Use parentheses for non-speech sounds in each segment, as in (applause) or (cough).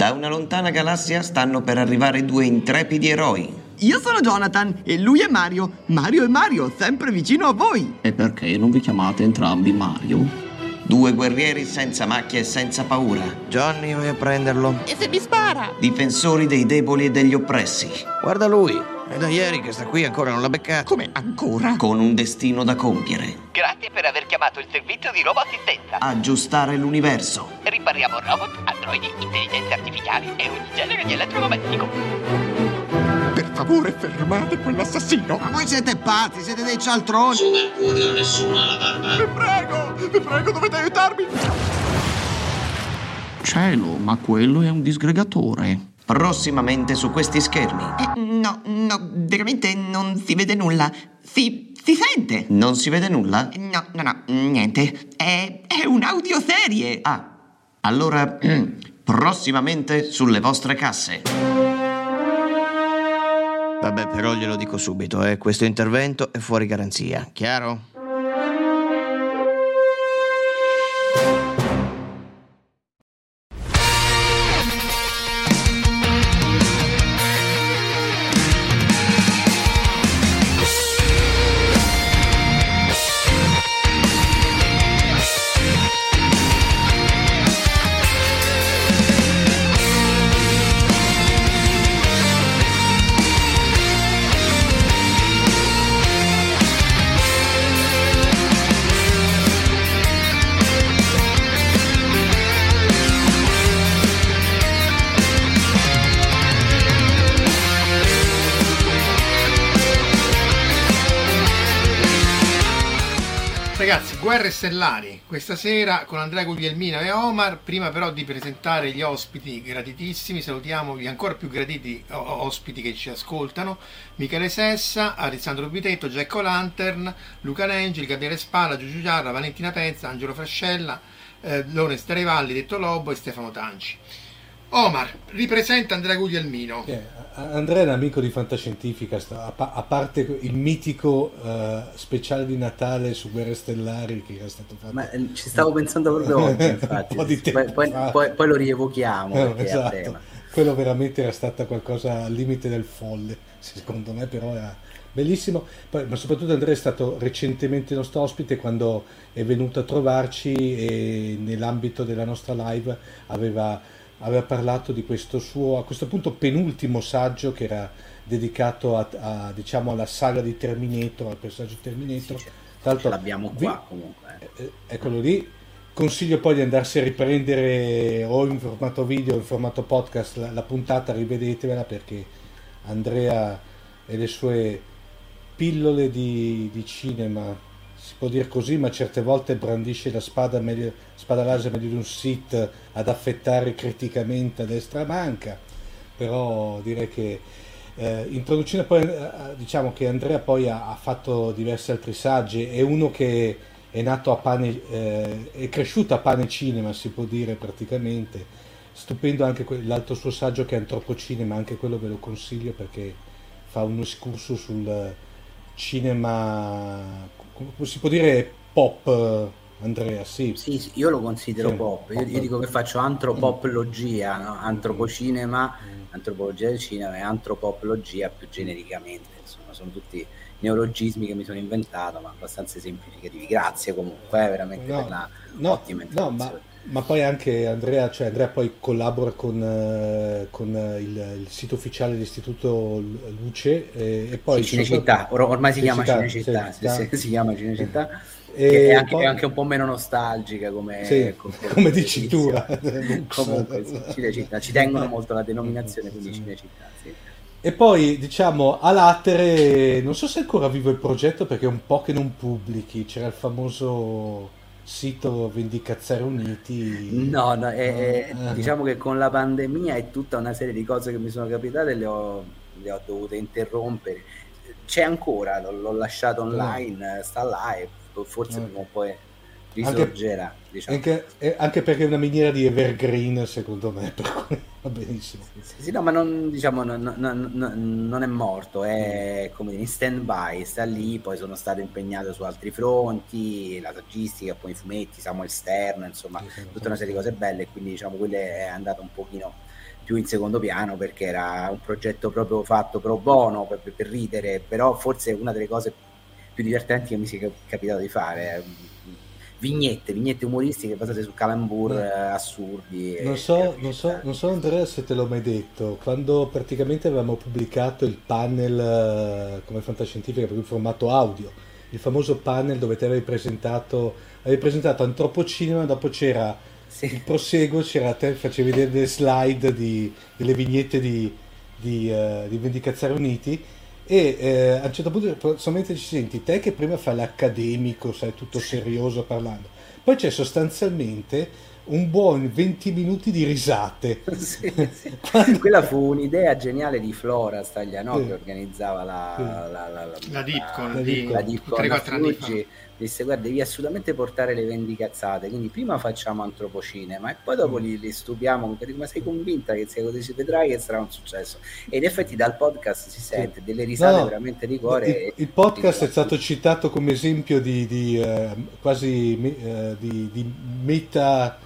Da una lontana galassia stanno per arrivare due intrepidi eroi. Io sono Jonathan e lui è Mario. Mario è Mario, sempre vicino a voi. E perché non vi chiamate entrambi Mario? Due guerrieri senza macchie e senza paura. Johnny, vai a prenderlo. E se mi spara? Difensori dei deboli e degli oppressi. Guarda lui. È da ieri che sta qui, ancora non l'ha beccato. Come ancora? Con un destino da compiere. Grazie per aver chiamato il servizio di roboassistenza. Aggiustare l'universo. Ripariamo robot, androidi, intelligenze artificiali e ogni genere di elettrodomestico. Favore, fermate quell'assassino. Ma voi siete pazzi, siete dei cialtroni. Su Mercurio nessuno ha la barba. Vi prego, vi prego, dovete aiutarmi. Cielo, ma quello è un disgregatore. Prossimamente su questi schermi. Eh, no, no, veramente non si vede nulla. Si, si sente. Non si vede nulla? No, no, no, niente. È, è un'audioserie. Ah, allora, (clears throat) prossimamente sulle vostre casse. Vabbè, però glielo dico subito, eh. Questo intervento è fuori garanzia, chiaro? Guerre Stellari, questa sera con Andrea Guglielmina e Omar. Prima però di presentare gli ospiti graditissimi, salutiamo gli ancora più graditi ospiti che ci ascoltano. Michele Sessa, Alessandro Bitetto, Jack Lantern, Luca Nengeli, Gabriele Spalla, Giugiu Giarra, Valentina Pezza, Angelo Frascella, eh, Lone Starevalli, Detto Lobo e Stefano Tanci. Omar, ripresenta Andrea Guglielmino. Yeah, Andrea è un amico di Fantascientifica, a parte il mitico uh, speciale di Natale su Guerre Stellari che era stato fatto. Ma eh, ci stavo pensando proprio (laughs) oggi, infatti. poi, poi, poi, poi, lo rievochiamo. No, esatto. Quello veramente era stato qualcosa al limite del folle, secondo me però era bellissimo. Poi, ma soprattutto Andrea è stato recentemente nostro ospite quando è venuto a trovarci e nell'ambito della nostra live aveva aveva parlato di questo suo, a questo punto, penultimo saggio che era dedicato a, a, diciamo, alla saga di Terminator, al personaggio Terminator. Sì, l'altro, l'abbiamo qua vi, comunque. Eh, eh, eccolo lì. Consiglio poi di andarsi a riprendere o in formato video o in formato podcast la, la puntata, rivedetevela perché Andrea e le sue pillole di, di cinema si può dire così, ma certe volte brandisce la spada, meglio, spada laser di un sit ad affettare criticamente a destra manca, però direi che eh, introduzione poi eh, diciamo che Andrea poi ha, ha, fatto diversi altri saggi, è uno che è nato a pane, eh, è cresciuto a pane cinema si può dire praticamente, stupendo anche que- l'altro suo saggio che è Antropocinema, anche quello ve lo consiglio perché fa un escurso sul cinema si può dire pop, Andrea, sì. Sì, io lo considero sì, pop. Io, io, dico che faccio antropoplogia, no? antropocinema, mm. antropologia del cinema e antropoplogia più genericamente. Insomma, sono tutti neologismi che mi sono inventato, ma abbastanza semplificativi. Grazie comunque, eh, veramente no, per la no, ottima no, ma, ma, poi anche Andrea, cioè Andrea poi collabora con, uh, con uh, il, il, sito ufficiale dell'Istituto Luce e, e poi... Cinecittà, Or- ormai si chiama Cinecittà, sì, sì, (laughs) si chiama Cinecittà. E è anche, poi... è anche, un po' meno nostalgica come, sì, (laughs) come, come dicitura. (laughs) Comunque, (laughs) Cinecittà, ci tengono molto la denominazione, quindi Cinecittà, sì. E poi diciamo a Latere, non so se è ancora vivo il progetto perché è un po' che non pubblichi, c'era il famoso sito Vendicazzare Uniti. No, no è, è, diciamo che con la pandemia e tutta una serie di cose che mi sono capitate le ho, le ho dovute interrompere. C'è ancora, l'ho, l'ho lasciato online, sta là e forse prima o poi risorgerà. Anche, diciamo. anche, anche, perché è una miniera di evergreen, secondo me, (laughs) va benissimo. Sì, sì, no, ma non, diciamo, non, non, non è morto, è come in stand by, sta lì, poi sono stato impegnato su altri fronti, la saggistica, poi i fumetti, Samuel Stern, insomma, tutta una serie di cose belle, quindi diciamo quelle è andato un pochino più in secondo piano perché era un progetto proprio fatto pro bono per, per ridere, però forse una delle cose più divertenti che mi sia capitato di fare vignette, vignette umoristiche basate su calambur eh, assurdi. Non so, non, so, non so, Andrea se te l'ho mai detto, quando praticamente avevamo pubblicato il panel eh, come fantascientifica per il formato audio, il famoso panel dove te avevi presentato, avevi presentato Antropocinema, dopo c'era sì. il proseguo, c'era te facevi vedere delle slide di, delle vignette di, di, uh, di Vendicazzare Uniti e eh, a un certo punto solamente ci senti te che prima fai l'accademico, sai, tutto serioso parlando, poi c'è sostanzialmente un buon 20 minuti di risate. (laughs) Sì, sì. (laughs) Quando... Quella fu un'idea geniale di Flora Stagliano sì. che organizzava la, la, la, la, la Dipcon, la, la Dipcon 3-4 anni fa disse guarda devi assolutamente portare le vendicazzate quindi prima facciamo antropocinema e poi dopo mm. li, li stupiamo ma sei convinta che sia così vedrai che sarà un successo. E in effetti dal podcast si sente delle risate no, veramente di cuore il, il podcast è stato citato come esempio di, di eh, quasi eh, di, di meta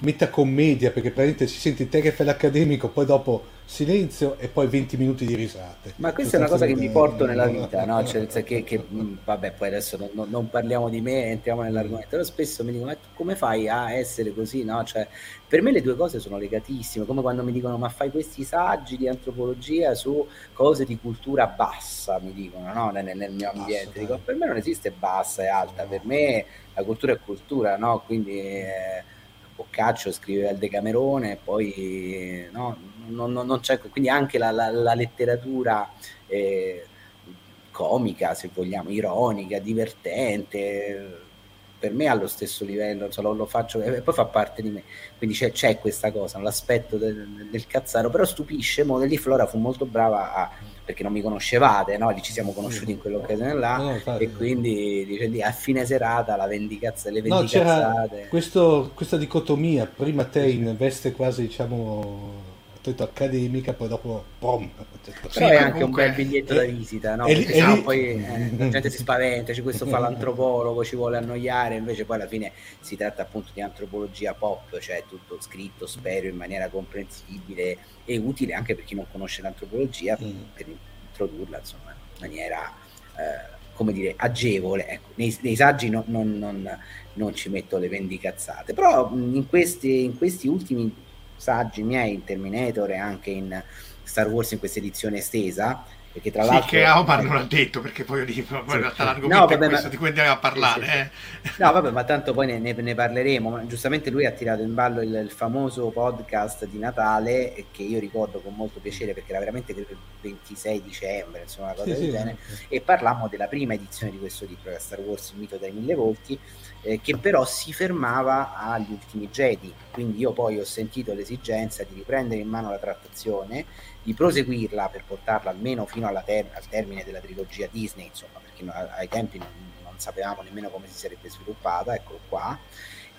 metacommedia perché praticamente si sente te che fai l'accademico poi dopo silenzio e poi 20 minuti di risate. Ma questa è una cosa che mi porto nella vita, no? (laughs) Cioè, che, che, mm, vabbè, poi adesso non, non, parliamo di me, entriamo nell'argomento, però spesso mi dicono, ma come fai a essere così, no? Cioè, per me le due cose sono legatissime, come quando mi dicono, ma fai questi saggi di antropologia su cose di cultura bassa, mi dicono, no? Nel, nel mio ambiente. Dico, per me non esiste bassa e alta, per me la cultura è cultura, no? Quindi... Eh, Boccaccio scrive al Decamerone, poi no, non, non, non c'è, quindi anche la, la, la letteratura eh, comica, se vogliamo, ironica, divertente, per me allo stesso livello, insomma, lo, lo, faccio e poi fa parte di me. Quindi c'è, c'è questa cosa, l'aspetto del, del cazzaro, però stupisce, mo lì Flora fu molto brava a, perché non mi conoscevate, no? Lì ci siamo conosciuti in quell'occasione là no, e quindi dice lì a fine serata la vendicazza, le vendicazzate. No, questo, questa dicotomia, prima te in veste quasi diciamo detto accademica, poi dopo pom. Però è anche comunque... un bel biglietto da visita, no? Perché sennò lì... poi eh, la gente si spaventa, c'è questo (laughs) fa l'antropologo, ci vuole annoiare, invece poi alla fine si tratta appunto di antropologia pop, cioè tutto scritto, spero, in maniera comprensibile e utile anche per chi non conosce l'antropologia, mm. per introdurla insomma in maniera... Eh, come dire, agevole. Ecco, nei, nei saggi no, non, non, non, ci metto le vendicazzate, però in questi, in questi ultimi saggi miei in Terminator e anche in Star Wars in questa edizione estesa perché tra sì, l'altro che Omar non ha detto perché poi, poi sì. in realtà l'argomento no, vabbè, è questo ma... di cui andiamo a parlare sì, eh. no vabbè ma tanto poi ne, ne, ne parleremo giustamente lui ha tirato in ballo il, il, famoso podcast di Natale che io ricordo con molto piacere perché era veramente il 26 dicembre insomma una cosa del genere e parlammo della prima edizione di questo libro che è Star Wars il mito dai mille volti eh, che però si fermava agli ultimi Jedi. Quindi io poi ho sentito l'esigenza di riprendere in mano la trattazione di proseguirla per portarla almeno fino ter- al termine della trilogia Disney, insomma, perché no, ai tempi non, non, sapevamo nemmeno come si sarebbe sviluppata, eccolo qua,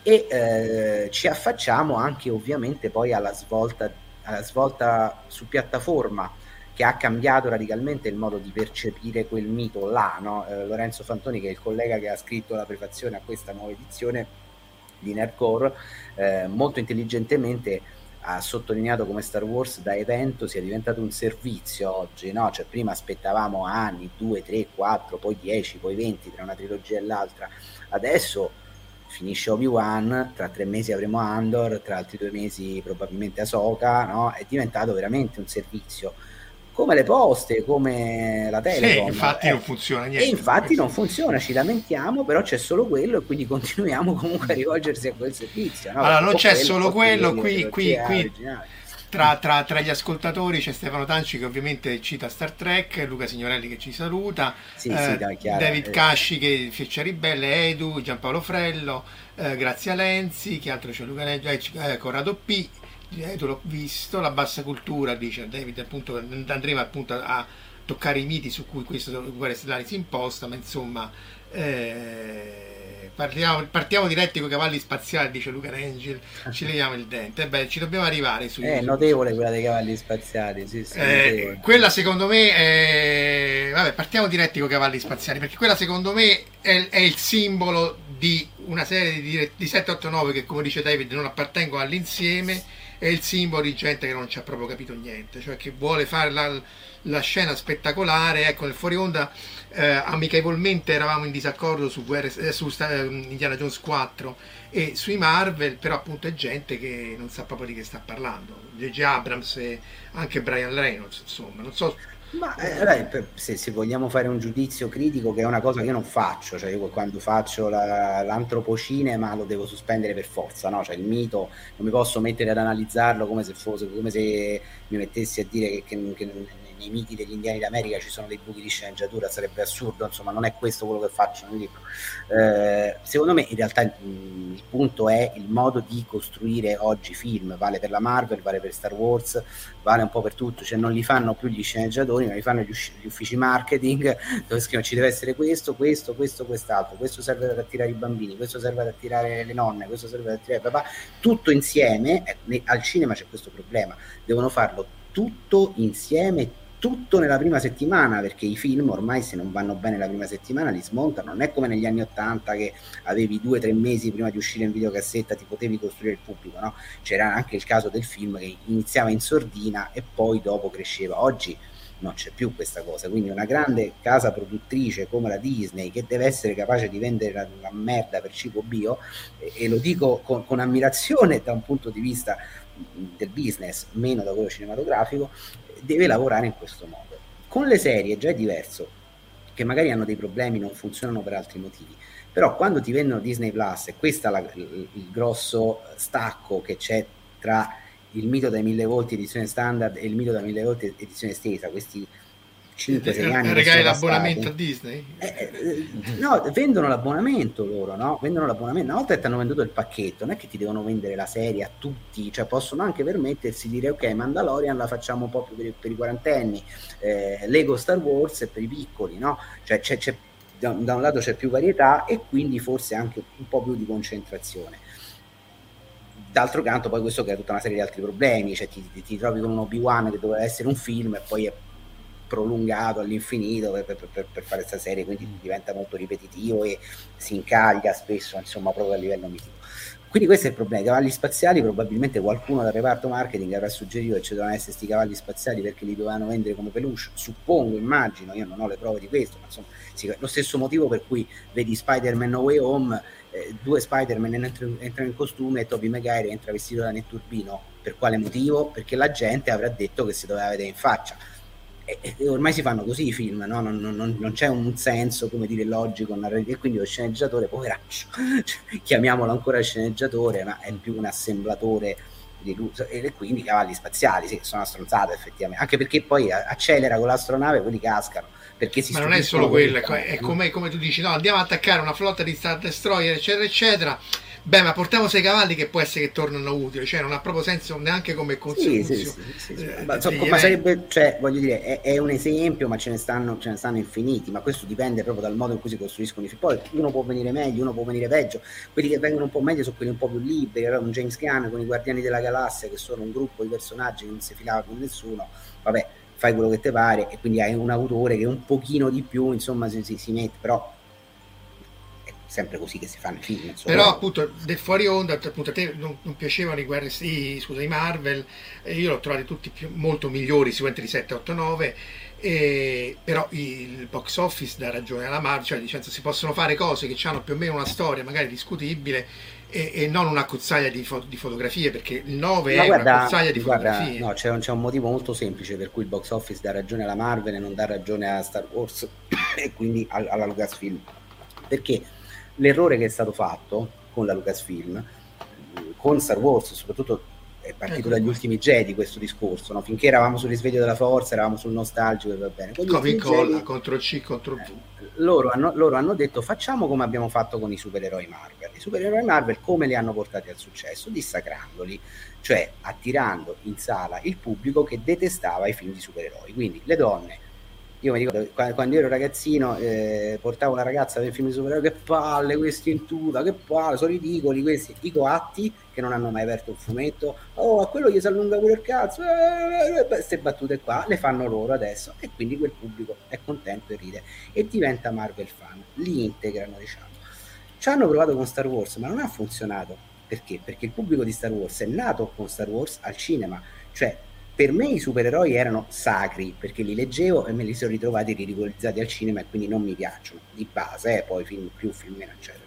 e eh, ci affacciamo anche ovviamente poi alla svolta, alla svolta su piattaforma che ha cambiato radicalmente il modo di percepire quel mito là, no? eh, Lorenzo Fantoni che è il collega che ha scritto la prefazione a questa nuova edizione di Nerdcore, eh, molto intelligentemente ha sottolineato come Star Wars da evento sia diventato un servizio oggi, no? Cioè prima aspettavamo anni, 2, 3, 4, poi 10, poi 20 tra una trilogia e l'altra. Adesso finisce Obi-Wan, tra tre mesi avremo Andor, tra altri due mesi probabilmente Ahsoka, no? È diventato veramente un servizio come le poste, come la Telecom. Sì, infatti eh, non funziona niente. E infatti non funziona, ci lamentiamo, però c'è solo quello e quindi (laughs) continuiamo comunque a rivolgersi a quel servizio. No? Allora, non c'è quello, solo quello, qui, qui, qui tra, tra, tra, gli ascoltatori c'è Stefano Tanci che ovviamente cita Star Trek, Luca Signorelli che ci saluta, sì, eh, sì, dai, David eh. Casci che Feccia Ribelle, Edu, Giampaolo Frello, eh, Grazia Lenzi, che altro c'è Luca Neggia, eh, Corrado P, eh, l'ho visto, la bassa cultura, dice David, appunto, andremo appunto a toccare i miti su cui questo Guerre Stellari si imposta, ma insomma eh, parliamo, partiamo diretti con i cavalli spaziali, dice Luca Rangel, ci leviamo il dente, beh, ci dobbiamo arrivare su... È notevole quella dei cavalli spaziali, sì, sì, eh, quella secondo me è... Vabbè, partiamo diretti con i cavalli spaziali, perché quella secondo me è, è il simbolo di una serie di, di 7, 8, 9 che come dice David non appartengono all'insieme è il simbolo di gente che non ci ha proprio capito niente, cioè che vuole fare la, la scena spettacolare. Ecco, nel fuori onda eh, amichevolmente eravamo in disaccordo su, Guerre, eh, su uh, Indiana Jones 4 e sui Marvel, però appunto è gente che non sa proprio di che sta parlando. J.J. Abrams e anche Brian Reynolds, insomma, non so ma eh, se, se, vogliamo fare un giudizio critico, che è una cosa che io non faccio, cioè io quando faccio la, l'antropocinema lo devo sospendere per forza, no? Cioè il mito non mi posso mettere ad analizzarlo come se fosse come se mi mettessi a dire che, che, che nei miti degli indiani d'America ci sono dei buchi di sceneggiatura, sarebbe assurdo, insomma non è questo quello che faccio nel libro. Eh, secondo me in realtà il, il, punto è il modo di costruire oggi film, vale per la Marvel, vale per Star Wars, vale un po' per tutto, cioè non li fanno più gli sceneggiatori, ma li fanno gli, gli uffici marketing (laughs) dove scrivono ci deve essere questo, questo, questo, quest'altro, questo serve ad attirare i bambini, questo serve ad attirare le nonne, questo serve ad attirare papà, tutto insieme, eh, al cinema c'è questo problema, devono farlo tutto insieme, tutto nella prima settimana, perché i film ormai se non vanno bene la prima settimana li smontano, non è come negli anni Ottanta che avevi due o tre mesi prima di uscire in videocassetta ti potevi costruire il pubblico, no? c'era anche il caso del film che iniziava in sordina e poi dopo cresceva, oggi non c'è più questa cosa, quindi una grande casa produttrice come la Disney che deve essere capace di vendere la, la merda per cibo bio e, e lo dico con, con ammirazione da un punto di vista del business, meno da quello cinematografico, deve lavorare in questo modo. Con le serie già è diverso, che magari hanno dei problemi, non funzionano per altri motivi, però quando ti vendono Disney Plus, e questo è la, il, il grosso stacco che c'è tra il mito dai mille volti edizione standard e il mito da mille volti edizione estesa, questi 5-6 anni. Regali l'abbonamento a Disney? Eh, eh, no, vendono l'abbonamento loro, no? Vendono l'abbonamento. Una volta che ti hanno venduto il pacchetto, non è che ti devono vendere la serie a tutti, cioè possono anche permettersi di dire ok, Mandalorian la facciamo un po' più per, per i quarantenni, eh, Lego Star Wars è per i piccoli, no? Cioè c'è, c'è, da, da un lato c'è più varietà e quindi forse anche un po' più di concentrazione d'altro canto poi questo crea tutta una serie di altri problemi, cioè ti, ti, ti trovi con un Obi-Wan che doveva essere un film e poi è prolungato all'infinito per, per, per, fare questa serie, quindi mm. diventa molto ripetitivo e si incaglia spesso, insomma, proprio a livello mitico. Quindi questo è il problema, i cavalli spaziali probabilmente qualcuno dal reparto marketing avrà suggerito che ci dovevano essere questi cavalli spaziali perché li dovevano vendere come peluche, suppongo, immagino, io non ho le prove di questo, ma insomma sì, lo stesso motivo per cui vedi Spider-Man No Way Home, eh, due Spider-Man entrano, entrano in costume e Tobey Maguire entra vestito da Netturbino, per quale motivo? Perché la gente avrà detto che si doveva vedere in faccia ormai si fanno così i film, no? non, non, non, c'è un senso, come dire, logico, e quindi lo sceneggiatore, poveraccio, (laughs) cioè, chiamiamolo ancora sceneggiatore, ma è più un assemblatore di luce, e quindi cavalli spaziali, sì, sono una stronzata effettivamente, anche perché poi accelera con l'astronave, quelli cascano. Perché si ma non è solo quello, è come, come tu dici, no, andiamo a attaccare una flotta di Star Destroyer, eccetera, eccetera Beh, ma portiamo sei cavalli che può essere che tornano utili, cioè non ha proprio senso neanche come consiglio. Sì, sì, sì, eh, ma, so, ma sarebbe, cioè, voglio dire, è, è, un esempio, ma ce ne, stanno, ce ne stanno infiniti, ma questo dipende proprio dal modo in cui si costruiscono i film. Poi uno può venire meglio, uno può venire peggio. Quelli che vengono un po' meglio sono quelli un po' più liberi, allora un James Gunn con i Guardiani della Galassia, che sono un gruppo di personaggi che non si filava con nessuno, vabbè, fai quello che ti pare, e quindi hai un autore che un pochino di più, insomma, si, si, si mette, però sempre così che si fanno i film. Insomma. Però appunto del fuori onda, appunto a te non, non piacevano i guerre, sì, scusa, i Marvel, io l'ho trovati tutti più, molto migliori, sicuramente di 7, 8, 9, e, però il box office dà ragione alla Marvel, cioè dicendo, si possono fare cose che hanno più o meno una storia magari discutibile e, e non una cozzaglia di, fo- di, fotografie, perché il 9 no, è guarda, una cozzaglia di guarda, fotografie. No, c'è un, c'è un motivo molto semplice per cui il box office dà ragione alla Marvel e non dà ragione a Star Wars (coughs) e quindi alla Lucasfilm. Perché? L'errore che è stato fatto con la Lucasfilm, con Star Wars, soprattutto è partito ecco. dagli ultimi Jedi questo discorso, no? finché eravamo sul risveglio della forza, eravamo sul nostalgico e va bene. Come Jedi, contro C, contro V. Eh, loro, hanno, loro hanno detto facciamo come abbiamo fatto con i supereroi Marvel. I supereroi Marvel come li hanno portati al successo? Dissacrandoli, cioè attirando in sala il pubblico che detestava i film di supereroi. Quindi le donne io mi ricordo quando ero ragazzino eh, portavo una ragazza il film di supereroi che palle questi in tuta che palle sono ridicoli questi i coatti che non hanno mai aperto un fumetto oh a quello gli si allunga pure il cazzo queste eh, battute qua le fanno loro adesso e quindi quel pubblico è contento e ride e diventa Marvel fan li integrano diciamo. Ci hanno provato con Star Wars ma non ha funzionato. Perché? perché il pubblico di Star Wars è nato con Star Wars al cinema. Cioè per me i supereroi erano sacri perché li leggevo e me li sono ritrovati ridicolizzati al cinema e quindi non mi piacciono di base, eh, poi film più, film meno, eccetera.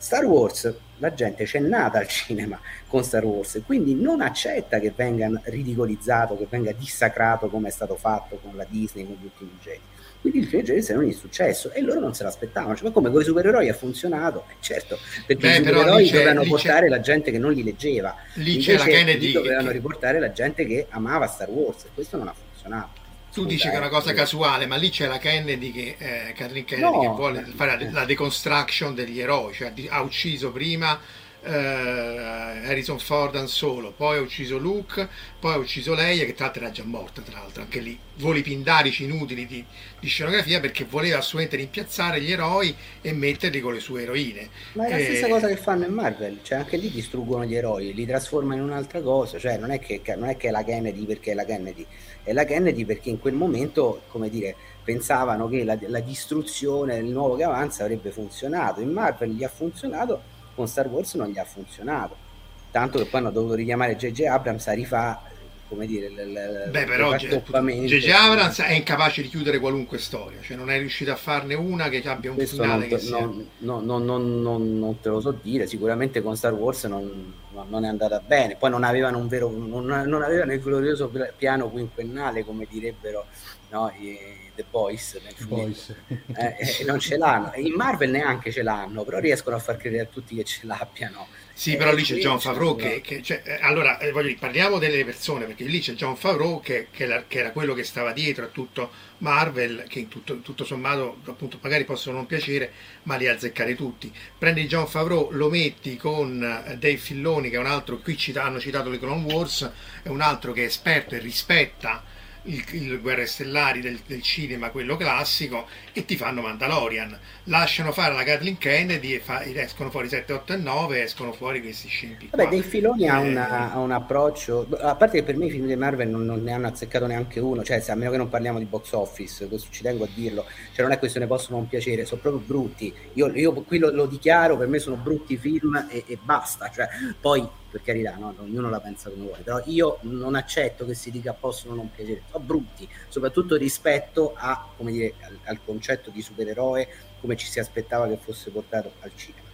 Star Wars, la gente c'è nata al cinema con Star Wars, quindi non accetta che venga ridicolizzato, che venga dissacrato come è stato fatto con la Disney, con gli ultimi Jedi. Quindi il film Jedi è un insuccesso e loro non se l'aspettavano. Cioè, ma come con i supereroi ha funzionato? Eh, certo, perché Beh, i supereroi dovevano portare la gente che non li leggeva. Lì Invece, c'è la Kennedy. Dovevano riportare la gente che amava Star Wars e questo non ha funzionato. Tu dici che è una cosa casuale, ma lì c'è la Kennedy che, eh, Kennedy no, che vuole fare la, la deconstruction degli eroi, cioè ha ucciso prima Harrison Ford Han Solo, poi ha ucciso Luke, poi ha ucciso Leia che tra l'altro era già morta, tra l'altro anche lì voli pindarici inutili di, di scenografia perché voleva assolutamente rimpiazzare gli eroi e metterli con le sue eroine. Ma è la stessa eh, cosa che fanno in Marvel, cioè anche lì distruggono gli eroi, li trasformano in un'altra cosa, cioè non è che, non è, che è la Kennedy perché è la Kennedy, è la Kennedy perché in quel momento, come dire, pensavano che la, la distruzione del nuovo che avanza avrebbe funzionato, in Marvel gli ha funzionato con Star Wars non gli ha funzionato. Tanto che poi hanno dovuto richiamare J.J. Abrams a rifà come dire, l- Beh, però J.J. Abrams è incapace di chiudere qualunque storia, cioè non è riuscito a farne una che abbia un Questo finale non, non, sia... non, non, non, te lo so dire, sicuramente con Star Wars non, non è andata bene. Poi non avevano un vero, non, non avevano il glorioso piano quinquennale, come direbbero no, i, The Boys, nel Boys. Eh, eh, non ce l'hanno. In Marvel neanche ce l'hanno, però riescono a far credere a tutti che ce l'abbiano. Sì, però lì c'è John Favreau che, che cioè, eh, allora eh, voglio dire, parliamo delle persone perché lì c'è John Favreau che, che, la, che, era quello che stava dietro a tutto Marvel, che tutto, tutto, sommato appunto magari possono non piacere, ma li azzeccare tutti. Prendi John Favreau, lo metti con eh, Dave Filloni, che è un altro, qui cita, hanno citato le Clone Wars, è un altro che è esperto e rispetta il, il Guerre Stellari del, del, cinema, quello classico, e ti fanno Mandalorian. Lasciano fare la Kathleen Kennedy e fa, escono fuori 7, 8 e 9, escono fuori questi scempi. Vabbè, dei filoni eh, ha, una, ha, un approccio, a parte che per me i film di Marvel non, non, ne hanno azzeccato neanche uno, cioè a meno che non parliamo di box office, questo ci tengo a dirlo, cioè non è questione possono non piacere, sono proprio brutti. Io, io qui lo, lo, dichiaro, per me sono brutti film e, e basta, cioè, poi per carità, no? ognuno la pensa come vuole, però io non accetto che si dica possono non piacere, sono brutti, soprattutto rispetto a, dire, al, al, concetto di supereroe come ci si aspettava che fosse portato al cinema.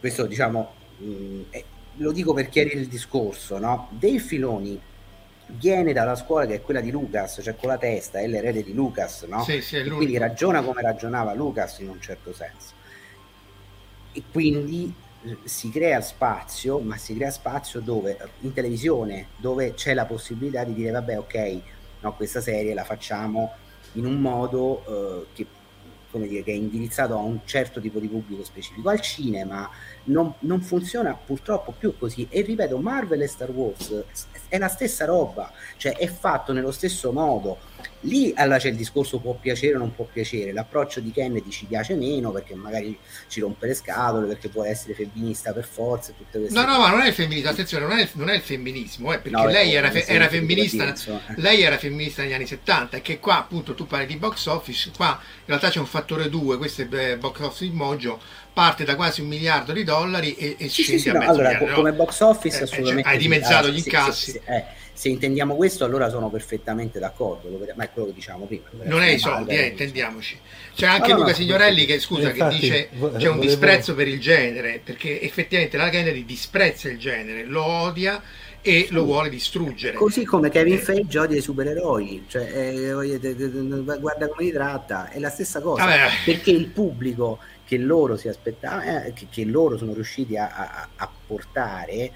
Questo diciamo, mh, mm, è, lo dico per chiarire il discorso, no? Dei filoni viene dalla scuola che è quella di Lucas, cioè con la testa, è l'erede di Lucas, no? Sì, sì, quindi ragiona come ragionava Lucas in un certo senso. E quindi si crea spazio, ma si crea spazio dove in televisione, dove c'è la possibilità di dire vabbè ok, no, questa serie la facciamo in un modo eh, che, dire, che, è indirizzato a un certo tipo di pubblico specifico. Al cinema non, non, funziona purtroppo più così. E ripeto, Marvel e Star Wars è la stessa roba, cioè è fatto nello stesso modo Lì allora c'è il discorso può piacere o non può piacere, l'approccio di Kennedy ci piace meno perché magari ci rompe le scatole, perché vuole essere femminista per forza e tutte queste No, no, ma non è il femminista, attenzione, non è, non è il femminismo, eh, perché no, lei, era, fe- era femminista, lei era femminista negli anni 70 e che qua appunto tu parli di box office, qua in realtà c'è un fattore 2, questo è eh, box office mojo, parte da quasi un miliardo di dollari e, e sì, scende sì, sì, a mezzo allora, miliardo. Come box office eh, assolutamente. Cioè, hai dimezzato gli incassi. Sì, eh se intendiamo questo allora sono perfettamente d'accordo, ma è quello che diciamo prima. Non è i soldi, eh, intendiamoci. C'è anche no, Luca no, Signorelli che scusa infatti, che dice c'è un disprezzo per il genere, perché effettivamente la Kennedy disprezza il genere, lo odia e lo vuole distruggere. Così come Kevin eh. Feige odia i supereroi, cioè, eh, guarda come li tratta, è la stessa cosa, Vabbè. perché il pubblico che loro si aspettava, eh, che, che, loro sono riusciti a, a, a portare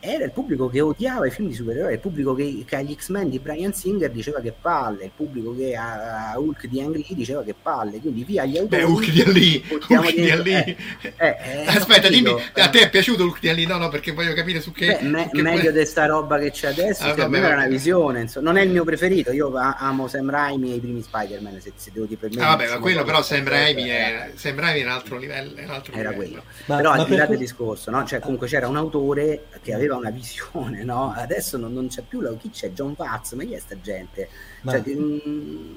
era il pubblico che odiava i film di supereroi, il pubblico che, che agli X-Men di Brian Singer diceva che palle, il pubblico che a, a Hulk di Ang Lee diceva che palle, quindi via gli autori. Beh, Hulk di Lee, Hulk di Lee. Eh, eh, (laughs) eh, Aspetta, dimmi, a te è piaciuto Hulk di Lee? No, no, perché voglio capire su che... Beh, me, su che meglio poi... di sta roba che c'è adesso, ah, cioè, vabbè, era una visione, insomma. non è il mio preferito, io amo Sam Raimi e i primi Spider-Man, se, se devo dire per me. Ah, vabbè, ma quello però Sam Raimi, è, Sam Raimi è un altro livello. È un altro era livello. quello. Ma, però ma al di là del discorso, no? cioè, comunque c'era un autore che aveva una visione no? Adesso non, non c'è più la, chi c'è? John Paz, ma chi è sta gente? Ma... Cioè, mm...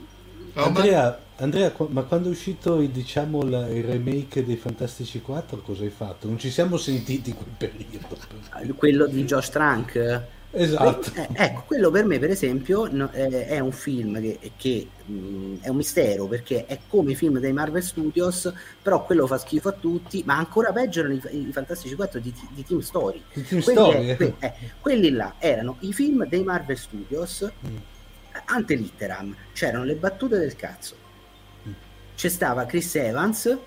Andrea, Andrea, ma quando è uscito diciamo, il remake dei Fantastici 4 cosa hai fatto? Non ci siamo sentiti in quel periodo. Quello di Josh Trank? Esatto. Eh, ecco, quello per me, per esempio, no, eh, è un film che, che mh, mm, è un mistero perché è come i film dei Marvel Studios, però quello fa schifo a tutti, ma ancora peggio erano i, i Fantastici 4 di, di, Team Story. Di Team quelli, Story è, que, eh, quelli là erano i film dei Marvel Studios mm. ante litteram, c'erano le battute del cazzo. Mm. C'è stava Chris Evans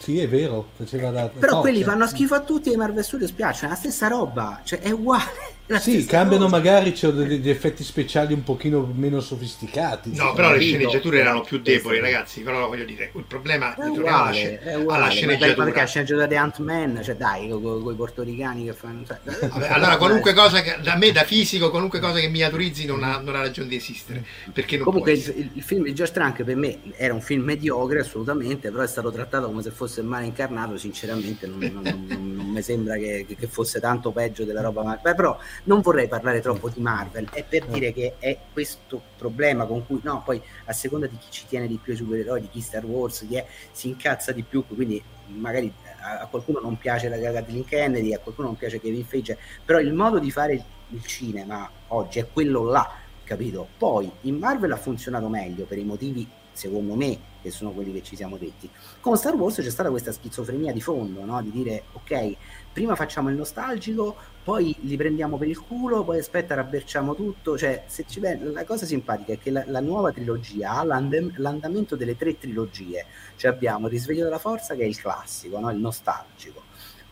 sì, è vero, faceva da... Però no, quelli fanno schifo a tutti e i Marvel Studios piacciono, è la stessa roba, cioè è uguale. Sì, cambiano cosa. magari c'è degli effetti speciali un pochino meno sofisticati. No, però le sceneggiature erano più deboli, ragazzi. Però voglio dire, il problema è uguale, è uguale. alla sceneggiatura. Perché la sceneggiatura di Ant-Man, cioè dai, con i portoricani che fanno. Cioè, Vabbè, allora, (laughs) qualunque cosa che da me, da fisico, qualunque cosa che miniaturizzi non ha, non ha ragione di esistere. Perché non Comunque, il, il, film di George Trank per me era un film mediocre, assolutamente, però è stato trattato come se fosse il male incarnato. Sinceramente, non, non, non, non mi sembra che, che, fosse tanto peggio della roba. Beh, però non vorrei parlare troppo di Marvel, è per dire che è questo problema con cui, no, poi a seconda di chi ci tiene di più i supereroi, di chi Star Wars, chi è, si incazza di più, quindi magari a, a qualcuno non piace la Kathleen Kennedy, a qualcuno non piace Kevin Feige, però il modo di fare il, il cinema oggi è quello là, capito? Poi in Marvel ha funzionato meglio per i motivi secondo me, che sono quelli che ci siamo detti. Con Star Wars c'è stata questa schizofrenia di fondo, no? di dire ok, prima facciamo il nostalgico, poi li prendiamo per il culo, poi aspetta, rabberciamo tutto. Cioè, ven- la cosa simpatica è che la, la nuova trilogia ha l'and- l'andamento delle tre trilogie. Cioè abbiamo il Risveglio della Forza, che è il classico, no? il nostalgico.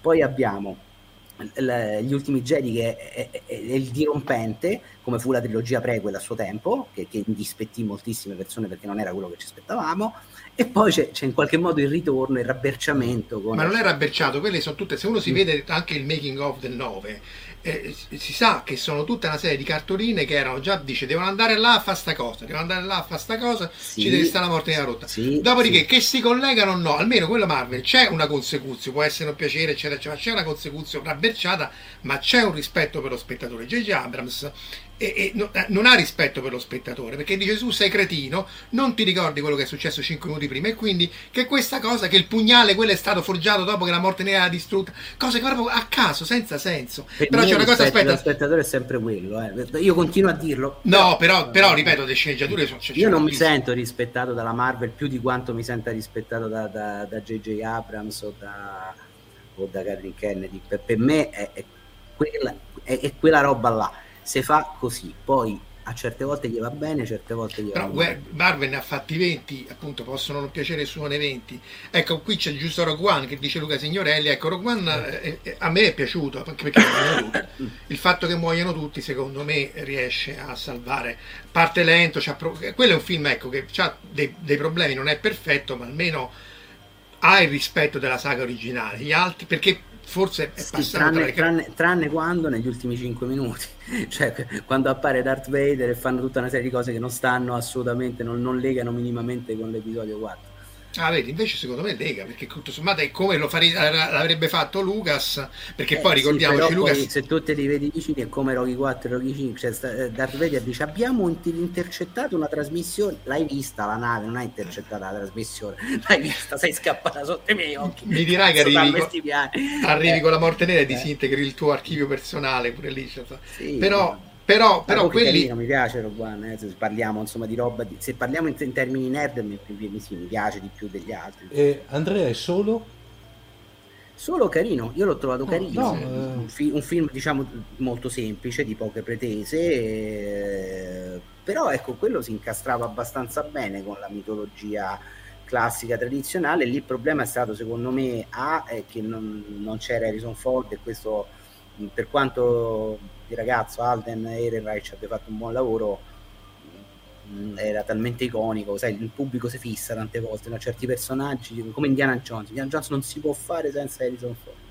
Poi abbiamo gli ultimi Jedi che è, è, è, il dirompente come fu la trilogia prequel a suo tempo che, che indispettì moltissime persone perché non era quello che ci aspettavamo e poi c'è, c'è in qualche modo il ritorno il rabberciamento ma non è rabberciato quelle sono tutte se uno si mm. vede anche il making of del 9 eh, si sa che sono tutta una serie di cartoline che erano già dice devono andare là a fare sta cosa devono andare là a fare sta cosa sì, ci deve stare la morte nella rotta sì, dopodiché sì. che si collegano o no almeno quella Marvel c'è una consecuzione può essere un piacere eccetera, eccetera ma c'è una consecuzione rabberciata ma c'è un rispetto per lo spettatore J.J. Abrams e, e no, eh, non ha rispetto per lo spettatore perché dice tu sei cretino non ti ricordi quello che è successo 5 minuti prima e quindi che questa cosa che il pugnale quello è stato forgiato dopo che la morte ne era distrutta cose che proprio a caso senza senso. Per però c'è una cosa aspetta. lo spettatore è sempre quello eh. io continuo a dirlo. No però, però ripeto le sceneggiature sono io non mi sento rispettato dalla Marvel più di quanto mi senta rispettato da, da, da J.J. Abrams o da, o da Catherine Kennedy. Per, per me è, è, quella, è, è quella roba là se fa così, poi a certe volte gli va bene, certe volte gli va male. Marvel ne ha fatti 20, appunto, possono non piacere solo nei 20. Ecco, qui c'è giusto Rogue One che dice Luca Signorelli. Ecco, Rogue One eh, eh, a me è piaciuto anche perché tutti. Il fatto che muoiano tutti, secondo me, riesce a salvare. Parte lento, pro... quello è un film ecco, che ha dei, dei problemi, non è perfetto, ma almeno ha il rispetto della saga originale. Gli altri, perché forse è sì, tranne, tranne, tranne, quando negli ultimi 5 minuti. (laughs) Cioè quando appare Darth Vader e fanno tutta una serie di cose che non stanno assolutamente non, non legano minimamente con l'episodio 4 Ah, vedi, invece secondo me lega, perché tutto sommato è come lo fare, l'avrebbe fatto Lucas, perché eh, poi ricordiamoci sì, Lucas... Poi, se tu te li vedi vicini è come Rocky 4 e Rocky 5, cioè eh, Darth Vader dice abbiamo intercettato una trasmissione, l'hai vista la nave, non hai intercettato la trasmissione, (laughs) l'hai vista, sei scappata sotto i miei occhi. Mi dirai che arrivi, con, arrivi eh. con la morte nera e disintegri il tuo archivio personale, pure lì, cioè, sì, però... No però, però quelli... Carino, mi piace Rogue One, eh, se parliamo insomma di roba, di... se parliamo in, in, termini nerd mi, mi, sì, mi piace di più degli altri. E Andrea è solo? Solo carino, io l'ho trovato carino, no, eh... un, fi- un, film diciamo molto semplice, di poche pretese, eh... però ecco, quello si incastrava abbastanza bene con la mitologia classica tradizionale, lì il problema è stato secondo me A, che non, non c'era Harrison Ford e questo per quanto il ragazzo Alden Ehrenreich abbia fatto un buon lavoro mm, era talmente iconico, sai, il pubblico si fissa tante volte, no? certi personaggi come Indiana Jones, Indiana Jones non si può fare senza Harrison Ford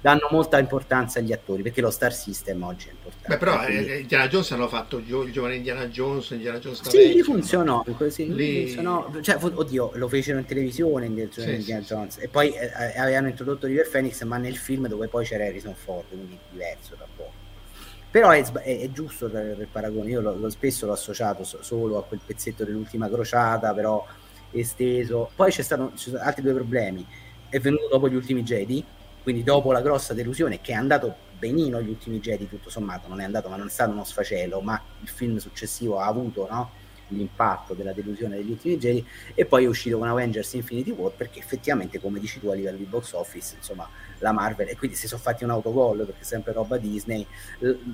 danno molta importanza agli attori perché lo star system oggi è importante. Beh, però quindi... eh, Indiana Jones hanno fatto il giovane Indiana Jones, Indiana Jones Sì, vecchio, funzionò, così, lì... funzionò, cioè, oddio, lo fecero in televisione Indiana, sì, Indiana sì, Jones e poi eh, eh, avevano introdotto River Phoenix ma nel film dove poi c'era Harrison Ford, quindi diverso poco. Però è, è, è giusto il paragone, io lo, lo, spesso l'ho associato so, solo a quel pezzetto dell'ultima crociata, però esteso. Poi c'è stato, ci sono altri due problemi. È venuto dopo gli ultimi Jedi, quindi dopo la grossa delusione che è andato benino gli ultimi Jedi tutto sommato non è andato ma non è stato uno sfacelo ma il film successivo ha avuto no, l'impatto della delusione degli ultimi Jedi e poi è uscito con Avengers Infinity War perché effettivamente come dici tu a livello di box office insomma la Marvel e quindi si sono fatti un autogol perché è sempre roba Disney.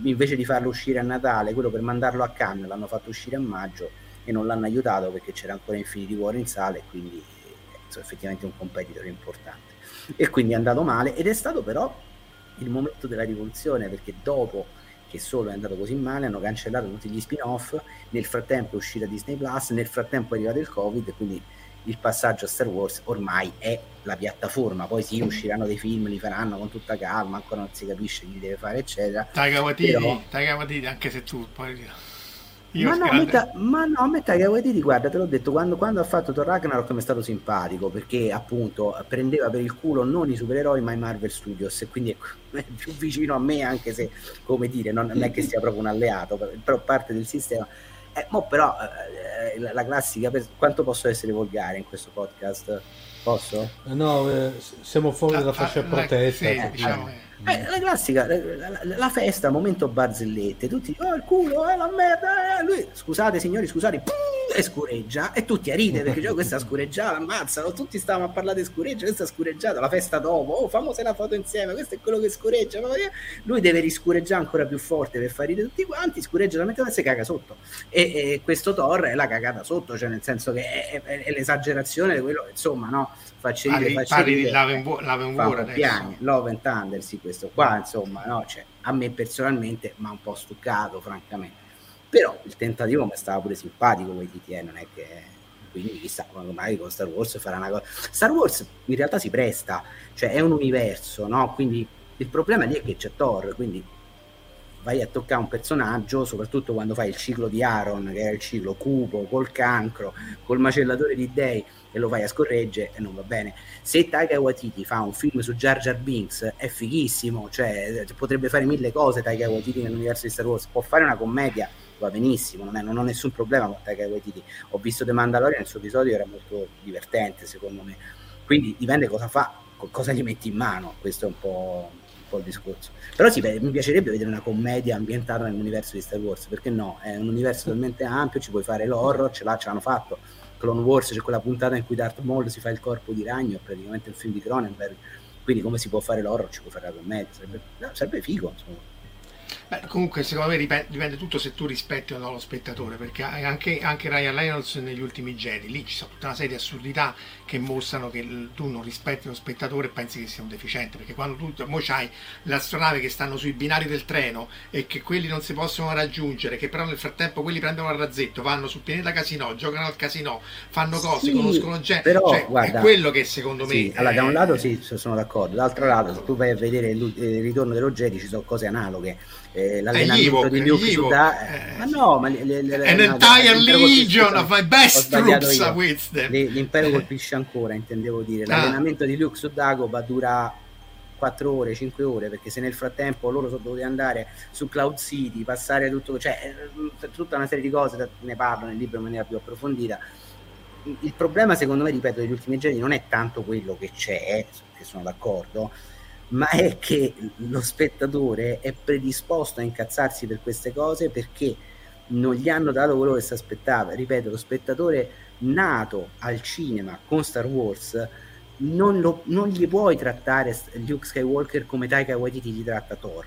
Invece di farlo uscire a Natale quello per mandarlo a Cannes l'hanno fatto uscire a maggio e non l'hanno aiutato perché c'era ancora Infinity War in sala e quindi insomma, effettivamente un competitor importante. E quindi è andato male ed è stato però il momento della rivoluzione perché dopo che solo è andato così male hanno cancellato tutti gli spin-off nel frattempo è uscita Disney Plus nel frattempo è arrivato il covid quindi il passaggio a Star Wars ormai è la piattaforma. Poi sì usciranno dei film li faranno con tutta calma ancora non si capisce chi deve fare eccetera. Taika Waititi, però... Taika Waititi anche se tu poi ma no, metta, ma no, metta che Waititi, guarda, te l'ho detto, quando, quando ha fatto Thor Ragnarok mi è stato simpatico, perché appunto prendeva per il culo non i supereroi ma i Marvel Studios, e quindi è (laughs) più vicino a me, anche se, come dire, non, non è che sia proprio un alleato, però parte del sistema. Eh, mo però eh, la, la, classica, quanto posso essere volgare in questo podcast? Posso? Eh, no, eh, siamo fuori dalla fascia protetta. Sì, diciamo. Eh, la classica, la, la, la, festa, momento barzellette, tutti, oh il culo, eh, la merda, eh. lui scusate signori, scusate, pum, e scureggia e tutti a ridere perché cioè, questa scureggiata, ammazzano, tutti stavano a parlare di scureggia, questa scureggiata, la festa dopo, oh famosa la foto insieme, questo è quello che scureggia, lui deve riscureggiare ancora più forte per far ridere tutti quanti, scureggia talmente e si caga sotto e, e, questo Thor è la cagata sotto, cioè nel senso che è, è, è l'esagerazione di quello, insomma no, ridere, facci parli di Love and War piani, Love Thunder, sì questo qua insomma no, cioè, a me personalmente mi ha un po' stuccato francamente. Però il tentativo mi stava pure simpatico con i TTE, non è che quindi chissà magari con Star Wars farà una cosa. Star Wars in realtà si presta cioè è un universo no? Quindi il problema lì è che c'è Thor quindi vai a toccare un personaggio soprattutto quando fai il ciclo di Aaron che è il ciclo cupo col cancro col macellatore di dei e lo vai a scorregge e non va bene se Taika Waititi fa un film su Jar Jar Binks è fighissimo cioè potrebbe fare mille cose Taika Waititi nell'universo di Star Wars può fare una commedia va benissimo, non, è, non ho nessun problema con Taika Waititi. Ho visto The Mandalorian, il suo episodio era molto divertente secondo me. Quindi dipende cosa fa, cosa gli metti in mano, questo è un po', un po il discorso. Però sì, beh, mi piacerebbe vedere una commedia ambientata nell'universo di Star Wars, perché no? È un universo talmente ampio, ci puoi fare l'horror, ce, l'ha, ce l'hanno fatto. Clone Wars c'è quella puntata in cui Darth Maul si fa il corpo di ragno, praticamente il film di Cronenberg. Quindi come si può fare l'horror, ci può fare la commedia, sarebbe, no, sarebbe figo. Insomma. Beh, comunque secondo me dipende, dipende, tutto se tu rispetti o no lo spettatore, perché anche, anche Ryan Reynolds negli ultimi Jedi, lì ci sono tutta una serie di assurdità che mostrano che tu non rispetti lo spettatore e pensi che sia un deficiente, perché quando tu mo c'hai l'astronave che stanno sui binari del treno e che quelli non si possono raggiungere, che però nel frattempo quelli prendono il razzetto, vanno sul pianeta casino, giocano al casino, fanno cose, sì, conoscono gente, però, cioè, guarda, è quello che secondo sì, me... Allora, è... da un lato sì, sono d'accordo, dall'altro lato se tu vai a vedere il ritorno dello Jedi ci sono cose analoghe eh, l'allenamento di Luke su da... eh, ma no ma le, le, le, an no, entire legion of my best troops with them l'impero colpisce ancora intendevo dire ah. l'allenamento ah. di Luke su Dagoba dura 4 ore, 5 ore, perché se nel frattempo loro sono dovuti andare su Cloud City, passare tutto, cioè eh, tutta una serie di cose, ne parlo nel libro in maniera più approfondita. Il problema, secondo me, ripeto, degli ultimi giorni non è tanto quello che c'è, che sono d'accordo, ma è che lo spettatore è predisposto a incazzarsi per queste cose perché non gli hanno dato quello che si aspettava. Ripeto, lo spettatore nato al cinema con Star Wars non, lo, non gli puoi trattare Luke Skywalker come Taika Waititi gli tratta Thor.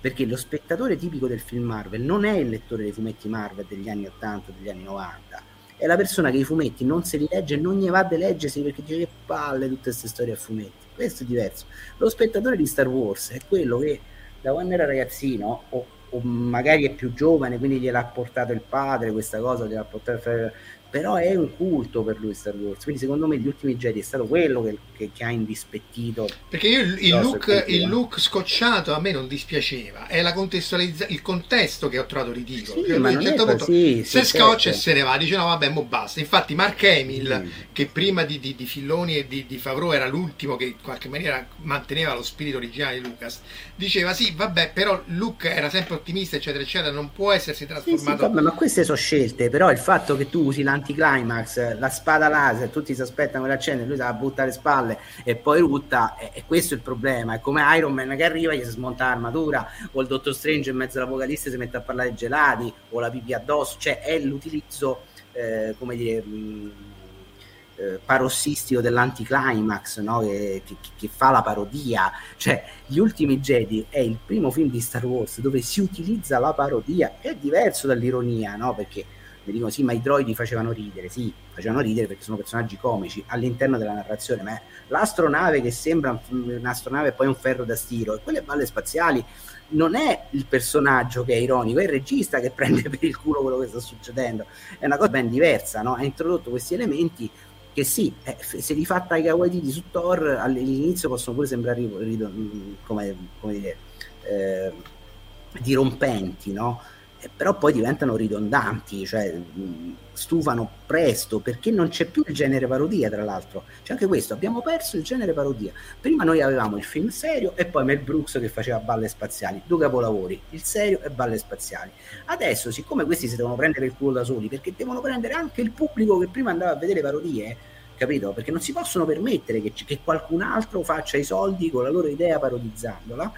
Perché lo spettatore tipico del film Marvel non è il lettore dei fumetti Marvel degli anni 80 degli anni 90 è la persona che i fumetti non se li legge e non gli va di leggersi perché dice che palle tutte queste storie a fumetti questo è diverso. Lo spettatore di Star Wars è quello che da quando era ragazzino o, o magari è più giovane, quindi gliel'ha portato il padre questa cosa, gliel'ha portato però è un culto per lui Star Wars. Quindi secondo me gli ultimi Jedi è stato quello che, che, che ha indispettito perché io il, il, look, il, look, scocciato a me non dispiaceva. È la contestualizza- il contesto che ho trovato ridicolo. Sì, cioè, a un certo punto sì, se sì, scoccia certo. e se ne va dice no vabbè mo basta. Infatti Mark Hamill che prima di, di, di Filloni e di, di Favreau era l'ultimo che in qualche maniera manteneva lo spirito originale di Lucas diceva sì vabbè però Luke era sempre ottimista eccetera eccetera non può essersi trasformato vabbè, ma queste sono scelte però il fatto che tu usi l'anti anticlimax, la spada laser, tutti si aspettano che l'accende, lui si va a buttare le spalle e poi rutta, e, e, questo è il problema, è come Iron Man che arriva, gli si smonta l'armatura, o il Dottor Strange in mezzo all'apocalisse si mette a parlare di gelati, o la pipì addosso, cioè è l'utilizzo, eh, come dire... Mh, eh, parossistico dell'anticlimax no? che, che, che, fa la parodia cioè gli ultimi Jedi è il primo film di Star Wars dove si utilizza la parodia è diverso dall'ironia no? perché mi dicono sì ma i droidi facevano ridere sì facevano ridere perché sono personaggi comici all'interno della narrazione ma l'astronave che sembra un'astronave e poi un ferro da stiro e quelle balle spaziali non è il personaggio che è ironico, è il regista che (laughs) prende per il culo quello che sta succedendo. È una cosa ben diversa, no? Ha introdotto questi elementi che sì, eh, se li fa Taika Waititi su Thor all'inizio possono pure sembrare come, come dire, eh, dirompenti, no? Eh, però poi diventano ridondanti, cioè stufano presto perché non c'è più il genere parodia tra l'altro. C'è anche questo, abbiamo perso il genere parodia. Prima noi avevamo il film serio e poi Mel Brooks che faceva balle spaziali due capolavori, il serio e balle spaziali. Adesso siccome questi si devono prendere il culo da soli perché devono prendere anche il pubblico che prima andava a vedere parodie capito? Perché non si possono permettere che, che qualcun altro faccia i soldi con la loro idea parodizzandola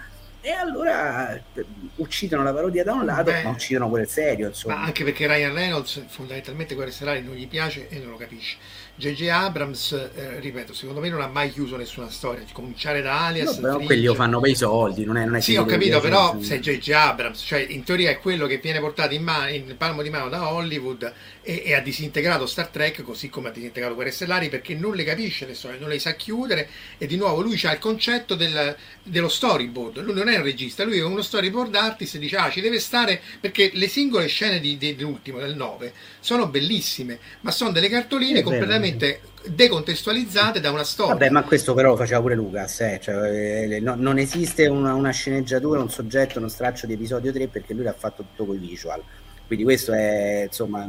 e allora eh, uccidono la parodia da un lato, Beh, ma uccidono quel serio. Insomma. Ma anche perché Ryan Reynolds fondamentalmente Guerre Stellari non gli piace e non lo capisce. J.J. Abrams, eh, ripeto, secondo me non ha mai chiuso nessuna storia. Cominciare da Alias. No, però quelli lo fanno per i soldi, non è, non è Sì, ho capito, però se J.J. Abrams, cioè in teoria è quello che viene portato in, man- in palmo di mano da Hollywood e, e, ha disintegrato Star Trek così come ha disintegrato Guerre Stellari perché non le capisce le storie, non le sa chiudere e di nuovo lui ha il concetto del, dello storyboard. Lui non è un regista, lui è uno storyboard artist e dice ah ci deve stare perché le singole scene di, di, dell'ultimo, del 9, sono bellissime, ma sono delle cartoline completamente decontestualizzate da una storia. Vabbè, ma questo però lo faceva pure Lucas, eh? cioè, eh, no, non esiste una, una, sceneggiatura, un soggetto, uno straccio di episodio 3 perché lui l'ha fatto tutto con i visual. Quindi questo è, insomma,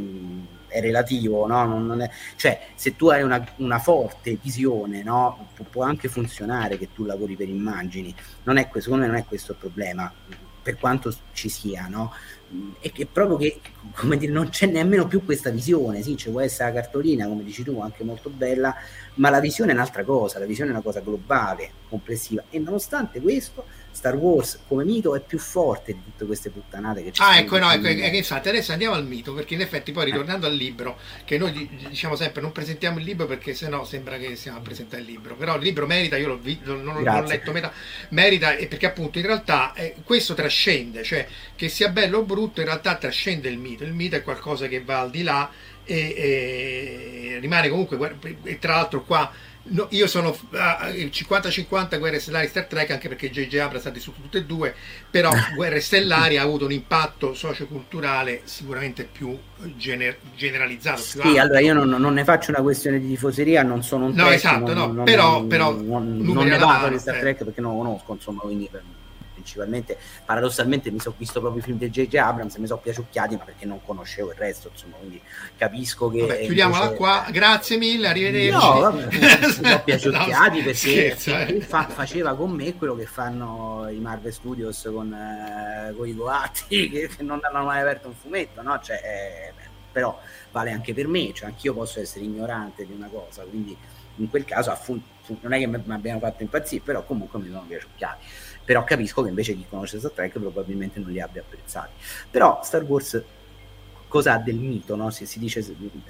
è relativo, no? non, non è, cioè se tu hai una, una forte visione, no? Pu- può anche funzionare che tu lavori per immagini, non è, secondo me non è questo il problema, per quanto ci sia, no? è che proprio che come dire, non c'è nemmeno più questa visione, sì, ci può essere la cartolina, come dici tu, anche molto bella, ma la visione è un'altra cosa, la visione è una cosa globale, complessiva e nonostante questo Star Wars come mito è più forte di tutte queste puttanate che ci ah, ecco, no, ecco, ecco, infatti adesso andiamo al mito, perché in effetti poi ritornando eh. al libro, che noi diciamo sempre non presentiamo il libro perché sennò sembra che stiamo a presentare il libro, però il libro merita, io l'ho, vi, non, non l'ho letto metà, merita perché appunto in realtà eh, questo trascende, cioè che sia bello o brutto in realtà trascende il mito, il mito è qualcosa che va al di là e, e rimane comunque, e tra l'altro qua No, io sono uh, il 50-50 Guerre Stellari Star Trek anche perché J.J. Abrams ha su tutte e due, però (laughs) Guerre Stellari ha avuto un impatto socioculturale sicuramente più gener- generalizzato. Più sì, allora io non, non, ne faccio una questione di tifoseria, non sono un No, tecnico, esatto, no, non, però, non, però non, non ne parlo di Star eh. Trek perché non lo conosco, insomma, quindi per principalmente paradossalmente mi sono visto proprio i film di J.J. Abrams e mi sono piaciucchiati ma perché non conoscevo il resto insomma quindi capisco che vabbè, chiudiamola invece... qua grazie mille arrivederci no vabbè, (laughs) mi sono piaciucchiati no, perché scherzo, eh. fa, faceva con me quello che fanno i Marvel Studios con, eh, con i Goatti (laughs) che, che, non hanno mai aperto un fumetto no? cioè, eh, però vale anche per me cioè anch'io posso essere ignorante di una cosa quindi in quel caso fun- non è che mi abbiano fatto impazzire però comunque mi sono piaciucchiati però capisco che invece chi conosce Star Trek probabilmente non li abbia apprezzati. Però Star Wars cosa ha del mito, no? si, si, dice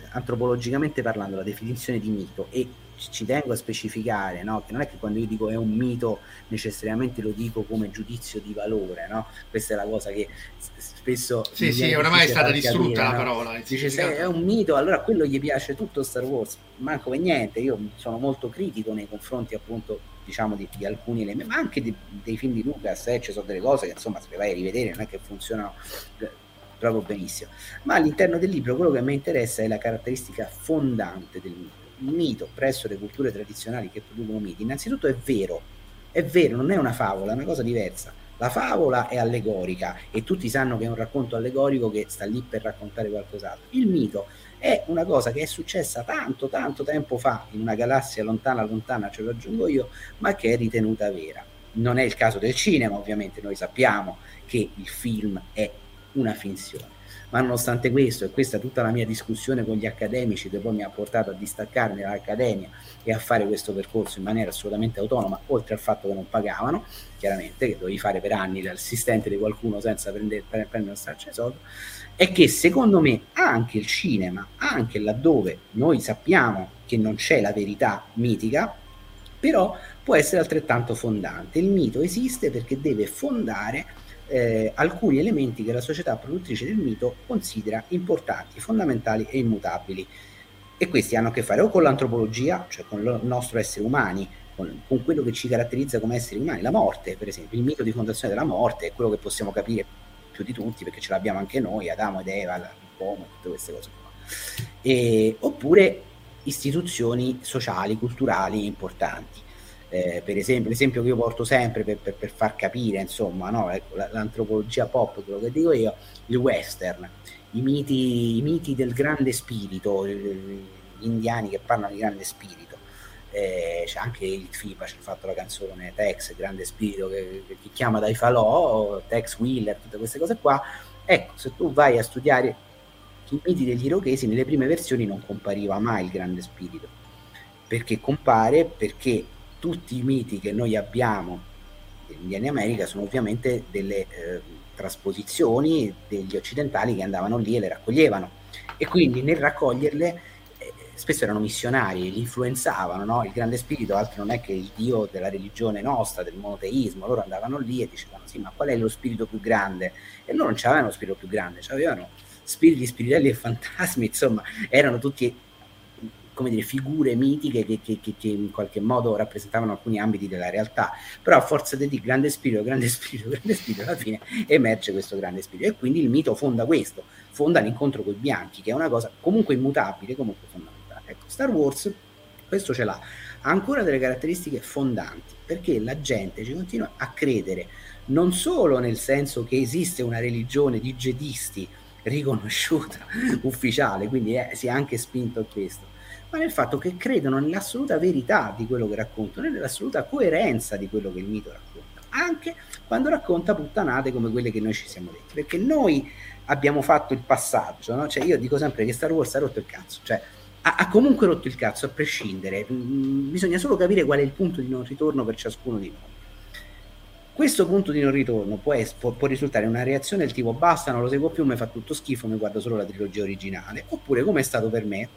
antropologicamente parlando la definizione di mito e ci tengo a specificare no? che non è che quando io dico è un mito necessariamente lo dico come giudizio di valore, no? questa è la cosa che spesso... Sì, sì, oramai è stata distrutta capire, la parola. Dice se è un mito, allora quello gli piace tutto Star Wars, manco per niente, io sono molto critico nei confronti appunto diciamo di, di alcuni elementi, ma anche di, dei film di Lucas, eh, ci sono delle cose che insomma se le vai a rivedere non è che funzionano eh, proprio benissimo. Ma all'interno del libro quello che mi interessa è la caratteristica fondante del mito. Mito presso le culture tradizionali che producono miti, innanzitutto è vero, è vero, non è una favola, è una cosa diversa. La favola è allegorica e tutti sanno che è un racconto allegorico che sta lì per raccontare qualcos'altro. Il mito è una cosa che è successa tanto, tanto tempo fa in una galassia lontana, lontana, ce lo aggiungo io, ma che è ritenuta vera. Non è il caso del cinema, ovviamente noi sappiamo che il film è una finzione. Ma nonostante questo, e questa è tutta la mia discussione con gli accademici, che poi mi ha portato a distaccarmi dall'accademia e a fare questo percorso in maniera assolutamente autonoma, oltre al fatto che non pagavano, chiaramente, che dovevi fare per anni l'assistente di qualcuno senza prendere, prendere uno straccio di soldi, è che secondo me anche il cinema, anche laddove noi sappiamo che non c'è la verità mitica, però può essere altrettanto fondante. Il mito esiste perché deve fondare eh, alcuni elementi che la società produttrice del mito considera importanti, fondamentali e immutabili. E questi hanno a che fare o con l'antropologia, cioè con il nostro essere umani, con, con quello che ci caratterizza come esseri umani, la morte, per esempio. Il mito di fondazione della morte è quello che possiamo capire più di tutti, perché ce l'abbiamo anche noi, Adamo ed Eva, l'uomo, tutte queste cose qua. E, oppure istituzioni sociali, culturali importanti. Eh, per esempio, l'esempio che io porto sempre per, per, per far capire, insomma, no? ecco, l'antropologia pop, quello che dico io, il western, i miti, i miti del grande spirito, gli indiani che parlano di grande spirito eh, c'è anche il FIPA, c'è fatto la canzone Tex, grande spirito che, che, che chiama dai falò, Tex Wheeler, tutte queste cose qua. Ecco, se tu vai a studiare i miti degli irochesi, nelle prime versioni non compariva mai il grande spirito, perché compare perché tutti i miti che noi abbiamo Indiani America sono ovviamente delle eh, trasposizioni degli occidentali che andavano lì e le raccoglievano e quindi nel raccoglierle eh, spesso erano missionari, li influenzavano, no? il grande spirito altro non è che il dio della religione nostra, del monoteismo, loro andavano lì e dicevano sì ma qual è lo spirito più grande? E loro non avevano lo spirito più grande, avevano spiriti spirituali e fantasmi, insomma erano tutti come dire, figure mitiche che, che, che, che, in qualche modo rappresentavano alcuni ambiti della realtà, però a forza di grande spirito, grande (laughs) spirito, grande spirito, alla fine emerge questo grande spirito. E quindi il mito fonda questo, fonda l'incontro con i bianchi, che è una cosa comunque immutabile, comunque fondamentale. Ecco, Star Wars questo ce l'ha, ha ancora delle caratteristiche fondanti, perché la gente ci continua a credere non solo nel senso che esiste una religione di jedisti riconosciuta, (laughs) ufficiale, quindi è, si è anche spinto a questo, ma nel fatto che credono nell'assoluta verità di quello che raccontano e nell'assoluta coerenza di quello che il mito racconta, anche quando racconta puttanate come quelle che noi ci siamo detti, perché noi abbiamo fatto il passaggio, no? cioè io dico sempre che Star Wars ha rotto il cazzo, cioè ha, ha comunque rotto il cazzo a prescindere, mm, bisogna solo capire qual è il punto di non ritorno per ciascuno di noi. Questo punto di non ritorno può, es- può, può, risultare una reazione del tipo basta, non lo seguo più, mi fa tutto schifo, mi guardo solo la trilogia originale, oppure come è stato per me,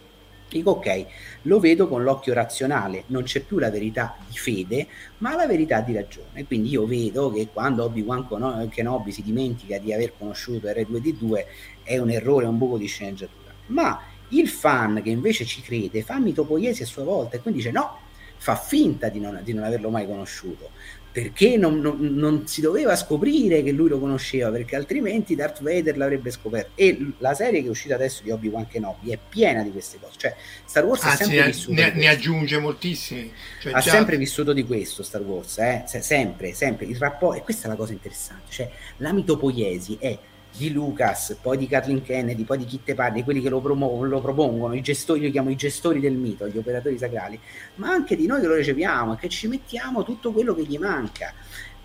Dico ok, lo vedo con l'occhio razionale, non c'è più la verità di fede, ma la verità di ragione. Quindi io vedo che quando Obi-Wan Kenobi si dimentica di aver conosciuto R2D2 è un errore, un buco di sceneggiatura. Ma il fan che invece ci crede fa mitopoiesi a sua volta e quindi dice no, fa finta di non, di non averlo mai conosciuto perché non, non, non, si doveva scoprire che lui lo conosceva perché altrimenti Darth Vader l'avrebbe scoperto. E la serie che è uscita adesso di Obi-Wan Kenobi è piena di queste cose. Cioè Star Wars Anzi, sempre ne, vissuto ne, ne aggiunge moltissimi. Cioè, ha già... sempre vissuto di questo Star Wars eh? sempre, sempre. Il rapporto e questa è la cosa interessante. Cioè la mitopoiesi è di Lucas, poi di Kathleen Kennedy, poi di chi te parli, quelli che lo, promuovono, lo propongono, i gestori, io chiamo i gestori del mito, gli operatori sacrali, ma anche di noi che lo riceviamo e che ci mettiamo tutto quello che gli manca.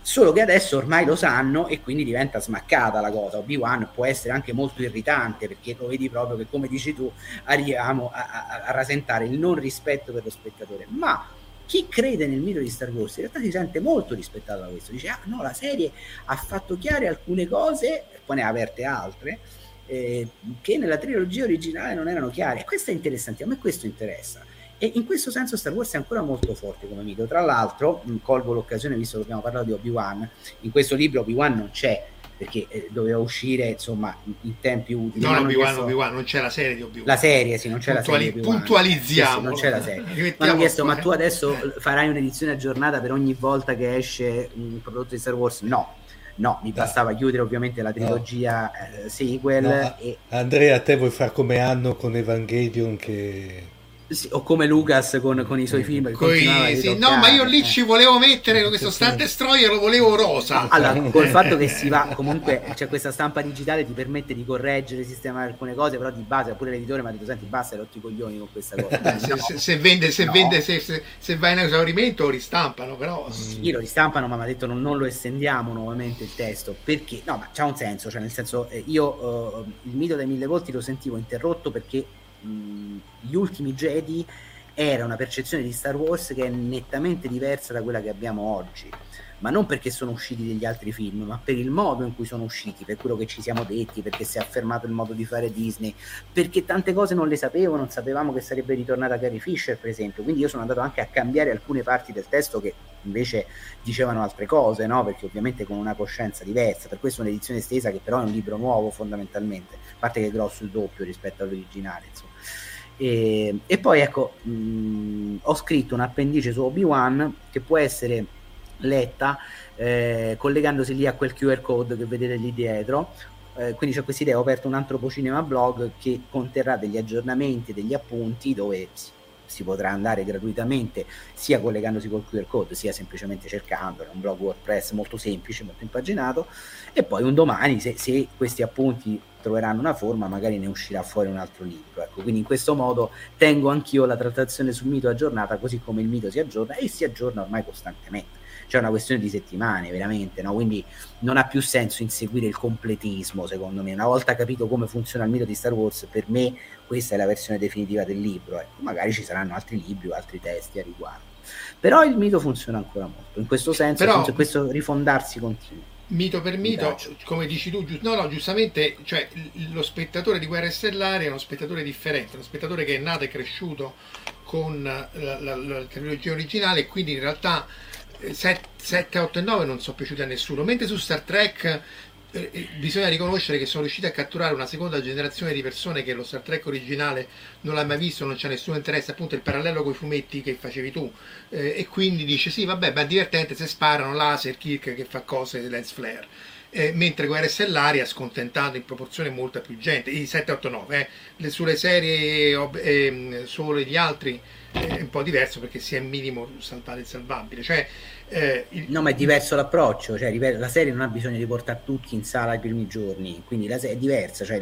Solo che adesso ormai lo sanno e quindi diventa smaccata la cosa. Obi-Wan può essere anche molto irritante perché lo vedi proprio che, come dici tu, arriviamo a, a, a rasentare il non rispetto per lo spettatore. Ma chi crede nel mito di Star Wars in realtà si sente molto rispettato da questo. Dice, ah no, la serie ha fatto chiare alcune cose, poi ne ha aperte altre, eh, che nella trilogia originale non erano chiare. Questo è interessante, a me questo interessa. E in questo senso Star Wars è ancora molto forte come mito. Tra l'altro, colgo l'occasione, visto che abbiamo parlato di Obi-Wan, in questo libro Obi-Wan non c'è perché eh, doveva uscire insomma in tempi utili. Non Obi-Wan, Obi-Wan, non c'è la serie di Obi-Wan. La serie, sì, non c'è Puntuali- la serie. Puntualizziamo. Sì, non c'è la serie. (laughs) Ma hanno chiesto, ma tu adesso farai un'edizione aggiornata per ogni volta che esce un prodotto di Star Wars? No. No, mi bastava chiudere ovviamente la trilogia no. eh, sequel. No, e... Andrea, a te vuoi fare come hanno con Evangelion che sì, o come Lucas con, con i suoi film Coi, sì, no ma io lì eh. ci volevo mettere questo Star Destroyer lo volevo rosa allora col fatto che si va comunque c'è questa stampa digitale ti permette di correggere sistemare alcune cose però di base pure l'editore mi ha detto senti basta hai rotto i coglioni con questa cosa (laughs) se, no. se, se, vende se, no. vende se, se, se, va in esaurimento lo ristampano però sì lo ristampano ma mi ha detto non, non, lo estendiamo nuovamente il testo perché no ma c'ha un senso cioè nel senso eh, io uh, il mito dei mille volti lo sentivo interrotto perché gli ultimi Jedi era una percezione di Star Wars che è nettamente diversa da quella che abbiamo oggi ma non perché sono usciti degli altri film, ma per il modo in cui sono usciti, per quello che ci siamo detti, perché si è affermato il modo di fare Disney, perché tante cose non le sapevo, non sapevamo che sarebbe ritornata Carrie Fisher, per esempio. Quindi io sono andato anche a cambiare alcune parti del testo che invece dicevano altre cose, no? Perché ovviamente con una coscienza diversa, per questo un'edizione estesa che però è un libro nuovo fondamentalmente, a parte che è grosso il doppio rispetto all'originale, insomma. E, e, poi ecco, mh, ho scritto un appendice su Obi-Wan che può essere letta eh, collegandosi lì a quel QR code che vedete lì dietro. Eh, quindi c'è questa idea, ho aperto un antropocinema blog che conterrà degli aggiornamenti, degli appunti dove si potrà andare gratuitamente sia collegandosi col QR code sia semplicemente cercandolo, è un blog WordPress molto semplice, molto impaginato e poi un domani se, se questi appunti troveranno una forma, magari ne uscirà fuori un altro libro. Ecco, quindi in questo modo tengo anch'io la trattazione sul mito aggiornata, così come il mito si aggiorna e si aggiorna ormai costantemente c'è una questione di settimane veramente, no? quindi non ha più senso inseguire il completismo secondo me, una volta capito come funziona il mito di Star Wars, per me questa è la versione definitiva del libro, ecco. magari ci saranno altri libri o altri testi a riguardo. Però il mito funziona ancora molto, in questo senso, Però, in questo rifondarsi continuo. Mito per mito, come dici tu, giu- no, no, giustamente, cioè, lo spettatore di Guerre Stellari è uno spettatore differente, uno spettatore che è nato e cresciuto con la, la- la- la trilogia originale e quindi in realtà 7, 8 e 9 non sono piaciuti a nessuno, mentre su Star Trek eh, eh, bisogna riconoscere che sono riusciti a catturare una seconda generazione di persone che lo Star Trek originale non l'ha mai visto, non c'è nessun interesse, appunto il parallelo con i fumetti che facevi tu, eh, e quindi dice sì vabbè, ma è divertente se sparano laser, Kirk che fa cose, lens flare. Eh, mentre Guerre Stellari ha scontentato in proporzione molta più gente, i 7, 8, 9, eh. Le- sulle serie ehm, solo gli altri è un po' diverso perché si è minimo salvare il salvabile, cioè eh, il- No, ma è diverso l'approccio, cioè, la serie non ha bisogno di portare tutti in sala i primi giorni, quindi la serie è diversa, cioè,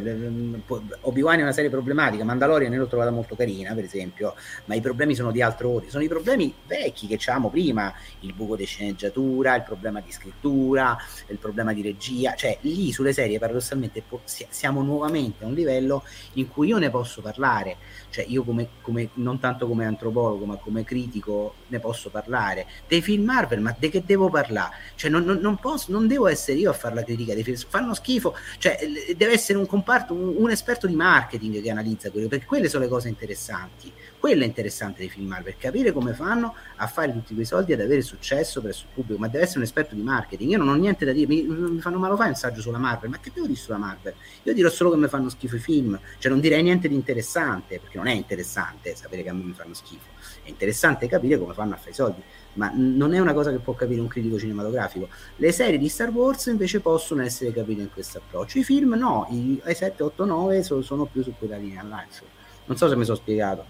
Obi-Wan è una serie problematica, Mandalorian io l'ho trovata molto carina, per esempio, ma i problemi sono di altro ordine, sono i problemi vecchi che avevamo prima, il buco di sceneggiatura, il problema di scrittura, il problema di regia, cioè lì sulle serie paradossalmente siamo nuovamente a un livello in cui io ne posso parlare, cioè io come, come- non tanto come antropologo ma come critico ne posso parlare. Dei film Marvel ma di che devo parlare? Cioè non, non- non posso, non devo essere io a fare la critica dei film. Fanno schifo cioè deve essere un comparto un, un esperto di marketing che analizza quello perché quelle sono le cose interessanti quello è interessante dei film Marvel capire come fanno a fare tutti quei soldi ad avere successo presso il pubblico ma deve essere un esperto di marketing io non ho niente da dire mi, mi fanno ma lo fai un saggio sulla Marvel ma che devo dire sulla Marvel io dirò solo che mi fanno schifo i film, cioè non direi niente di interessante, perché non è interessante sapere che a me mi fanno schifo, è interessante capire come fanno a fare i soldi, ma non è una cosa che può capire un critico cinematografico. Le serie di Star Wars invece possono essere capite in questo approccio, i film no, i, i 7, 8, 9 so- sono più su quella linea là. Non so se mi sono spiegato.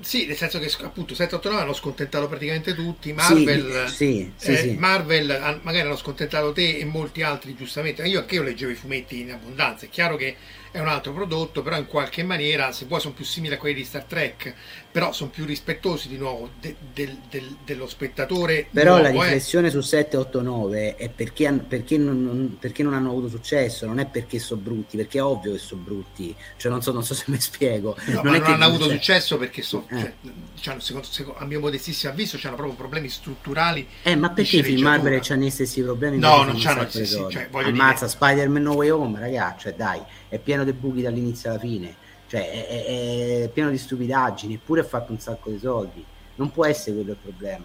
Sì, nel senso che appunto 789 hanno scontentato praticamente tutti, Marvel, sì, sì, eh, sì. Marvel magari hanno scontentato te e molti altri giustamente, io anche io leggevo i fumetti in abbondanza, è chiaro che è un altro prodotto, però in qualche maniera, se vuoi sono più simili a quelli di Star Trek, però sono più rispettosi di nuovo de- del- del- dello spettatore. Però la nuovo, eh. riflessione su 7, 8, 9 è perché, han- perché, non, perché non hanno avuto successo, non è perché sono brutti, perché è ovvio che sono brutti, cioè non so, non so se mi spiego. No, non non hanno avuto cioè- successo perché so- Eh. cioè, c'hanno, secondo, secondo- a mio modestissimo avviso c'hanno proprio problemi strutturali. Eh, ma perché i film. Marvel hanno gli stessi problemi? No, non un gli stessi, cioè, Ammazza Spider-Man No Way Home, ragazzi, cioè dai, è pieno di buchi dall'inizio alla fine, cioè è, è- è pieno di stupidaggini, eppure ha fatto un sacco di soldi. Non può essere quello il problema.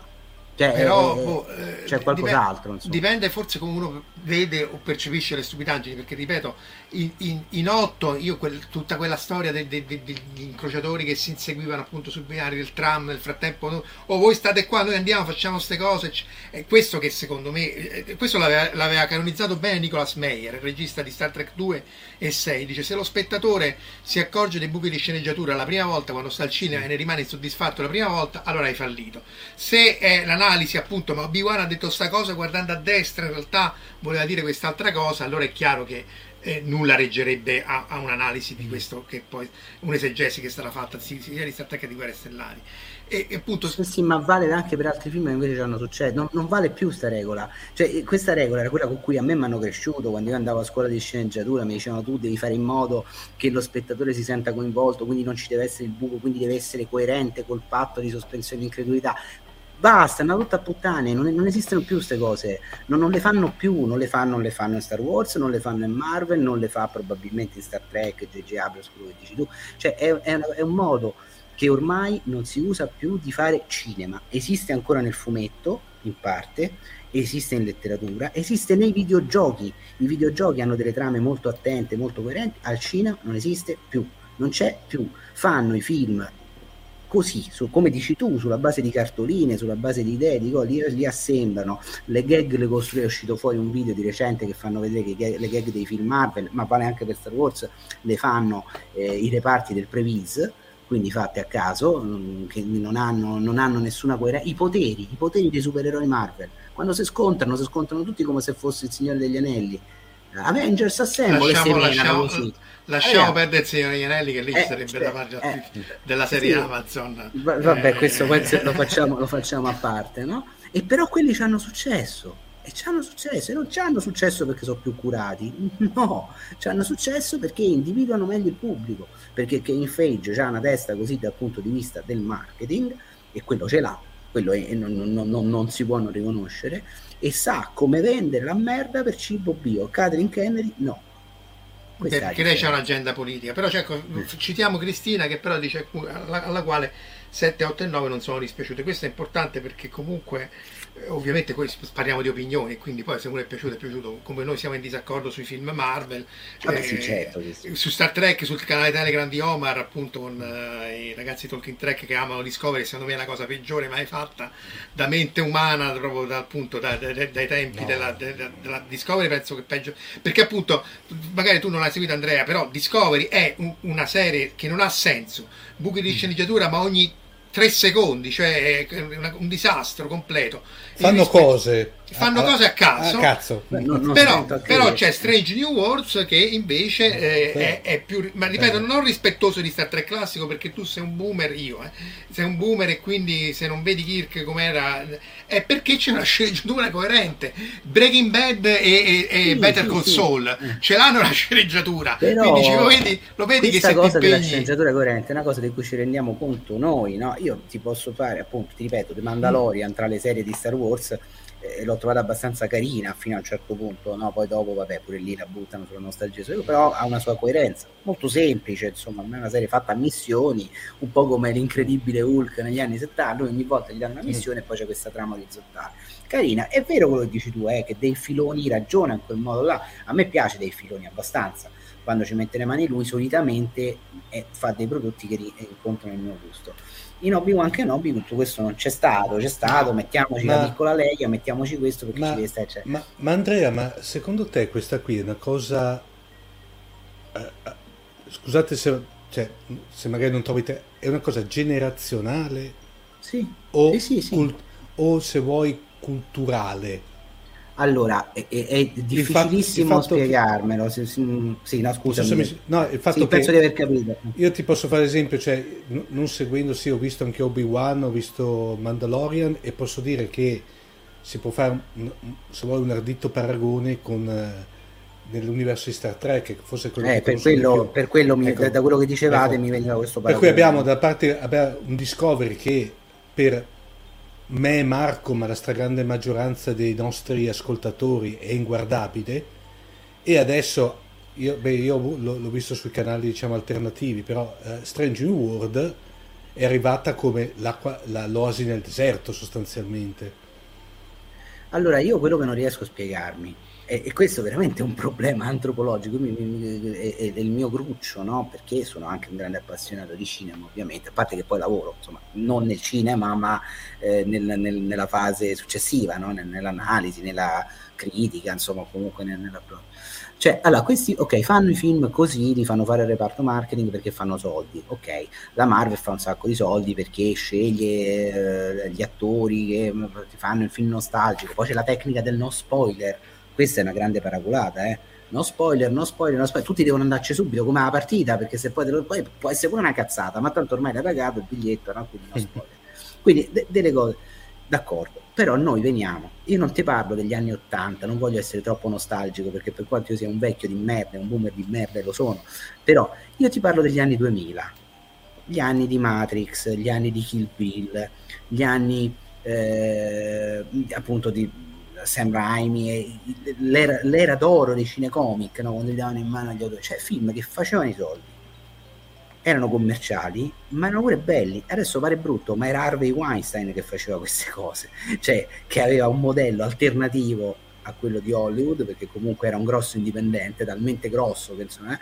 Cioè, Però è- boh, eh, c'è qualcos'altro, insomma. Dipende forse come uno vede o percepisce le stupidaggini, perché ripeto, in, in, in otto io quel- tutta quella storia de- de- de- degli incrociatori che si inseguivano appunto sui binari del tram, nel frattempo, no, oh voi state qua, noi andiamo, facciamo queste cose, è questo che secondo me, eh, questo l'aveva, l'aveva canonizzato bene Nicolas Meyer, il regista di Star Trek 2 e 6, dice se lo spettatore si accorge dei buchi di sceneggiatura la prima volta quando sta al cinema e ne rimane insoddisfatto la prima volta, allora hai fallito. Se è l'analisi appunto, ma Obi-Wan ha detto sta cosa guardando a destra, in realtà voleva dire quest'altra cosa, allora è chiaro che eh, nulla reggerebbe a, a un'analisi di questo che poi un'esegesi che è stata fatta sì, sia di Star Trek che di Guerre Stellari. E, e appunto Sì, sì, ma vale anche per altri film che invece hanno successo. Non, non vale più sta regola. Cioè, eh, questa regola era quella con cui a me mi hanno cresciuto quando io andavo a scuola di sceneggiatura. Mi dicevano tu devi fare in modo che lo spettatore si senta coinvolto, quindi non ci deve essere il buco, quindi deve essere coerente col patto di sospensione di incredulità. Basta, è una tutta puttane, non, non esistono più queste cose, non, non le fanno più, non le fanno, non le fanno in Star Wars, non le fanno in Marvel, non le fa probabilmente in Star Trek, J.J. Abrams, quello che dici tu. Cioè, è, è è un modo che ormai non si usa più di fare cinema. Esiste ancora nel fumetto, in parte, esiste in letteratura, esiste nei videogiochi. I videogiochi hanno delle trame molto attente, molto coerenti, al cinema non esiste più, non c'è più. Fanno i film così, su- come dici tu, sulla base di cartoline, sulla base di idee, di cose, li, li assemblano, le gag le costruiscono, è uscito fuori un video di recente che fanno vedere che le gag dei film Marvel, ma vale anche per Star Wars, le fanno eh, i reparti del Previs, quindi fatte a caso, mm, che non hanno, non hanno nessuna coerenza. I poteri, i poteri dei supereroi Marvel, quando si scontrano, si scontrano tutti come se fosse il Signore degli Anelli. Avengers Assemble lasciamo, lasciamo, così. lasciamo Ragazzi, perdere il Signore Ianelli che lì Eh, sarebbe cioè, da parte eh, della serie sì. Amazon. Va- Vabbè, Eh, questo lo facciamo, lo facciamo a parte, no? E però quelli ci hanno successo. E ci hanno successo, e non ci hanno successo perché sono più curati, (laughs) no, ci hanno successo perché individuano meglio il pubblico, perché Kane Fage ha una testa così dal punto di vista del marketing, e quello ce l'ha, quello è, non, non, non, non, si può non riconoscere, e sa come vendere la merda per cibo bio. Catherine Kennedy no. Questa perché lei c'ha un'agenda politica, però cioè, citiamo Cristina che però dice alla, alla quale 7, 8 e 9 non sono dispiaciute. Questo è importante perché comunque ovviamente poi parliamo di opinioni, quindi poi se uno è piaciuto è piaciuto, come noi siamo in disaccordo sui film Marvel, Vabbè, eh, sì, certo, sì. su Star Trek, sul canale Telegram di Omar, appunto con eh, i ragazzi Talking Trek che amano Discovery, secondo me è la cosa peggiore mai fatta da mente umana, proprio da, appunto da, da, dai tempi no. della, della, Discovery, penso che peggio, perché appunto magari tu non l'hai seguito Andrea, però Discovery è un, una serie che non ha senso, buchi di sceneggiatura, ma ogni tre secondi, cioè un disastro completo. Fanno cose fanno ah, cose a caso, a cazzo. Non, però, però c'è Strange New Worlds che invece eh, è, è, più ma ripeto non rispettoso di Star Trek classico perché tu sei un boomer io eh. sei un boomer e quindi se non vedi Kirk com'era è perché c'è una (laughs) sceneggiatura coerente Breaking Bad e, e, e sì, Better sì, Call sì. Saul eh. ce l'hanno la (laughs) sceneggiatura però quindi ci, lo vedi, lo vedi che se cosa della sceneggiatura coerente è una cosa di cui ci rendiamo conto noi no? io ti posso fare appunto ti ripeto The Mandalorian mm. tra le serie di Star Wars eh, l'ho trovata abbastanza carina fino a un certo punto, no? poi dopo vabbè pure lì la buttano sulla nostalgia, però ha una sua coerenza, molto semplice, insomma, non è una serie fatta a missioni, un po' come l'incredibile Hulk negli anni 70, ogni volta gli danno una missione mm. e poi c'è questa trama orizzontale. Carina, è vero quello che dici tu, eh, che dei filoni ragiona in quel modo là, a me piace dei filoni abbastanza, quando ci mette le mani lui solitamente eh, fa dei prodotti che incontrano il mio gusto in Obi-Wan Kenobi tutto questo non c'è stato, c'è stato, mettiamoci ma, la piccola Leia, mettiamoci questo perché ma, ci deve stare. Cioè. Ma, ma, Andrea, ma secondo te questa qui è una cosa... Eh, eh, scusate se, cioè, se magari non trovi te, è una cosa generazionale? Sì, o, sì, sì, sì. Cult- o se vuoi culturale? Allora, è, è difficilissimo fatto, spiegarmelo. Che... Sì, no, scusami. Mi... No, il fatto sì, penso di aver capito. Io ti posso fare esempio, cioè, n- non seguendo, sì, ho visto anche Obi-Wan, ho visto Mandalorian e posso dire che si può fare, un, se vuoi, un ardito paragone con... Uh, nell'universo di Star Trek, forse quello eh, per, quello, per quello mi, ecco, da quello che dicevate ecco, mi veniva questo paragone. Per cui abbiamo da parte abbiamo un Discovery che per me e Marco, ma la stragrande maggioranza dei nostri ascoltatori è inguardabile e adesso io, beh, io l'ho, l'ho, visto sui canali diciamo alternativi, però uh, Strange New World è arrivata come l'acqua, la, l'oasi nel deserto sostanzialmente. Allora io quello che non riesco a spiegarmi e, e questo veramente è un problema antropologico, mi, mi, è, è, il mio gruccio, no? perché sono anche un grande appassionato di cinema, ovviamente, a parte che poi lavoro, insomma, non nel cinema, ma eh, nel, nel, nella fase successiva, no? nell'analisi, nella critica, insomma, comunque nella... Cioè, allora, questi, ok, fanno i film così, li fanno fare il reparto marketing perché fanno soldi, ok. La Marvel fa un sacco di soldi perché sceglie eh, gli attori che fanno il film nostalgico, poi c'è la tecnica del no spoiler, questa è una grande paraculata, eh. No spoiler, no spoiler, no spoiler, tutti devono andarci subito come la partita, perché se poi, lo, poi può essere pure una cazzata, ma tanto ormai l'hai pagato il biglietto, no? quindi no spoiler. Quindi de- delle cose, d'accordo, però noi veniamo, io non ti parlo degli anni Ottanta, non voglio essere troppo nostalgico, perché per quanto io sia un vecchio di merda, un boomer di merda, lo sono, però io ti parlo degli anni 2000, gli anni di Matrix, gli anni di Kill Bill, gli anni eh, appunto di Sam Raimi, l'era, l'era d'oro dei cinecomic, no? quando li davano in mano agli autori, cioè film che facevano i soldi, erano commerciali, ma erano pure belli. Adesso pare brutto, ma era Harvey Weinstein che faceva queste cose, (laughs) cioè che aveva un modello alternativo a quello di Hollywood, perché comunque era un grosso indipendente, talmente grosso che insomma... Eh,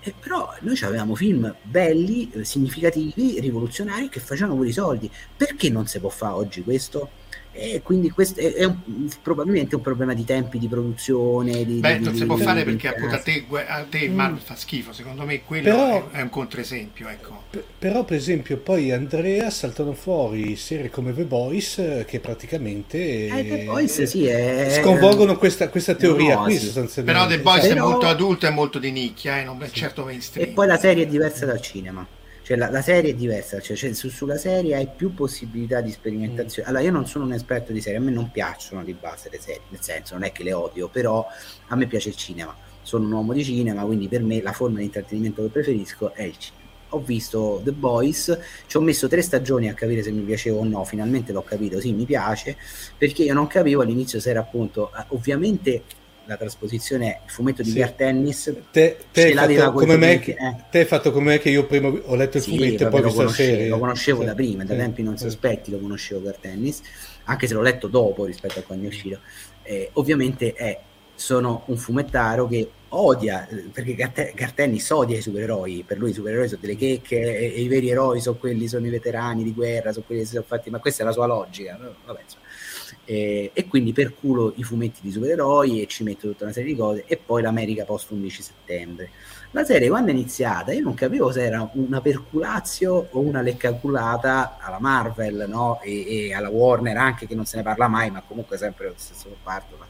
eh, però noi avevamo film belli, significativi, rivoluzionari che facevano pure i soldi. Perché non si può fare oggi questo? E quindi questo è, è un, probabilmente un problema di tempi di produzione. Di, Beh, di, non si può fare perché appunto a te, a te mm. Marvel fa schifo, secondo me quello però, è, è, un controesempio. Ecco. P- però per esempio poi Andrea saltano fuori serie come The Boys che praticamente eh, The Boys, sì, è... sconvolgono questa, questa teoria no, qui sì. sostanzialmente. Però The Boys però... è molto adulto e molto di nicchia, eh, non è sì. certo mainstream. E poi la serie è diversa dal cinema cioè la, la, serie è diversa, cioè, cioè su, sulla serie hai più possibilità di sperimentazione. Mm. Allora, io non sono un esperto di serie, a me non piacciono di base le serie, nel senso non è che le odio, però a me piace il cinema. Sono un uomo di cinema, quindi per me la forma di intrattenimento che preferisco è il cinema. ho visto The Boys, ci ho messo tre stagioni a capire se mi piaceva o no, finalmente l'ho capito, sì mi piace, perché io non capivo all'inizio se era appunto, eh, ovviamente la trasposizione il fumetto di sì. Gar Tennis te, te, fatto come me che, eh. te hai fatto come me che io prima ho letto il sì, fumetto e poi ho visto la serie lo conoscevo sì. da prima, da tempi non sospetti lo conoscevo Gar Tennis anche se l'ho letto dopo rispetto a quando è uscito eh, ovviamente è, sono un fumettaro che odia, perché Gartennis odia i supereroi, per lui i supereroi sono delle checche e, e, i veri eroi sono quelli, sono i veterani di guerra, sono quelli che si sono fatti, ma questa è la sua logica? Vabbè, e, e, quindi per culo i fumetti di supereroi e ci metto tutta una serie di cose e poi l'America post 11 settembre. La serie quando è iniziata io non capivo se era una perculazio o una leccaculata alla Marvel no? e, e, alla Warner anche che non se ne parla mai ma comunque sempre lo stesso comparto. Ma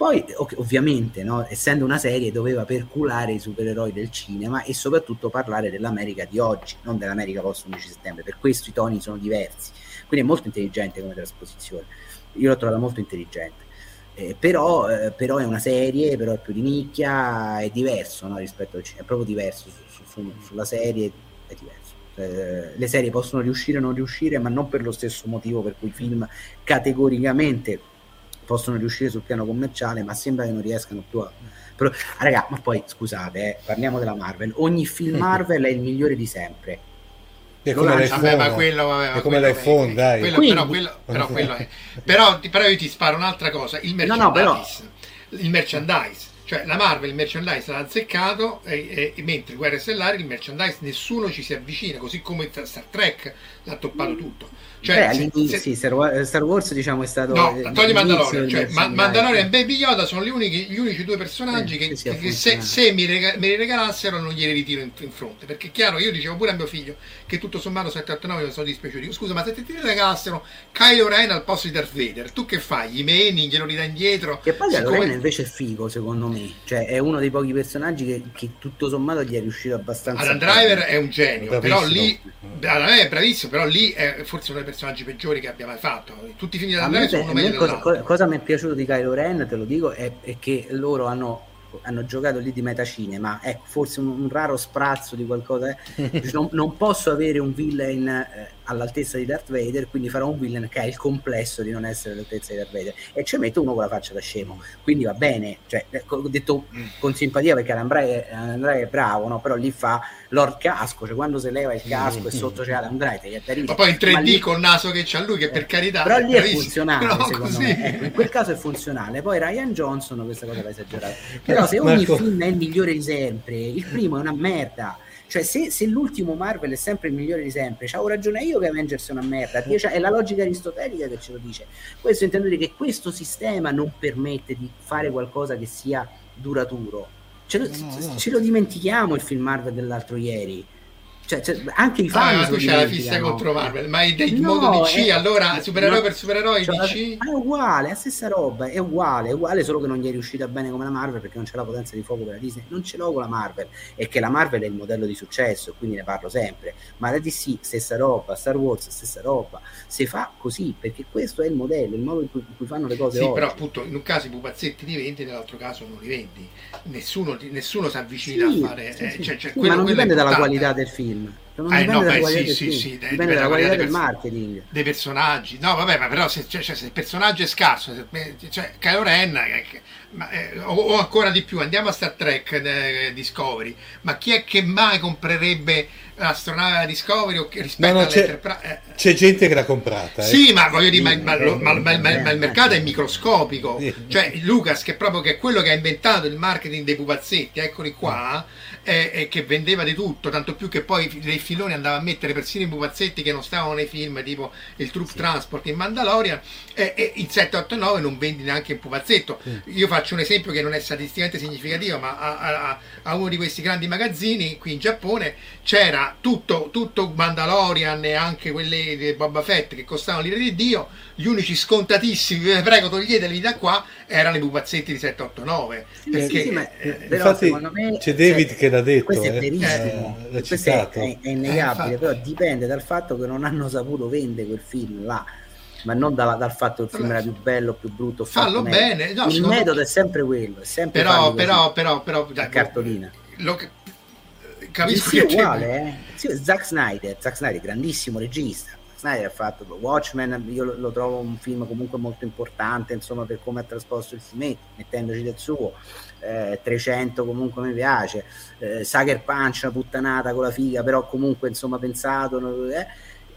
poi, ovviamente, no, essendo una serie, doveva perculare i supereroi del cinema e soprattutto parlare dell'America di oggi, non dell'America post 11 settembre. Per questo i toni sono diversi. Quindi è molto intelligente come trasposizione. Io l'ho trovata molto intelligente. Eh, però, eh, però, è una serie, però è più di nicchia, è diverso no, rispetto al cinema, è proprio diverso su, su, sulla serie, è diverso. Eh, le serie possono riuscire o non riuscire, ma non per lo stesso motivo per cui i film categoricamente possono riuscire sul piano commerciale, ma sembra che non riescano più a... Però, ah, raga, ma poi scusate, eh, parliamo della Marvel. Ogni film (laughs) Marvel è il migliore di sempre. È come l'iPhone, vabbè, quello, vabbè, è come l'iPhone, dai. Quello, Quindi, però, quello, però, quello è. Però, però, io ti sparo un'altra cosa, il merchandise. No, no, però... Il merchandise cioè la Marvel il merchandise l'ha azzeccato e, e, mentre Guerre Stellari il merchandise nessuno ci si avvicina, così come Star Trek l'ha toppato tutto. Cioè, Beh, se, sì, Star Wars diciamo è stato no, togli Mandalorian cioè, Ma, Mandalorian e Baby Yoda sono gli unici, gli unici due personaggi eh, che, che, che se, se mi, rega, me li regalassero non glieli ritiro in, in, fronte perché è chiaro io dicevo pure a mio figlio che tutto sommato 789 mi sono dispiaciuto dico scusa ma se ti regalassero Kylo Ren al posto di Darth Vader tu che fai? gli meni? glielo ridai indietro? che poi Kylo Ren invece è figo secondo me cioè è uno dei pochi personaggi che, che tutto sommato gli è riuscito abbastanza Adam Driver è un genio bravissimo. però lì è bravissimo però lì è forse uno dei personaggi peggiori che abbia mai fatto. Tutti i film di Andrea sono meglio cosa, cosa, cosa mi è piaciuto di Kylo Ren, te lo dico, è, è che loro hanno hanno giocato lì di metacinema, ecco, forse un, un raro sprazzo di qualcosa. Eh. (laughs) non, non, posso avere un villain eh, all'altezza di Darth Vader, quindi farò un villain che ha il complesso di non essere all'altezza di Darth Vader e ci metto uno con la faccia da scemo, quindi va bene, cioè, eh, ho detto con simpatia perché Andrea è bravo, no? però lì fa Lord Casco, cioè quando si leva il casco e sotto c'è Adam Driver, ma poi in 3D lì... col naso che c'ha lui, che per carità, però lì è funzionale, no, secondo così. me. Ecco, in quel caso è funzionale. Poi Ryan Johnson, questa cosa l'ha esagerata, (laughs) però se ogni Marco... film è il migliore di sempre, il primo è una merda cioè, se, se, l'ultimo Marvel è sempre il migliore di sempre, c'avevo ragione io che Avengers è una merda. È la logica aristotelica che ce lo dice. Questo intendo dire che questo sistema non permette di fare qualcosa che sia duraturo. Ce lo, no, no. ce lo dimentichiamo il film Marvel dell'altro ieri cioè, cioè, anche i fan ah, tu c'è la fissa contro Marvel ma è del no, modo DC è, allora supereroi no, per supereroi cioè, DC è uguale è la stessa roba è uguale è uguale solo che non gli è riuscita bene come la Marvel perché non c'è la potenza di fuoco per la Disney. Non ce l'ho con la Marvel e che la Marvel è il modello di successo quindi ne parlo sempre. Ma la DC stessa roba Star Wars stessa roba. Si fa così perché questo è il modello il modo in cui, in cui fanno le cose sì oggi. però appunto in un caso i pupazzetti li vendi nell'altro caso non li vendi. Nessuno, nessuno si avvicina sì, a fare sì, eh, cioè, cioè, quello, ma non dipende dalla qualità del film non eh, no, beh, sì, sì, sì, dipende dalla qualità del marketing. dei personaggi. No vabbè ma però se, cioè, se il personaggio è scarso se, cioè Kylo Ren eh, ma, eh, o, o, ancora di più andiamo a Star Trek eh, Discovery ma chi è che mai comprerebbe l'astronave Discovery o che rispetto no, no, c'è, eh, c'è, gente che l'ha comprata eh. sì ma voglio dire ma, ma, ma, ma, il mercato è microscopico cioè Lucas che proprio che è quello che ha inventato il marketing dei pupazzetti eccoli qua eh, eh, che vendeva di tutto, tanto più che poi dei filoni andava a mettere persino i pupazzetti che non stavano nei film, tipo il Troop sì. Transport in Mandalorian, e, e in 789 non vendi neanche un pupazzetto. Sì. Io faccio un esempio che non è statisticamente significativo, ma a, a, a, uno di questi grandi magazzini qui in Giappone c'era tutto, tutto Mandalorian e anche quelli di Boba Fett che costavano l'ira di Dio, gli unici scontatissimi, vi prego toglieteli da qua, erano i pupazzetti di 789. Sì, perché, sì, ma, eh, infatti me, c'è David cioè, che l'ha detto. Questo è verissimo, eh, questo è, è, è, innegabile, eh, però dipende dal fatto che non hanno saputo vendere quel film là ma non da, dal fatto che il film era più bello, più brutto. Fallo bene. No, il metodo me... è sempre quello. È sempre però, però, però, però, dai, cartolina. Lo, capisco che uguale, eh. Zack Snyder, Zack Snyder, grandissimo regista. Zack Snyder ha fatto Watchmen, io lo, lo, trovo un film comunque molto importante, insomma, per come ha trasposto il film, mettendoci del suo. Eh, 300 comunque mi piace. Eh, Sucker Punch, una puttanata con la figa, però comunque insomma pensato. Eh,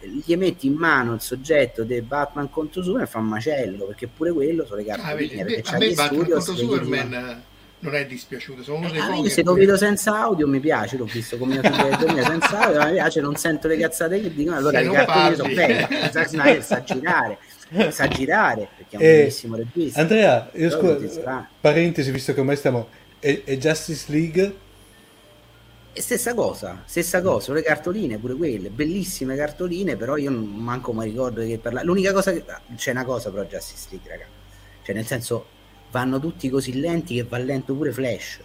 gli metti in mano il soggetto di Batman contro Superman e fa un macello perché pure quello sono le cartoline ah, perché a me Batman contro Superman non è dispiaciuto. Sono uno dei eh, se lo vedo senza audio mi piace, l'ho visto con mia figlia senza audio, ma mi piace, non sento le cazzate che dicono, allora se le cartoline sono belle, (laughs) Zack Snyder sa girare, sa girare, perché è un eh, bellissimo regista. Andrea, io scusa, parentesi, visto che ormai stiamo, è, è Justice League? Stessa cosa, stessa cosa, le cartoline pure quelle, bellissime cartoline, però io non manco mi ricordo che parlare. L'unica cosa che c'è una cosa però Justice League, raga. Cioè nel senso vanno tutti così lenti che va lento pure Flash.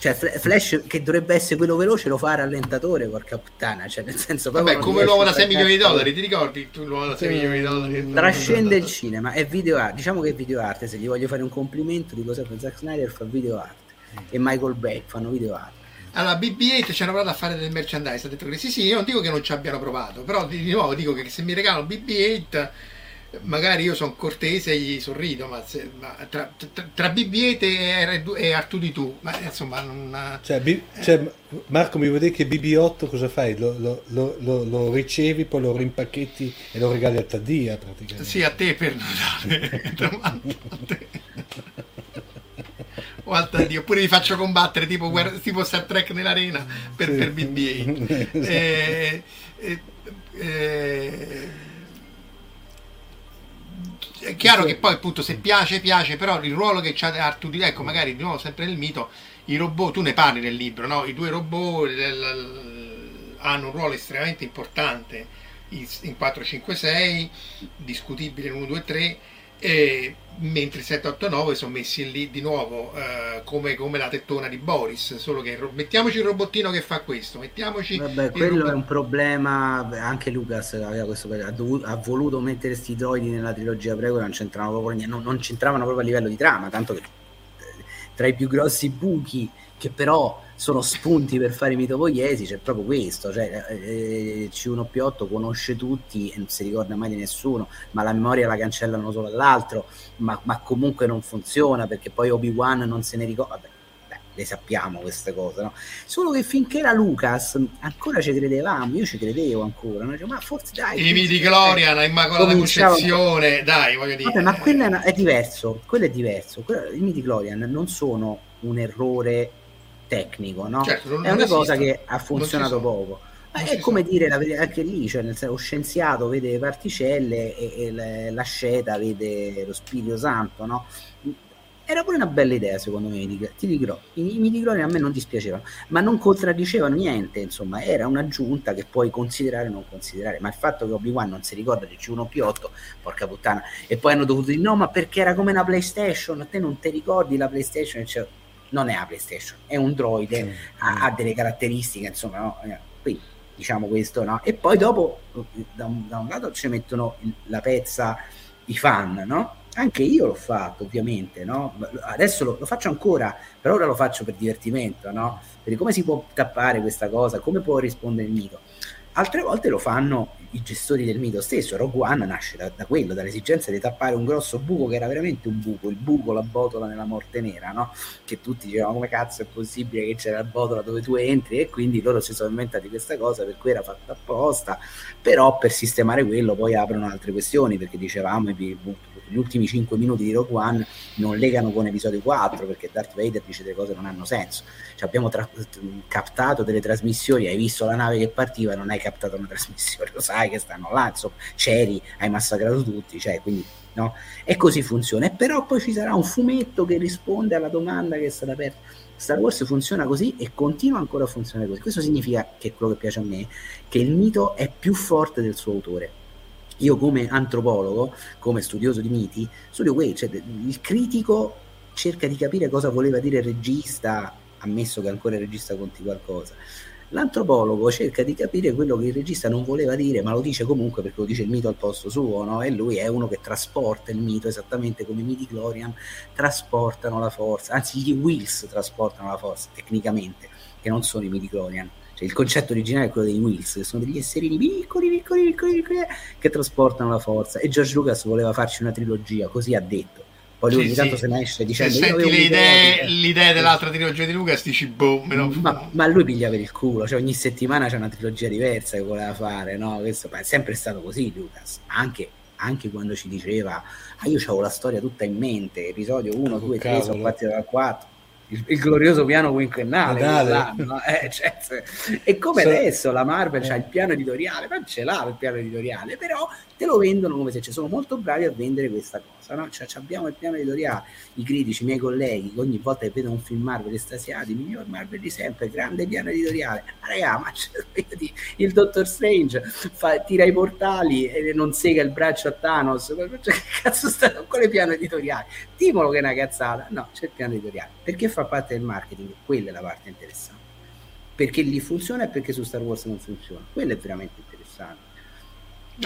Cioè Flash che dovrebbe essere quello veloce lo fa rallentatore, porca puttana, cioè nel senso Vabbè, come l'uomo da 6 milioni di dollari, ti ricordi tu l'uomo da 6 milioni di dollari? Trascende il cinema, è video art, diciamo che è video art, se gli voglio fare un complimento di cosa fa Zack Snyder fa video art e Michael Bay fanno video art. Allora, BB-8 ci hanno provato a fare del merchandise, ha detto che sì, sì, io non dico che non ci abbiano provato, però di nuovo dico che se mi regalano BB-8 magari io sono cortese e gli sorrido, ma, se, ma tra, tra, tra BB-8 e, e Artu di tu, ma insomma non... Cioè, B, cioè, Marco mi vuoi dire che BB-8 cosa fai? Lo, lo, lo, lo, ricevi, poi lo rimpacchetti e lo regali a Taddia praticamente? Sì, a te per Natale. (laughs) o al Taddia, oppure li faccio combattere tipo, guerra, tipo Star Trek nell'arena per, sì. per BB-8. (laughs) eh, eh, eh, è chiaro che poi appunto se piace piace però il ruolo che c'ha Artudi ecco magari di nuovo sempre nel mito i robot tu ne parli nel libro no? i due robot hanno un ruolo estremamente importante in 456 discutibile in 1 2 3 e, mentre i 789 sono messi lì di nuovo eh, come, come, la tettona di Boris solo che mettiamoci il robottino che fa questo mettiamoci Vabbè, quello robot... è un problema anche Lucas aveva questo, ha, dovuto, ha voluto mettere questi droidi nella trilogia prego non c'entravano proprio non, non c'entravano proprio a livello di trama tanto che eh, tra i più grossi buchi che però sono spunti per fare i mitopoiesi, c'è proprio questo, cioè eh, C1P8 conosce tutti e non si ricorda mai di nessuno, ma la memoria la cancellano solo all'altro, ma, ma comunque non funziona perché poi Obi-Wan non se ne ricorda, vabbè, beh, le sappiamo queste cose, no? Solo che finché era Lucas ancora ci credevamo, io ci credevo ancora, no? ma forse dai... I midi Glorian, a Immacolata Concezione, dai, voglio dire... Vabbè, ma quello è, è diverso, quello è diverso, I midi Glorian non sono un errore tecnico, no? Certo, è una cosa che ha funzionato poco. Ma è come dire la, anche lì, cioè nel senso, lo scienziato vede particelle e, e la sceta vede lo Spirito Santo, no? Era pure una bella idea, secondo me, ti dirò. I, i a me non dispiacevano, ma non contraddicevano niente, insomma, era un'aggiunta che puoi considerare o non considerare. Ma il fatto che Obi-Wan non si ricorda di C1P8, porca puttana, e poi hanno dovuto dire no, ma perché era come una PlayStation, a te non ti ricordi la PlayStation? Cioè, non è la PlayStation, è un droide, sì. ha, ha, delle caratteristiche, insomma, no? Eh, quindi diciamo questo, no? E poi dopo, da un, da un lato ci mettono la pezza i fan, no? Anche io l'ho fatto, ovviamente, no? Adesso lo, lo, faccio ancora, però ora lo faccio per divertimento, no? Perché come si può tappare questa cosa? Come può rispondere il mito? Altre volte lo fanno i gestori del mito stesso. Rogue One nasce da, da, quello, dall'esigenza di tappare un grosso buco che era veramente un buco, il buco, la botola nella morte nera, no? Che tutti dicevano come cazzo è possibile che c'era la botola dove tu entri e quindi loro si sono inventati questa cosa per cui era fatta apposta, però per sistemare quello poi aprono altre questioni perché dicevamo gli ultimi 5 minuti di Rogue One non legano con episodio 4 perché Darth Vader dice delle cose che non hanno senso. Cioè abbiamo tra- captato delle trasmissioni, hai visto la nave che partiva, non hai captato una trasmissione, (laughs) lo sai che stanno là, insomma, c'eri, hai massacrato tutti, cioè, quindi no? E così funziona. E però poi ci sarà un fumetto che risponde alla domanda che è stata aperta. Star Wars funziona così e continua ancora a funzionare così. Questo significa che quello che piace a me, che il mito è più forte del suo autore io come antropologo, come studioso di miti, studio questo, cioè il critico cerca di capire cosa voleva dire il regista, ammesso che ancora il regista conti qualcosa. L'antropologo cerca di capire quello che il regista non voleva dire, ma lo dice comunque perché lo dice il mito al posto suo, no? E lui è uno che trasporta il mito esattamente come i miti Glorian trasportano la forza, anzi gli Wills trasportano la forza tecnicamente, che non sono i miti Glorian Cioè, il concetto originale è quello dei Wheels, che sono degli esserini piccoli, piccoli, piccoli, piccoli, che trasportano la forza. E George Lucas voleva farci una trilogia, così ha detto. Poi lui Sì, ogni tanto sì. se ne esce Se dicendo... "Io senti le idee, l'idea dell'altra trilogia di Lucas, dici boh, me lo... ma, ma lui piglia per il culo, cioè ogni settimana c'è una trilogia diversa che voleva fare, no? Questo è sempre stato così, Lucas. Anche, anche quando ci diceva, ah, io avevo la storia tutta in mente, episodio 1, 2, 3, sono partito dal 4. Il, il glorioso piano quinquennale, eh, (laughs) cioè, e come Sì. adesso la Marvel Eh. c'ha il piano editoriale, ma ce l'ha il piano editoriale, però te lo vendono come se ci sono molto bravi a vendere questa cosa, no? Cioè, ci abbiamo il piano editoriale, i critici, i miei colleghi, ogni volta che vedono un film Marvel estasiati, miglior Marvel di sempre, grande piano editoriale. Ma raga, ma il Doctor Strange fa- tira i portali e non sega il braccio a Thanos. Cioè, che cazzo sta con quale piano editoriale? Dimolo che è una cazzata. No, c'è il piano editoriale. Perché fa parte del marketing? Quella è la parte interessante. Perché lì funziona e perché su Star Wars non funziona. Quello è veramente interessante.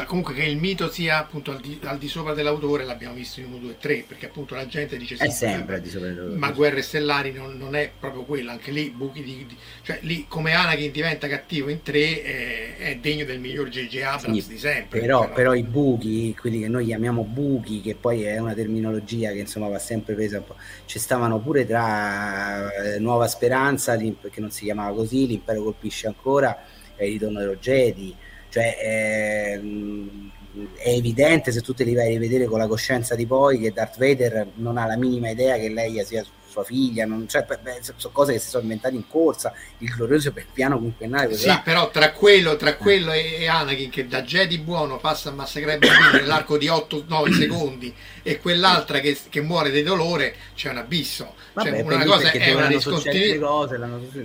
Comunque che il mito sia appunto al di, al di sopra dell'autore l'abbiamo visto in 1, 2, 3, perché appunto la gente dice sì, sempre al di sopra dell'autore. ma Guerre Stellari non, non è proprio quello, anche lì buchi di, di- cioè lì come Anakin diventa cattivo in 3 è, è degno del miglior J.J. Abrams Sì, di sempre. Però, no? però i buchi, quelli che noi chiamiamo buchi, che poi è una terminologia che insomma va sempre presa un po', ci stavano pure tra eh, Nuova Speranza, che non si chiamava così, l'Impero colpisce ancora, e il ritorno dello Jedi, cioè ehm, è evidente se tu te li vai a rivedere con la coscienza di poi che Darth Vader non ha la minima idea che lei sia sua figlia, non, cioè, beh, sono cose che si sono inventate in corsa, il glorioso per piano quinquennale così Sì, però tra quello, tra quello e, e Anakin che da Jedi buono passa a massacrare bambini nell'arco di 8-9 (clears throat) secondi e quell'altra che, che muore di dolore c'è un abisso. Vabbè, cioè, una cosa è una discontinuità.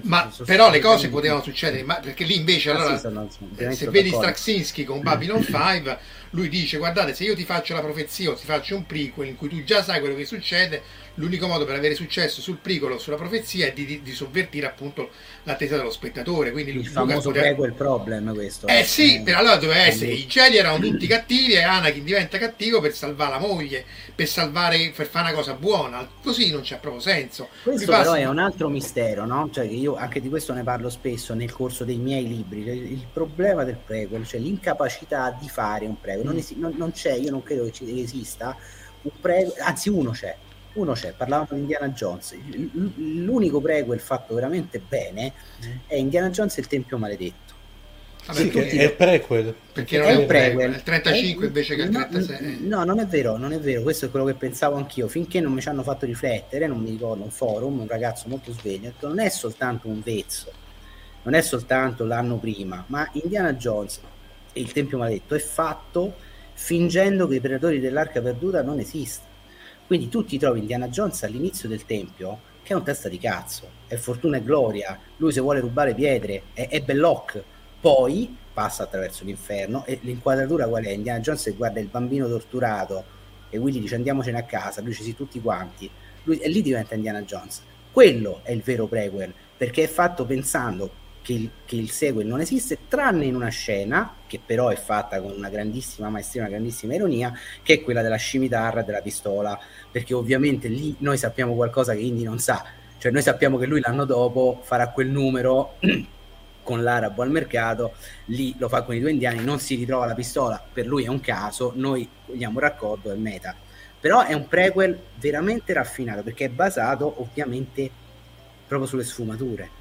Ma sono però le cose potevano succedere, ma perché lì invece Ah, allora sì, sono- sono eh, ovviamente se sono vedi. Straczynski con Babylon 5, lui dice guardate se io ti faccio la profezia o ti faccio un prequel in cui tu già sai quello che succede, l'unico modo per avere successo sul prequel o sulla profezia è di, di- di sovvertire appunto l'attesa dello spettatore. Quindi il Lucas famoso poteva- prequel problem questo eh sì, per allora doveva essere i Jedi erano tutti cattivi e Anakin diventa cattivo per salvare la moglie, per salvare per fare una cosa buona. Così non c'è proprio senso. Questo Lui passa- però è un altro mistero, no? Cioè che io anche di questo ne parlo spesso nel corso dei miei libri. Cioè, Il problema del prequel, cioè l'incapacità di fare un prequel. Non, esi- non- non c'è, io non credo che ci esista un prequel, anzi uno c'è. Uno c'è, parlavamo di Indiana Jones. L'unico prequel fatto veramente bene è Indiana Jones e il Tempio Maledetto. Vabbè, Sì, che è il prequel. perché non è è un un prequel, è il 35 Eh, invece che il no, 36. No, non è vero, non è vero, questo è quello che pensavo anch'io. Finché non mi ci hanno fatto riflettere, non mi ricordo, un forum, un ragazzo molto sveglio, ha detto non è soltanto un vezzo, non è soltanto l'anno prima, ma Indiana Jones e il Tempio Maledetto è fatto fingendo che i predatori dell'arca perduta non esistono. Quindi tu ti trovi Indiana Jones all'inizio del Tempio, che è un testa di cazzo, è fortuna e gloria, lui se vuole rubare pietre, è, è Belloc, poi passa attraverso l'inferno e l'inquadratura qual è? Indiana Jones guarda il bambino torturato e Willy dice andiamocene a casa, lui ci si tutti quanti, lui, e lì diventa Indiana Jones. Quello è il vero prequel, perché è fatto pensando che il, che il sequel non esiste, tranne in una scena, che però è fatta con una grandissima maestria, una grandissima ironia, che è quella della scimitarra della pistola, perché ovviamente lì noi sappiamo qualcosa che Indy non sa, cioè noi sappiamo che lui l'anno dopo farà quel numero (clears throat) con l'arabo al mercato, lì lo fa con i due indiani, non si ritrova la pistola, per lui è un caso, noi vogliamo un raccordo e meta. Però è un prequel veramente raffinato perché è basato ovviamente proprio sulle sfumature.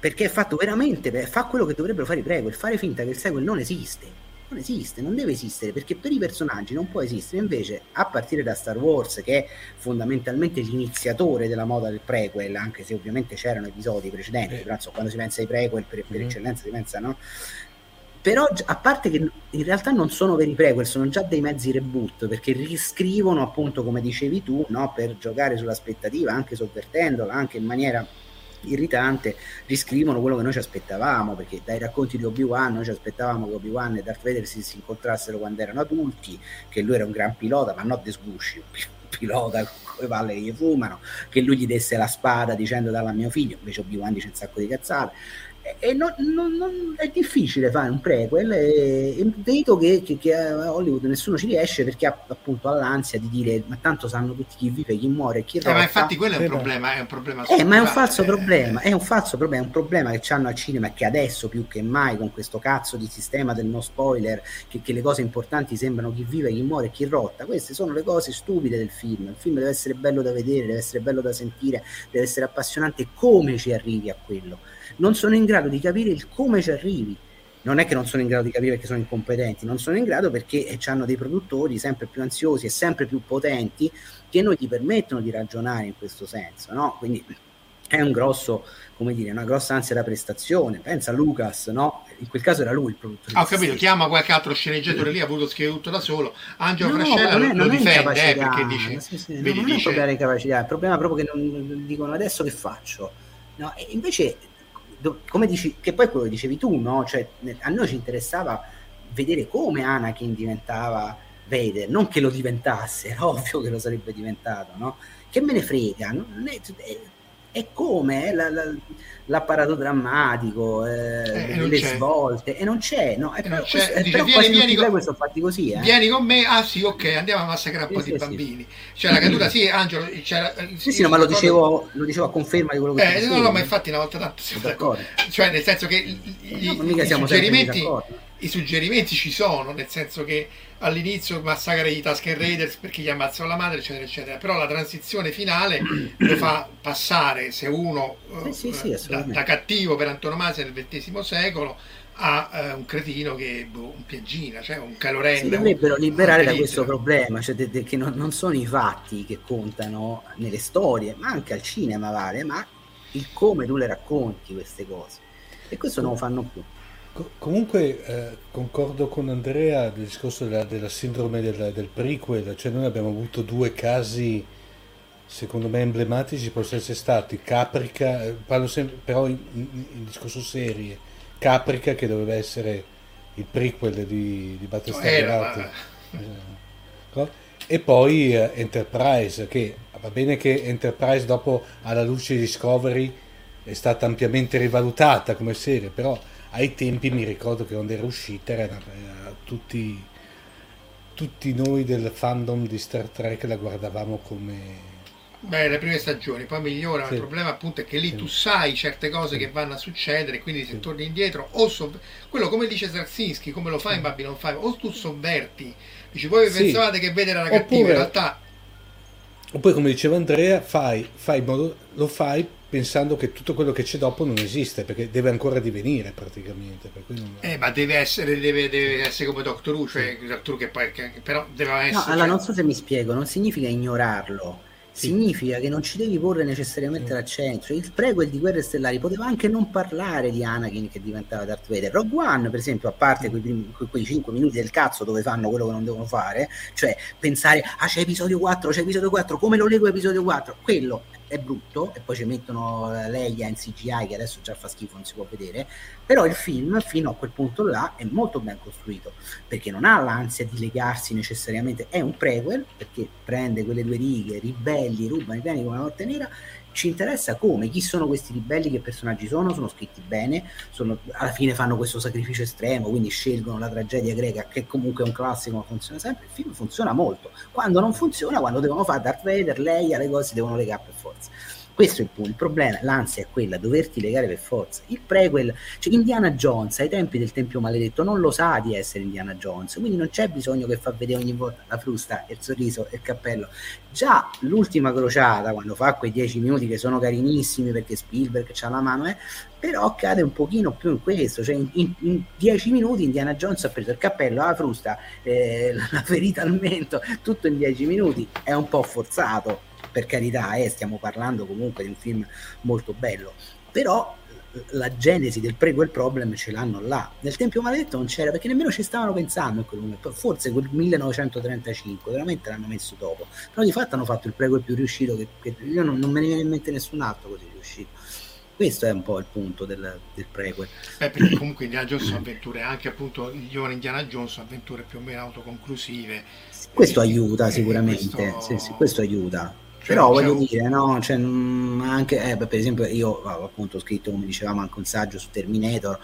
Perché è fatto veramente, fa quello che dovrebbero fare i prequel, fare finta che il sequel non esiste. Non esiste, non deve esistere perché per i personaggi non può esistere. Invece, a partire da Star Wars, che è fondamentalmente l'iniziatore della moda del prequel, anche se ovviamente c'erano episodi precedenti, però insomma, quando si pensa ai prequel, per, per eccellenza si pensa, no? Però a parte che in realtà non sono veri prequel, sono già dei mezzi reboot perché riscrivono appunto come dicevi tu, no? per giocare sull'aspettativa, anche sovvertendola, anche in maniera irritante, riscrivono quello che noi ci aspettavamo perché dai racconti di Obi-Wan noi ci aspettavamo che Obi-Wan e Darth Vader si, si incontrassero quando erano adulti, che lui era un gran pilota, ma non desgusci, un pilota con le palle che gli fumano, che lui gli desse la spada dicendo dalla mio figlio, invece Obi-Wan dice un sacco di cazzate e non, non, non, è difficile fare un prequel e, e vedo che, che, che, a Hollywood nessuno ci riesce perché ha appunto l'ansia di dire ma tanto sanno tutti chi vive, chi muore, chi rotta. Eh, ma infatti quello è un problema, è un problema eh, ma è un falso eh, problema, è un falso problema, è un problema che hanno al cinema che adesso più che mai con questo cazzo di sistema del no spoiler che, che le cose importanti sembrano chi vive, chi muore, chi rotta, queste sono le cose stupide del film, il film deve essere bello da vedere, deve essere bello da sentire, deve essere appassionante come ci arrivi a quello non sono in grado di capire il come ci arrivi. Non è che non sono in grado di capire perché sono incompetenti, non sono in grado perché eh, hanno dei produttori sempre più ansiosi e sempre più potenti che non ti permettono di ragionare in questo senso. No? Quindi è un grosso, come dire, una grossa ansia da prestazione. Pensa a Lucas, no? In quel caso era lui il produttore. Ah, ho capito, chiama qualche altro sceneggiatore lì, ha voluto scrivere tutto da solo. Angelo no, Frascella no, lo, lo difende eh, perché dice, sì, sì, no, non dice... è un problema di capacità, il problema è proprio che non dicono adesso che faccio. No, e come dici, che poi quello che dicevi tu, no? Cioè, a noi ci interessava vedere come Anakin diventava Vader, non che lo diventasse, (laughs) era ovvio che lo sarebbe diventato, no? Che me ne frega, è, è, come la, la, l'apparato drammatico, eh, eh, le c'è. svolte, e non c'è, no? E però, c'è. Questo, Dice, vieni, vieni con... sono fatti così, eh. Vieni con me, ah sì, ok, andiamo a massacrare un po' sì, di sì, bambini. Cioè la caduta, sì, Angelo, c'era, sì, sì, no, ma lo dicevo, lo dicevo a conferma di quello che eh, No, no, ma infatti una volta tanto siamo d'accordo. Cioè, nel senso che i, no, i, i suggerimenti i suggerimenti ci sono, nel senso che all'inizio massacra i Tusken Raiders perché gli ammazzano la madre, eccetera, eccetera, però la transizione finale (clears throat) lo fa passare, se uno sì, sì, sì, da, da, cattivo per antonomasia nel XX secolo a uh, un cretino che boh, un piaggina, cioè un calorello. Si dovrebbero liberare da questo problema, cioè de, de, che non, non, sono i fatti che contano nelle storie, ma anche al cinema vale, ma il come tu le racconti queste cose. E questo non lo fanno più comunque eh, concordo con Andrea del discorso della, della sindrome del, del, prequel, cioè noi abbiamo avuto due casi secondo me emblematici, possono essere stati Caprica, eh, parlo sempre, però in, in, discorso serie, Caprica che doveva essere il prequel di, di Battlestar Galactica. Eh, e poi eh, Enterprise che va bene che Enterprise dopo alla luce di Discovery è stata ampiamente rivalutata come serie, però ai tempi mi ricordo che quando era uscita era, era tutti, tutti noi del fandom di Star Trek la guardavamo come Beh, le prime stagioni, poi migliora. Sì. Il problema appunto è che lì sì. tu sai certe cose sì. che vanno a succedere, quindi se torni indietro, o sov- quello come dice Zarzinski, come lo fai in Babylon 5, o tu sovverti, dici voi pensavate che vedere era cattivo, in realtà... Oppure come diceva Andrea, fai, fai modo, lo fai pensando che tutto quello che c'è dopo non esiste perché deve ancora divenire praticamente non... eh, ma deve essere, deve, deve essere come Doctor Who cioè Doctor Who che poi che, però deve essere no, allora cioè... non so se mi spiego non significa ignorarlo. Significa che non ci devi porre necessariamente l'accento. Cioè, il prequel di Guerre Stellari poteva anche non parlare di Anakin che diventava Darth Vader. Rogue One, per esempio, a parte quei, primi, quei 5 minuti del cazzo dove fanno quello che non devono fare, cioè pensare, ah c'è episodio 4, c'è episodio 4, come lo leggo episodio 4, quello è brutto e poi ci mettono Leia in CGI che adesso già fa schifo, non si può vedere, però il film fino a quel punto là è molto ben costruito perché non ha l'ansia di legarsi necessariamente, è un prequel perché prende quelle due righe, ribelli, rubano i piani come la morte nera ci interessa come, chi sono questi ribelli, che personaggi sono, sono scritti bene, sono, alla fine fanno questo sacrificio estremo, quindi scelgono la tragedia greca, che comunque è un classico, ma funziona sempre, il film funziona molto, quando non funziona, quando devono fare Darth Vader, lei, alle cose devono legare per forza. Questo è il. Il problema, l'ansia è quella, doverti legare per forza. Il prequel, cioè Indiana Jones ai tempi del Tempio Maledetto non lo sa di essere Indiana Jones, quindi non c'è bisogno che fa vedere ogni volta la frusta, il sorriso il cappello. Già l'ultima crociata, quando fa quei dieci minuti che sono carinissimi perché Spielberg c'ha la mano, eh, però cade un pochino più in questo, cioè in, in, in, dieci minuti Indiana Jones ha preso il cappello, la frusta, eh, (laughs) la ferita al mento, tutto in dieci minuti, è un po' forzato, per carità, eh, stiamo parlando comunque di un film molto bello, però la genesi del prequel problem ce l'hanno là. Nel Tempio Maledetto non c'era perché nemmeno ci stavano pensando in quel momento, forse quel 1935, veramente l'hanno messo dopo, però di fatto hanno fatto il prequel più riuscito che, che io non, non, me ne viene in mente nessun altro così riuscito. Questo è un po' il punto del, del prequel. Beh, perché comunque Indiana Jones sono avventure, anche appunto il giovane Indiana Jones sono avventure più o meno autoconclusive. Questo aiuta sicuramente, questo... Sì, sì, questo aiuta Però voglio un... dire, no, cioè, mm, anche, eh, per esempio, io appunto ho scritto, come dicevamo, anche un saggio su Terminator.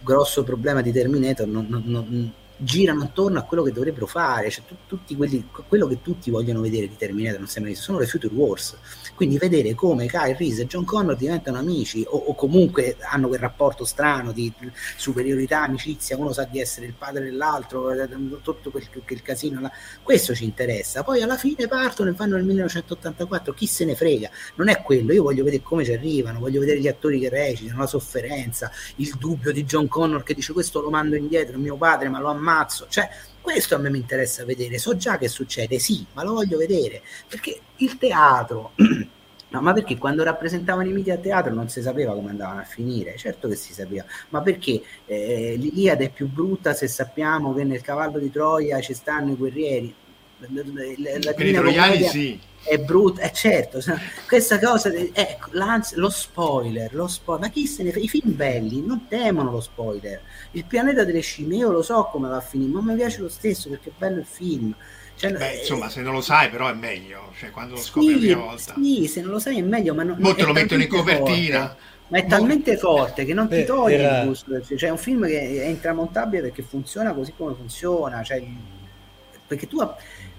Grosso problema di Terminator non, non, non girano attorno a quello che dovrebbero fare, cioè tu, tutti quelli, quello che tutti vogliono vedere di Terminator non sembra sono le Future Wars. Quindi vedere come Kyle Reese e John Connor diventano amici o, o, comunque hanno quel rapporto strano di superiorità, amicizia, uno sa di essere il padre dell'altro, eh, tutto quel, quel casino là. Questo ci interessa. Poi alla fine partono e vanno nel 1984, chi se ne frega. Non è quello, io voglio vedere come ci arrivano, voglio vedere gli attori che recitano, la sofferenza, il dubbio di John Connor che dice questo lo mando indietro, mio padre, ma lo ammazzo. Cioè, questo a me mi interessa vedere. So già che succede, sì, ma lo voglio vedere perché il teatro. (clears throat) No, ma perché quando rappresentavano i miti a teatro non si sapeva come andavano a finire? Certo che si sapeva, ma perché eh, l'Iliade è più brutta se sappiamo che nel cavallo di Troia ci stanno i guerrieri? La, la per i troiani sì è brutto, è certo, questa cosa, ecco, lo spoiler, lo spoiler, ma chi se ne fa? I film belli non temono lo spoiler. Il pianeta delle scimmie, io lo so come va a finire, ma mi piace lo stesso perché è bello il film. Cioè, Beh, insomma, se non lo sai, però è meglio. Cioè, quando lo scopri sì, la prima volta. Sì, se non lo sai è meglio, ma non, Molto lo mettono in copertina. Forte, ma è talmente forte che non Beh, ti toglie era... il gusto. Cioè, è un film che è intramontabile perché funziona così come funziona. Cioè, perché tu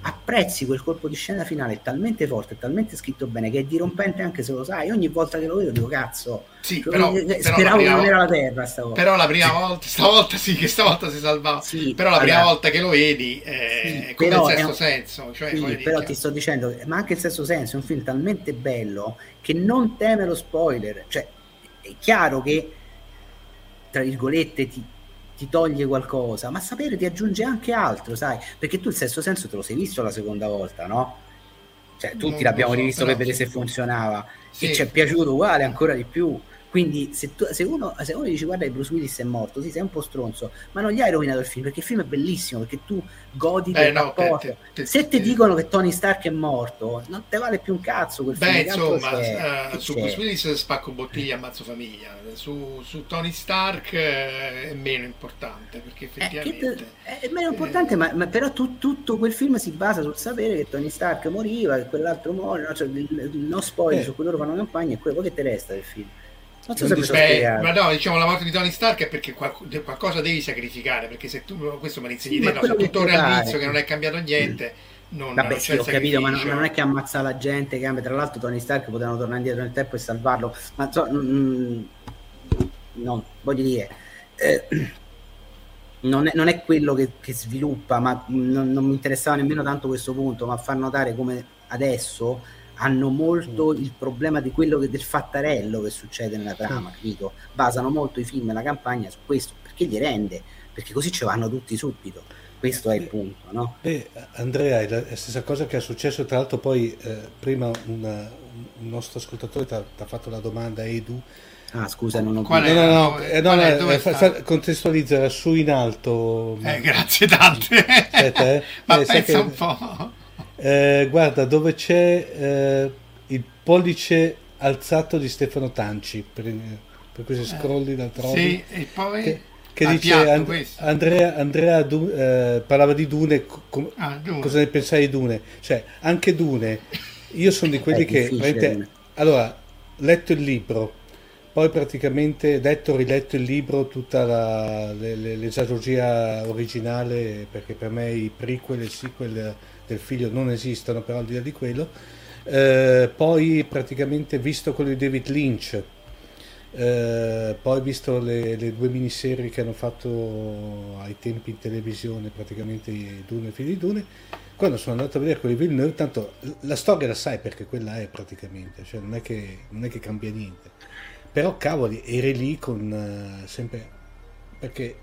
apprezzi quel colpo di scena finale talmente forte, talmente scritto bene che è dirompente anche se lo sai. Ogni volta che lo vedo dico cazzo, sì, però, speravo che non era la terra stavolta. Però la prima volta, stavolta sì, che stavolta si salvava. Sì, però la prima allora, volta che lo vedi eh, sì, come il sesto un, senso. Cioè, sì, però ti sto dicendo, ma anche il sesto senso è un film talmente bello che non teme lo spoiler. Cioè, è chiaro che tra virgolette ti, ti toglie qualcosa, ma sapere ti aggiunge anche altro, sai? Perché tu il sesto senso te lo sei visto la seconda volta, no? Cioè, tutti non l'abbiamo so, rivisto per vedere se funzionava sì. e ci è piaciuto uguale ancora di più. Quindi se, tu, se, uno, se uno dici guarda Bruce Willis è morto, sì sei un po' stronzo, ma non gli hai rovinato il film perché il film è bellissimo, perché tu godi del no, rapporto. Te, te, se ti dicono che Tony Stark è morto, non te vale più un cazzo quel Beh, film. insomma, uh, su c'è. Bruce Willis spacco bottiglia, ammazzo famiglia. Su, su Tony Stark eh, è meno importante perché effettivamente... È, è meno importante, eh, ma, ma, però tu, tutto quel film si basa sul sapere che Tony Stark moriva, che quell'altro muore, no? Cioè, no spoiler eh. su cui loro fanno campagna e quello che ti resta del film. Non so se Beh, ma no, diciamo la morte di Tony Stark è perché qualcosa devi sacrificare, perché se tu questo me l'insegni sì, te, no, se tutto all'inizio che non è cambiato niente, non, Vabbè, non sì, ho capito, ma non, non, è che ammazza la gente, che tra l'altro Tony Stark potevano tornare indietro nel tempo e salvarlo, ma so, mm, non voglio dire, eh, non, è, non, è, quello che, che sviluppa, ma non, non mi interessava nemmeno tanto questo punto, ma far notare come adesso hanno molto mm. il problema di quello che, del fattarello che succede nella trama, mm. capito? Basano molto i film e la campagna su questo, perché gli rende, perché così ci vanno tutti subito. Questo è il punto, no? Eh, Andrea, è la stessa cosa che è successo, tra l'altro poi eh, prima una, un nostro ascoltatore ti ha fatto la domanda, Edu, Ah, scusa, non ho Qual è, no, no, no, eh, no, no eh, fa, fa, contestualizza su in alto. Eh, grazie tante. Aspetta, eh. (laughs) Ma eh, pensa che... un po'. Eh, guarda, dove c'è eh, il pollice alzato di Stefano Tanci, per, per cui se eh, scrolli da trovi. Sì, e poi... Che, che dice And, Andrea, Andrea du, eh, parlava di Dune, com, ah, Dune, cosa ne pensai di Dune? Cioè, anche Dune, io sono di quelli (laughs) che... Allora, letto il libro, poi praticamente letto riletto il libro, tutta la, l'esagogia originale, perché per me i prequel e sequel del figlio non esistono, però al di là di quello. Eh, poi praticamente visto quello di David Lynch, eh, poi visto le, le, due miniserie che hanno fatto ai tempi in televisione, praticamente Dune e Figli di Dune, quando sono andato a vedere quelli di Villeneuve, tanto la storia la sai perché quella è praticamente, cioè non è che, non è che cambia niente. Però cavoli, eri lì con uh, sempre... perché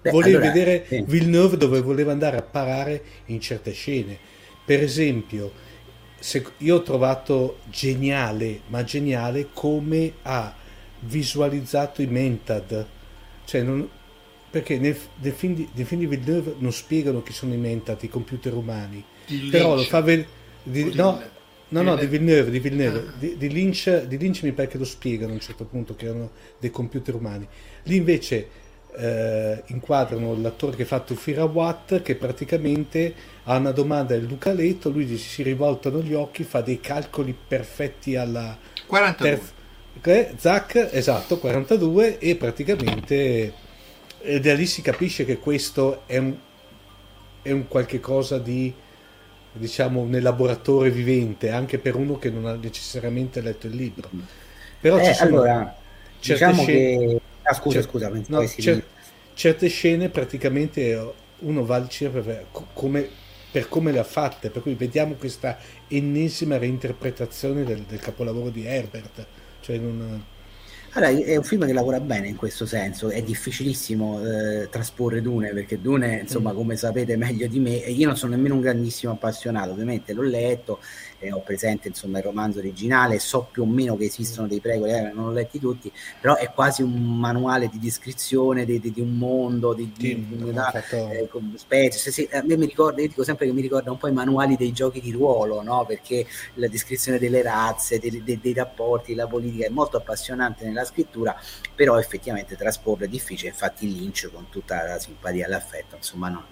Beh, volevo allora, vedere sì. Villeneuve dove voleva andare a parare in certe scene. Per esempio, io ho trovato geniale, ma geniale come ha visualizzato i Mentad. Cioè, non, perché nel, nel, film di, nel, film di, Villeneuve non spiegano chi sono i Mentad, i computer umani. Di però lo fa vedere... No, no, no, di Villeneuve, di, Villeneuve. Ah. Di, di, Lynch, di Lynch mi pare che lo spiegano a un certo punto che erano dei computer umani. Lì invece eh, inquadrano l'attore che ha fatto Fira Watt che praticamente ha una domanda del Ducaletto, lui gli si rivoltano gli occhi, fa dei calcoli perfetti alla 42. Ter- Zac, esatto, 42 e praticamente ed da lì si capisce che questo è un, è un qualche cosa di diciamo un elaboratore vivente anche per uno che non ha necessariamente letto il libro però eh, ci sono allora diciamo scene, che ah, scusa cer- scusa no, cer- certe scene praticamente uno va al cinema per, come, per come le ha fatte per cui vediamo questa ennesima reinterpretazione del, del capolavoro di Herbert cioè non allora, è un film che lavora bene in questo senso, è difficilissimo eh, trasporre Dune perché Dune, insomma, mm. come sapete meglio di me, io non sono nemmeno un grandissimo appassionato, ovviamente l'ho letto, ho presente insomma il romanzo originale, so più o meno che esistono dei prequel, eh, non l'ho letti tutti, però è quasi un manuale di descrizione di, di, di un mondo, di, di, di una, eh, specie. Se, se, a me mi ricorda, io dico sempre che mi ricorda un po' i manuali dei giochi di ruolo, no? perché la descrizione delle razze, dei, dei, dei rapporti, la politica è molto appassionante nella scrittura, però effettivamente trasporre è difficile, infatti Lynch con tutta la simpatia e l'affetto, insomma, no,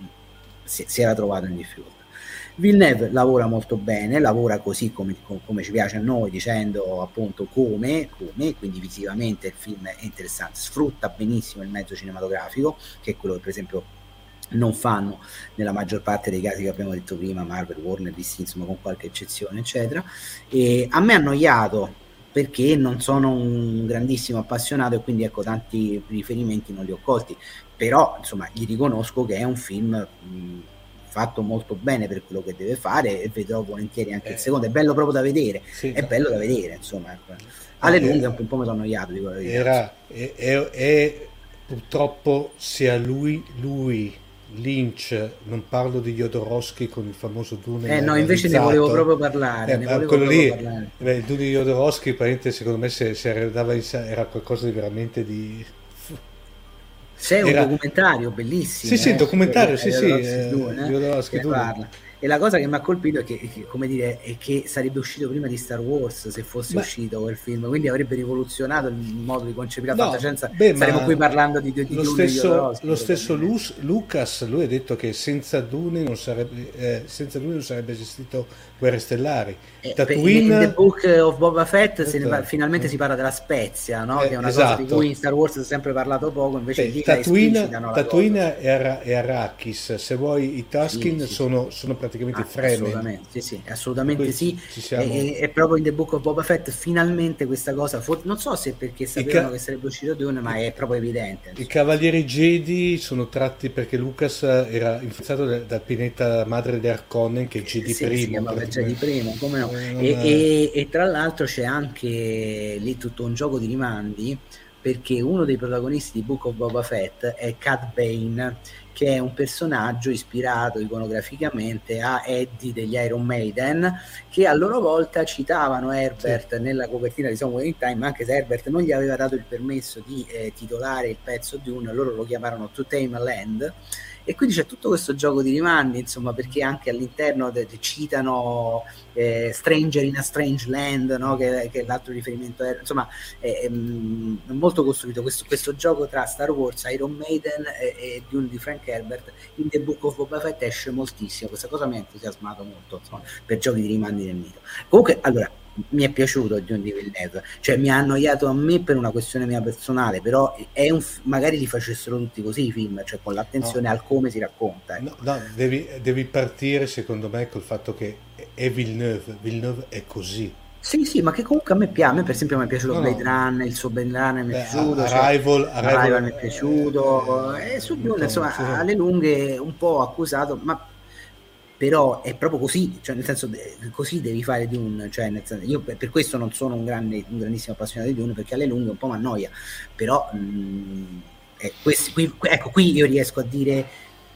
si, si era trovato in difficoltà. Villeneuve lavora molto bene, lavora così come, come, ci piace a noi, dicendo appunto come, come, quindi visivamente il film è interessante, sfrutta benissimo il mezzo cinematografico, che è quello che per esempio non fanno nella maggior parte dei casi che abbiamo detto prima, Marvel, Warner, DC, insomma con qualche eccezione, eccetera. E a me ha annoiato perché non sono un grandissimo appassionato e quindi ecco tanti riferimenti non li ho colti, però insomma gli riconosco che è un film... Mh, fatto molto bene per quello che deve fare e vedrò volentieri anche eh. il secondo. È bello proprio da vedere, sì. è bello da vedere, insomma. Ecco. Alle eh, lunghe un po' mi sono annoiato. Dico era, è, è, è, purtroppo sia lui, lui Lynch, non parlo di Jodorowsky con il famoso Dune. Eh no, invece ne volevo proprio parlare. Eh, ne volevo quello lì, parlare. Beh, il Dune di Jodorowsky, secondo me, se, se era qualcosa di veramente di c'è un documentario bellissimo. Sì, sì, eh, documentario, sì, sì. Eh, eh, e la cosa che mi ha colpito è che, che, come dire, è che sarebbe uscito prima di Star Wars se fosse beh, uscito quel film, quindi avrebbe rivoluzionato il modo di concepire la no, fantascienza. Beh, Saremo qui parlando di, di, lo Dune stesso, lo stesso Luz, Lucas, lui ha detto che senza Dune non sarebbe, eh, senza Dune non sarebbe esistito Guerre Stellari. Eh, Tatooine... In The Book of Boba Fett se ne, finalmente si parla della Spezia, no? Eh, che è una esatto. cosa di esatto. cui in Star Wars si è sempre parlato poco, invece Beh, Tatooine, Tatooine e, Arrakis, se vuoi i Tuskin sì, sì, sono, sono, praticamente ah, Fremen. Assolutamente, sì, sì, assolutamente sì. Siamo... E, e, proprio in The Book of Boba Fett finalmente questa cosa, for... non so se perché sapevano ca... che sarebbe uscito Dune, ma è proprio evidente. I Cavalieri Jedi sono tratti perché Lucas era influenzato da, da Pinetta madre di Arconnen che è Jedi sì, primo. Sì, Jedi primo, come no. Eh, e, e, e tra l'altro c'è anche lì tutto un gioco di rimandi perché uno dei protagonisti di Book of Boba Fett è Cat Bane, che è un personaggio ispirato iconograficamente a Eddie degli Iron Maiden, che a loro volta citavano Herbert sì. nella copertina di Somewhere in Time, anche se Herbert non gli aveva dato il permesso di eh, titolare il pezzo di un, loro lo chiamarono To Tame a Land e quindi c'è tutto questo gioco di rimandi, insomma, perché anche all'interno de- citano eh, Stranger in a Strange Land, no? che, che, l'altro riferimento era, insomma, è, è, mm, è molto costruito questo, questo, gioco tra Star Wars, Iron Maiden e, e Dune di Frank Herbert in The Book of Boba Fett esce moltissimo, questa cosa mi ha entusiasmato molto, insomma, per giochi di rimandi del mito. Comunque, allora, mi è piaciuto John di Villeneuve, cioè mi ha annoiato a me per una questione mia personale, però un, magari li facessero tutti così i film, cioè con l'attenzione no. al come si racconta. Ecco. No, no devi, devi, partire secondo me col fatto che è Villeneuve, Villeneuve è così. Sì, sì, ma che comunque a me piace, a me per esempio mi è piaciuto no, Blade Runner, il suo Blade Runner mi è Beh, piaciuto, Arrival, cioè, Arrival, Arrival mi è piaciuto, eh, e su Dune insomma alle lunghe un po' accusato, ma però è proprio così, cioè nel senso così devi fare Dune, cioè senso, io per, per, questo non sono un, grande, un grandissimo appassionato di Dune perché alle lunghe un po' mi annoia, però mh, mm, questi, qui, ecco qui io riesco a dire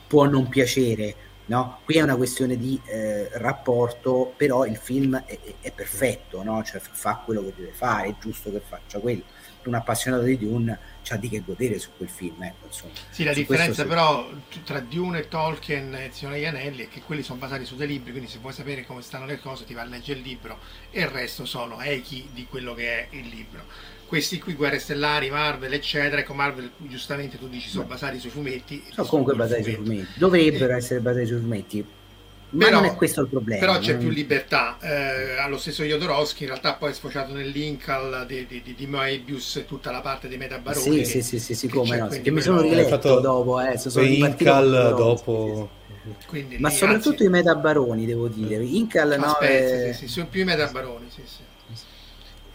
può non piacere, no? Qui è una questione di eh, rapporto, però il film è, è perfetto, no? Cioè fa quello che deve fare, è giusto che faccia quello. Un appassionato di Dune c'ha di che godere su quel film. Ecco, insomma. Sì, la differenza sì. però tra Dune e Tolkien e Signore degli Anelli è che quelli sono basati su dei libri, quindi se vuoi sapere come stanno le cose ti vai a leggere il libro e il resto sono echi di quello che è il libro. Questi qui, Guerre Stellari, Marvel, eccetera, ecco Marvel giustamente tu dici sono basati sui fumetti. Sono comunque basati sui fumetti. Dovrebbero e... essere basati sui fumetti ma però, non è questo il problema. Però c'è più libertà. Eh, allo stesso Jodorowsky in realtà poi è sfociato nel link al, di, di, di, Moebius e tutta la parte di Metabaroni. Sì, sì, sì, sì, sì, come no. Che mi sono riletto dopo, eh, sono Incal dopo... Quindi, ma lì, soprattutto anzi, i metabaroni devo dire Incal no, aspetta, è... sì, sì, sono più i metabaroni sì, sì.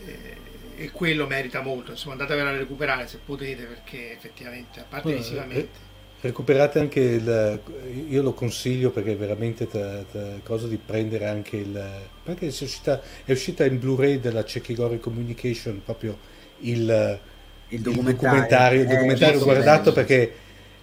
E, e quello merita molto insomma andate a recuperare se potete perché effettivamente a parte visivamente recuperate anche il io lo consiglio perché è veramente t- t- cosa di prendere anche il perché è uscita, è uscita in Blu-ray della Cechigori Communication proprio il, il documentario, il documentario, il documentario guardato perché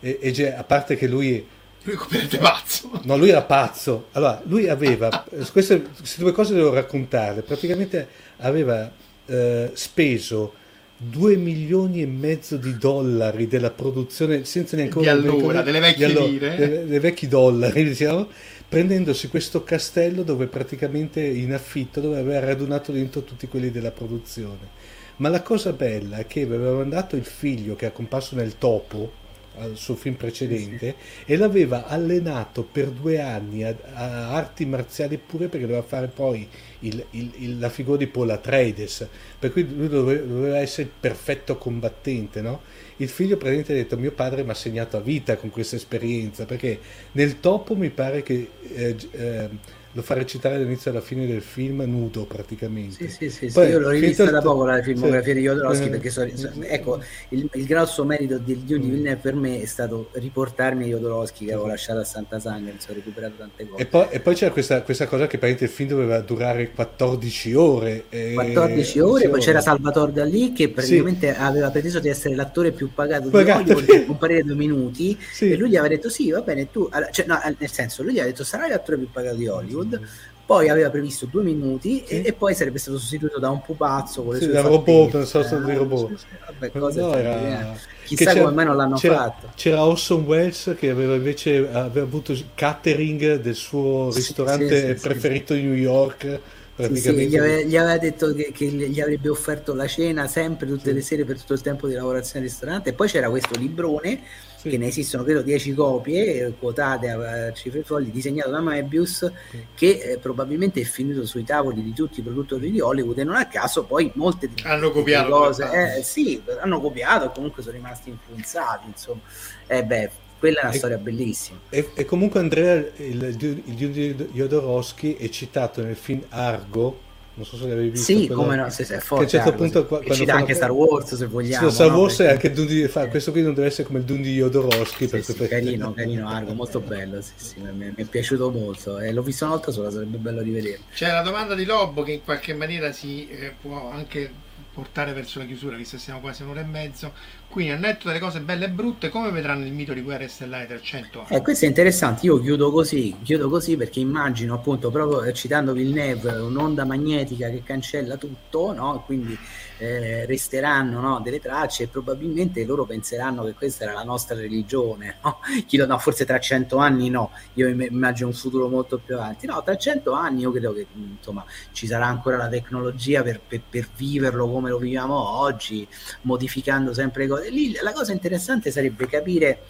è, è, a parte che lui lui è completamente pazzo. No lui era pazzo. Allora lui aveva (laughs) queste, queste due cose devo raccontarle praticamente aveva eh, speso 2 milioni e mezzo di dollari della produzione senza neanche di allora, delle vecchie allora, lire dei, dei vecchi dollari (laughs) diciamo prendendosi questo castello dove praticamente in affitto dove aveva radunato dentro tutti quelli della produzione ma la cosa bella è che aveva mandato il figlio che è comparso nel topo al suo film precedente sì. e l'aveva allenato per due anni a, a, arti marziali pure perché doveva fare poi il, il, il, la figura di Paul Atreides per cui lui doveva, essere il perfetto combattente no? il figlio praticamente ha detto mio padre mi ha segnato a vita con questa esperienza perché nel topo mi pare che eh, eh, lo fa recitare all'inizio e alla fine del film nudo praticamente. Sì, sì, sì, Poi, sì io l'ho rivista da poco la filmografia sì, di Jodorowsky eh, perché so, so, ecco, il, il, grosso merito di Dune di Villeneuve per me è stato riportarmi a Jodorowsky che avevo lasciato a Santa Sangre, ho recuperato tante cose. E poi, e poi c'era questa, questa, cosa che praticamente il film doveva durare 14 ore. E... 14 ore, poi c'era Salvatore Dalì che praticamente sì. aveva preteso di essere l'attore più pagato, pagato di Hollywood per comparire due minuti e lui gli aveva detto sì, va bene, tu, cioè, no, nel senso, lui gli ha detto sarai l'attore più pagato di Hollywood Hollywood. Poi aveva previsto due minuti sì. e, e, poi sarebbe stato sostituito da un pupazzo con le sì, da robot, se di robot. Vabbè, no, era... Chissà come mai non l'hanno c'era, fatto. C'era Orson Welles che aveva invece aveva avuto il catering del suo ristorante sì, preferito di New York. Sì, sì, gli, aveva, gli, aveva, detto che, che, gli avrebbe offerto la cena sempre tutte le sere per tutto il tempo di lavorazione al ristorante. E poi c'era questo librone sì. che ne esistono credo 10 copie quotate a cifre folli disegnato da Mebius sì. che eh, probabilmente è finito sui tavoli di tutti i produttori di Hollywood e non a caso poi molte di hanno copiato cose eh, sì, hanno copiato comunque sono rimasti influenzati insomma. Eh beh quella è una e, storia bellissima e, e comunque Andrea il, il, il, il Jodorowsky è citato nel film Argo non so se l'avevi visto. Sì, come no, se, se è forte. Che a un certo punto, quando dà anche Star Wars se vogliamo. Sì, Star Wars no? è anche Dundi, fa, questo qui non deve essere come il Dundi di Jodorowsky. Sì, sì, carino, carino, Argo, molto bello, sì, sì, mi, mi, è piaciuto molto. Eh, l'ho visto una volta sola, sarebbe bello rivederlo. C'è la domanda di Lobo che in qualche maniera si eh, può anche portare verso la chiusura, visto che siamo quasi un'ora e mezzo. Quindi, al netto delle cose belle e brutte, come vedranno il mito di Guerre Stellari tra anni? Eh, questo è interessante. Io chiudo così, chiudo così perché immagino, appunto, proprio eh, citando Villeneuve, un'onda magnetica che cancella tutto, no? Quindi eh, resteranno no, delle tracce e probabilmente loro penseranno che questa era la nostra religione. No? (laughs) Chiedo, no, forse tra cento anni no, io immagino un futuro molto più avanti. No, tra cento anni io credo che insomma ci sarà ancora la tecnologia per, per, per viverlo come lo viviamo oggi, modificando sempre le cose. Lì la cosa interessante sarebbe capire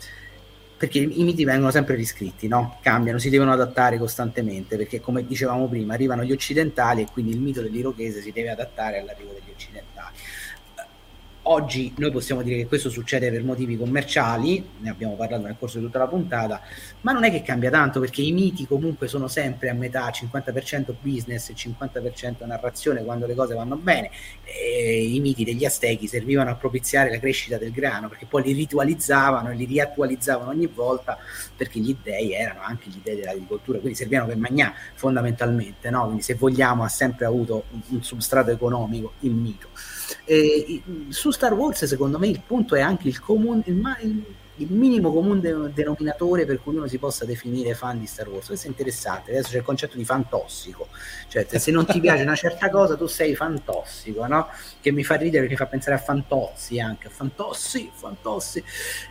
perché i miti vengono sempre riscritti, no? cambiano, si devono adattare costantemente, perché come dicevamo prima arrivano gli occidentali e quindi il mito dell'irochese si deve adattare all'arrivo degli occidentali. Oggi noi possiamo dire che questo succede per motivi commerciali, ne abbiamo parlato nel corso di tutta la puntata, ma non è che cambia tanto perché i miti comunque sono sempre a metà, 50% business e 50% narrazione quando le cose vanno bene. E I miti degli Aztechi servivano a propiziare la crescita del grano perché poi li ritualizzavano e li riattualizzavano ogni volta perché gli dei erano anche gli dei dell'agricoltura, quindi servivano per mangiare fondamentalmente, no? quindi se vogliamo ha sempre avuto un, un substrato economico il mito. E, su Star Wars, secondo me, il punto è anche il comune. Il, il, il minimo comune denominatore per cui uno si possa definire fan di Star Wars. Questo è interessante. Adesso c'è il concetto di fan tossico, cioè se non ti piace una certa cosa, tu sei fan tossico, no? Che mi fa ridere, che fa pensare a fantozzi anche. Fantossi, fantossi.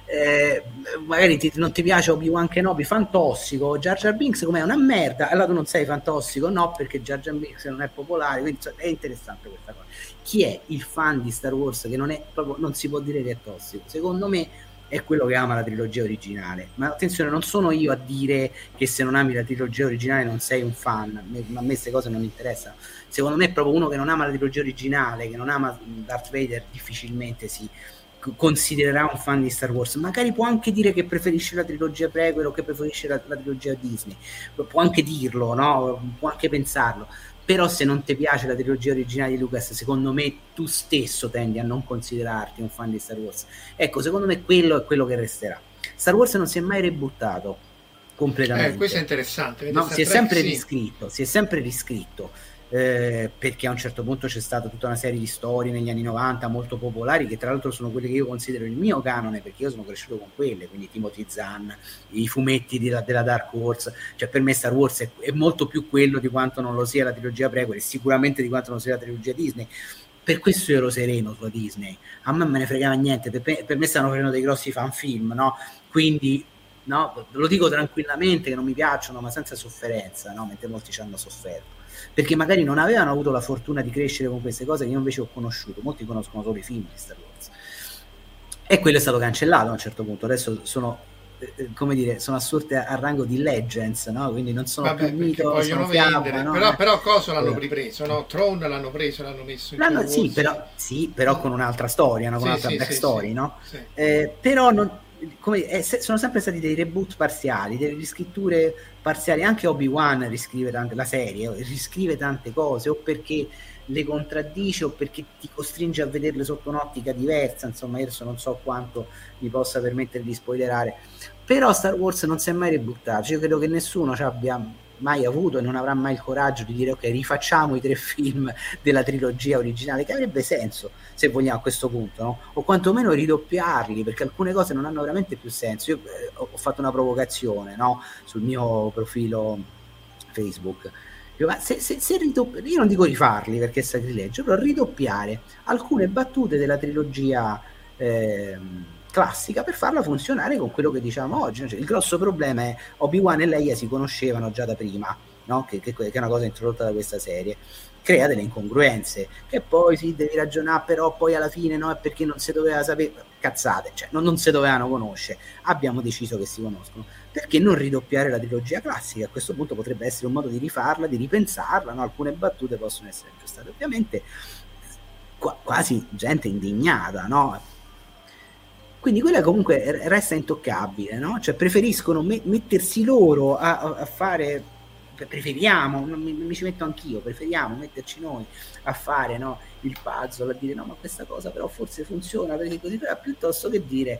Eh, magari ti, non ti piace Obi-Wan Kenobi, fantossico. Jar Jar Binks come è una merda, allora tu non sei fantossico, no? Perché Jar Jar Binks non è popolare. Quindi è interessante questa cosa. Chi è il fan di Star Wars che non è proprio, non si può dire che è tossico? Secondo me è quello che ama la trilogia originale. Ma attenzione, non sono io a dire che se non ami la trilogia originale non sei un fan, a me, queste cose non interessano. Secondo me è proprio uno che non ama la trilogia originale, che non ama Darth Vader, difficilmente si considererà un fan di Star Wars. Magari può anche dire che preferisce la trilogia prequel o che preferisce la, la trilogia Disney, può anche dirlo, no? può anche pensarlo però se non ti piace la trilogia originale di Lucas secondo me tu stesso tendi a non considerarti un fan di Star Wars. Ecco secondo me quello è quello che resterà. Star Wars non si è mai rebuttato completamente. Eh, questo è interessante no, si è sempre sì. riscritto si è sempre riscritto eh, perché a un certo punto c'è stata tutta una serie di storie negli anni 90 molto popolari che tra l'altro sono quelle che io considero il mio canone perché io sono cresciuto con quelle, quindi Timothy Zahn, i fumetti della, della Dark Horse, cioè per me Star Wars è, è, molto più quello di quanto non lo sia la trilogia prequel e sicuramente di quanto non sia la trilogia Disney. Per questo io ero sereno sulla Disney. A me me ne fregava niente. Per, per me stanno facendo dei grossi fan film no? quindi no, lo dico tranquillamente che non mi piacciono ma senza sofferenza no? mentre molti ci hanno sofferto perché magari non avevano avuto la fortuna di crescere con queste cose che io invece ho conosciuto. Molti conoscono solo i film di Star Wars. E quello è stato cancellato a un certo punto. Adesso sono eh, eh, come dire, sono assurte a, rango di legends, no? quindi non sono Vabbè, più mito, vogliono vendere, no? però, però cosa l'hanno eh. ripreso? No? Tron l'hanno preso, l'hanno messo in l'hanno, sì, però, sì, però con un'altra storia, no? con sì, un'altra sì, backstory, sì, no? Eh, però non, come, eh, sono sempre stati dei reboot parziali, delle riscritture parziali. Anche Obi-Wan riscrive tante, la serie, riscrive tante cose, o perché le contraddice o perché ti costringe a vederle sotto un'ottica diversa. Insomma, io non so quanto mi possa permettere di spoilerare. Però Star Wars non si è mai ributtato. Io credo che nessuno ci abbia mai avuto e non avrà mai il coraggio di dire ok rifacciamo i tre (laughs) film della trilogia originale che avrebbe senso se vogliamo a questo punto no? o quantomeno ridoppiarli perché alcune cose non hanno veramente più senso io eh, ho fatto una provocazione no? sul mio profilo Facebook io, ma se, se, se ridopp- io non dico rifarli perché è sacrilegio però ridoppiare alcune battute della trilogia eh, classica per farla funzionare con quello che diciamo oggi. Cioè, il grosso problema è Obi-Wan e Leia si conoscevano già da prima, no? che, che, che, è una cosa introdotta da questa serie. Crea delle incongruenze che poi si devi ragionare, però poi alla fine no, è perché non si doveva sapere cazzate, cioè non, non si dovevano conoscere. Abbiamo deciso che si conoscono. Perché non ridoppiare la trilogia classica? A questo punto potrebbe essere un modo di rifarla, di ripensarla, no? alcune battute possono essere aggiustate. Ovviamente qua, quasi gente indignata, no? Quindi quella comunque resta intoccabile, no? Cioè preferiscono me- mettersi loro a, a, fare, preferiamo, mi, mi, ci metto anch'io, preferiamo metterci noi a fare no, il puzzle, a dire no ma questa cosa però forse funziona perché così, piuttosto che dire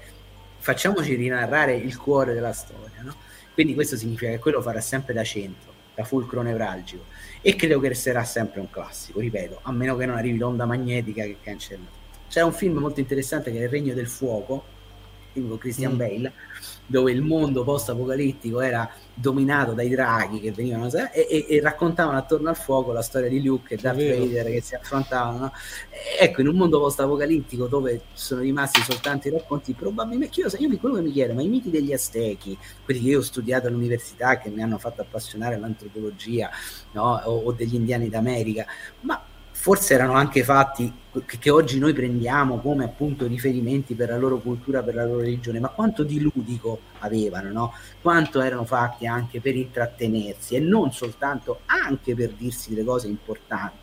facciamoci rinarrare il cuore della storia, no? Quindi questo significa che quello farà sempre da centro, da fulcro nevralgico e credo che resterà sempre un classico, ripeto, a meno che non arrivi l'onda magnetica che cancella. C'è un film molto interessante che è Il Regno del Fuoco, con Christian mm. Bale, dove il mondo post-apocalittico era dominato dai draghi che venivano e, e, e raccontavano attorno al fuoco la storia di Luke e Darth Vader che si affrontavano. No? Ecco, in un mondo post-apocalittico dove sono rimasti soltanto i racconti, probabilmente io, io quello che mi chiedo, ma i miti degli Aztechi, quelli che io ho studiato all'università, che mi hanno fatto appassionare all'antropologia no? o, o degli indiani d'America, ma forse erano anche fatti che, oggi noi prendiamo come appunto riferimenti per la loro cultura, per la loro religione, ma quanto di ludico avevano, no? quanto erano fatti anche per intrattenersi e non soltanto anche per dirsi delle cose importanti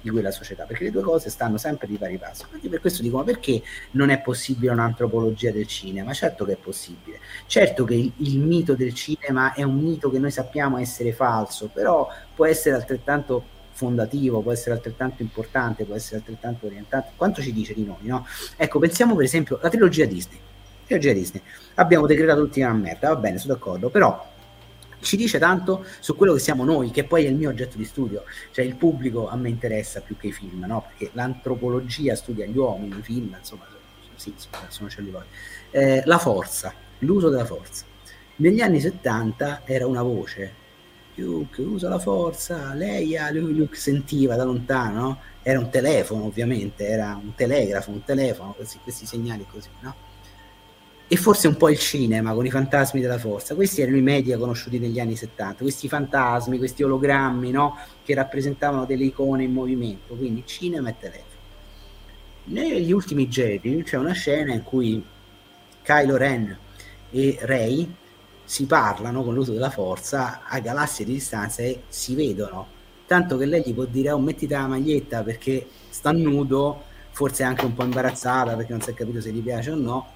di quella società, perché le due cose stanno sempre di pari passo. Quindi per questo dico, ma perché non è possibile un'antropologia del cinema? Certo che è possibile. Certo che il, il mito del cinema è un mito che noi sappiamo essere falso, però può essere altrettanto fondativo, può essere altrettanto importante, può essere altrettanto orientante. Quanto ci dice di noi, no? Ecco, pensiamo per esempio alla trilogia Disney. Trilogia Disney. Abbiamo decretato tutti una merda, va bene, sono d'accordo, però ci dice tanto su quello che siamo noi, che poi è il mio oggetto di studio, cioè il pubblico a me interessa più che i film, no? Perché l'antropologia studia gli uomini, i film, insomma, sì, sono cellulari. Eh, la forza l'uso della forza. Negli anni 70 era una voce, Luke usa la forza, Leia, Luke sentiva da lontano, no? era un telefono ovviamente, era un telegrafo, un telefono, questi, questi segnali così, no? E forse un po' il cinema con i fantasmi della forza, questi erano i media conosciuti negli anni 70, questi fantasmi, questi ologrammi, no? Che rappresentavano delle icone in movimento, quindi cinema e telefono. Negli ultimi Jedi c'è una scena in cui Kylo Ren e Rey si parlano con l'uso della forza a galassie di distanza e si vedono. Tanto che lei gli può dire: Oh, mettiti la maglietta perché sta nudo, forse anche un po' imbarazzata perché non si è capito se gli piace o no.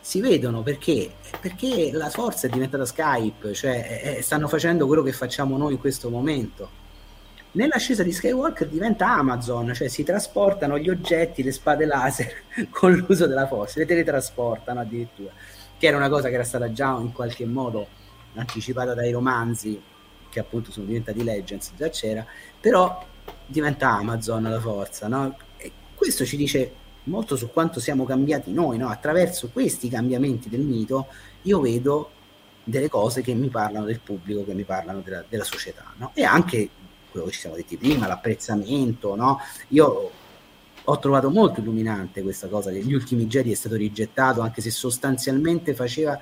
Si vedono perché? Perché la forza è diventata Skype, cioè eh, stanno facendo quello che facciamo noi in questo momento. Nell'ascesa di Skywalker diventa Amazon, cioè si trasportano gli oggetti, le spade laser (laughs) con l'uso della forza, le teletrasportano addirittura che era una cosa che era stata già in qualche modo anticipata dai romanzi che appunto sono diventati Legends, già c'era, però diventa Amazon la forza, no? E questo ci dice molto su quanto siamo cambiati noi, no? Attraverso questi cambiamenti del mito io vedo delle cose che mi parlano del pubblico, che mi parlano della, della società, no? E anche quello che ci siamo detti prima, l'apprezzamento, no? Io ho trovato molto illuminante questa cosa che gli ultimi Jedi è stato rigettato anche se sostanzialmente faceva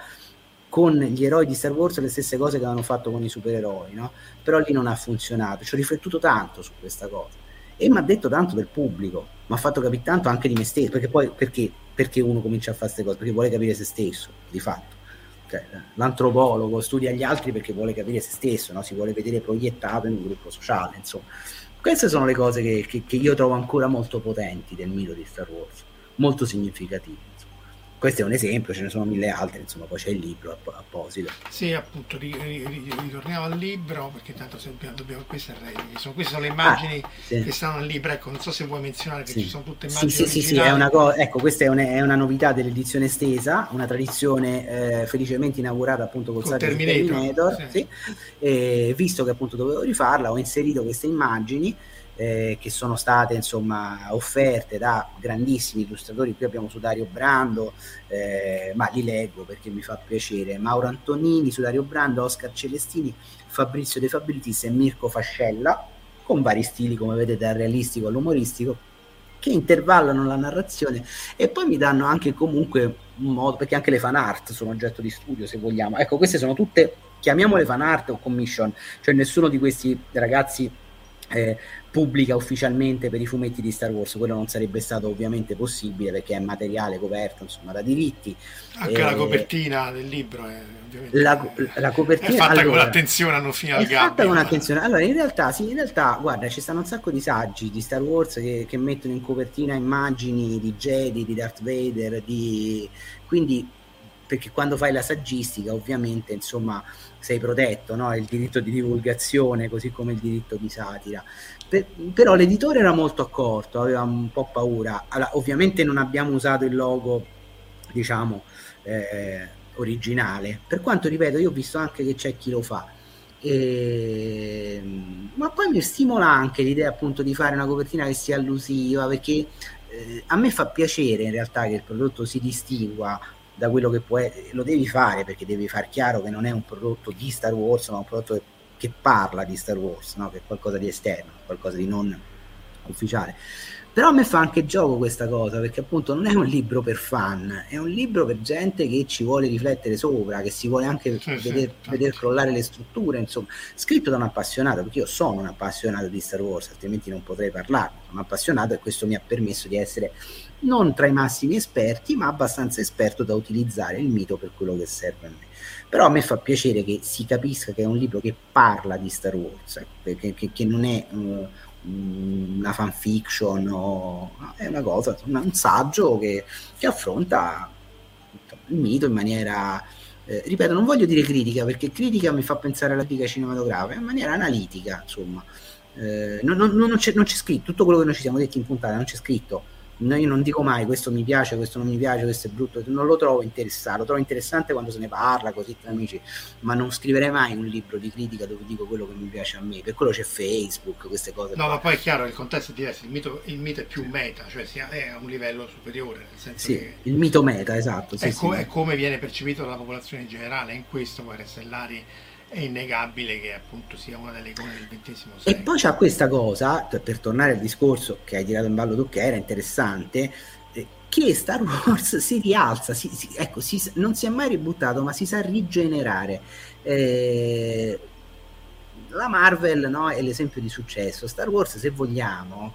con gli eroi di Star Wars le stesse cose che avevano fatto con i supereroi no? però lì non ha funzionato. Ci ho riflettuto tanto su questa cosa. E mi ha detto tanto del pubblico. Mi ha fatto capire tanto anche di me stesso. Perché poi perché, perché uno comincia a fare queste cose? Perché vuole capire se stesso di fatto. Cioè, l'antropologo studia gli altri perché vuole capire se stesso no? si vuole vedere proiettato in un gruppo sociale insomma queste sono le cose che, che, che, io trovo ancora molto potenti del mito di Star Wars, molto significative questo è un esempio, ce ne sono mille altre, insomma, poi c'è il libro app- apposito. Sì, appunto, ri- ri- ritorniamo al libro, perché tanto dobbiamo, dobbiamo queste, sono, queste sono le immagini ah, sì. che stanno nel libro, ecco, non so se vuoi menzionare che sì. ci sono tutte immagini Sì, sì, sì, è una co- ecco, questa è, un- è, una novità dell'edizione estesa, una tradizione eh, felicemente inaugurata appunto col, col Terminator, Terminator sì. Sì. E, visto che appunto dovevo rifarla, ho inserito queste immagini eh, che sono state insomma offerte da grandissimi illustratori. Qui abbiamo su Dario Brando, eh, ma li leggo perché mi fa piacere: Mauro Antonini, su Dario Brando, Oscar Celestini, Fabrizio De Fabritis e Mirko Fascella, con vari stili, come vedete, dal realistico all'umoristico che intervallano la narrazione e poi mi danno anche comunque un modo, perché anche le fan art sono oggetto di studio se vogliamo. Ecco, queste sono tutte, chiamiamole fan art o commission, cioè nessuno di questi ragazzi eh, pubblica ufficialmente per i fumetti di Star Wars, quello non sarebbe stato ovviamente possibile perché è materiale coperto insomma da diritti. Anche eh, la copertina del libro è, la, la copertina, è fatta allora, con l'attenzione hanno fino al fatta con attenzione. Allora, in realtà, sì, in realtà, guarda, ci stanno un sacco di saggi di Star Wars che, che mettono in copertina immagini di Jedi, di Darth Vader, di... quindi perché quando fai la saggistica ovviamente insomma sei protetto, no? il diritto di divulgazione così come il diritto di satira. Per, però l'editore era molto accorto, aveva un po' paura. Allora, ovviamente non abbiamo usato il logo, diciamo, eh, originale, per quanto ripeto io ho visto anche che c'è chi lo fa. E... ma poi mi stimola anche l'idea appunto di fare una copertina che sia allusiva perché eh, a me fa piacere in realtà che il prodotto si distingua da quello che può essere, lo devi fare perché devi far chiaro che non è un prodotto di Star Wars, ma un prodotto che, che parla di Star Wars, no? che è qualcosa di esterno, qualcosa di non ufficiale. Però a me fa anche gioco questa cosa, perché appunto non è un libro per fan, è un libro per gente che ci vuole riflettere sopra, che si vuole anche sì, vedere, sì, vedere crollare le strutture, insomma, scritto da un appassionato, perché io sono un appassionato di Star Wars, altrimenti non potrei parlarne, sono un appassionato e questo mi ha permesso di essere non tra i massimi esperti, ma abbastanza esperto da utilizzare il mito per quello che serve a me. Però a me fa piacere che si capisca che è un libro che parla di Star Wars, che, che, che non è uh, una fanfiction, o, è una cosa, un saggio che, che affronta il mito in maniera, eh, ripeto, non voglio dire critica, perché critica mi fa pensare alla critica cinematografica, in maniera analitica, insomma. Eh, non, non, non, c'è, non, c'è, scritto tutto quello che noi ci siamo detti in puntata, non c'è scritto no, io non dico mai questo mi piace, questo non mi piace, questo è brutto, non lo trovo interessato, lo trovo interessante quando se ne parla così tra amici, ma non scriverei mai un libro di critica dove dico quello che mi piace a me, per quello c'è Facebook, queste cose. No, qua. ma poi è chiaro, il contesto è diverso, il mito, il mito è più meta, cioè è a un livello superiore, nel senso sì, che... il mito meta, esatto. Sì, è, co- sì. è come viene percepito dalla popolazione in generale, in questo poi Stellari è innegabile che appunto sia una delle icone del XX secolo. E poi c'è questa cosa, per tornare al discorso che hai tirato in ballo tu, che era interessante, eh, che Star Wars si rialza, si, si, ecco, si, non si è mai ributtato, ma si sa rigenerare. Eh, la Marvel no, è l'esempio di successo. Star Wars, se vogliamo,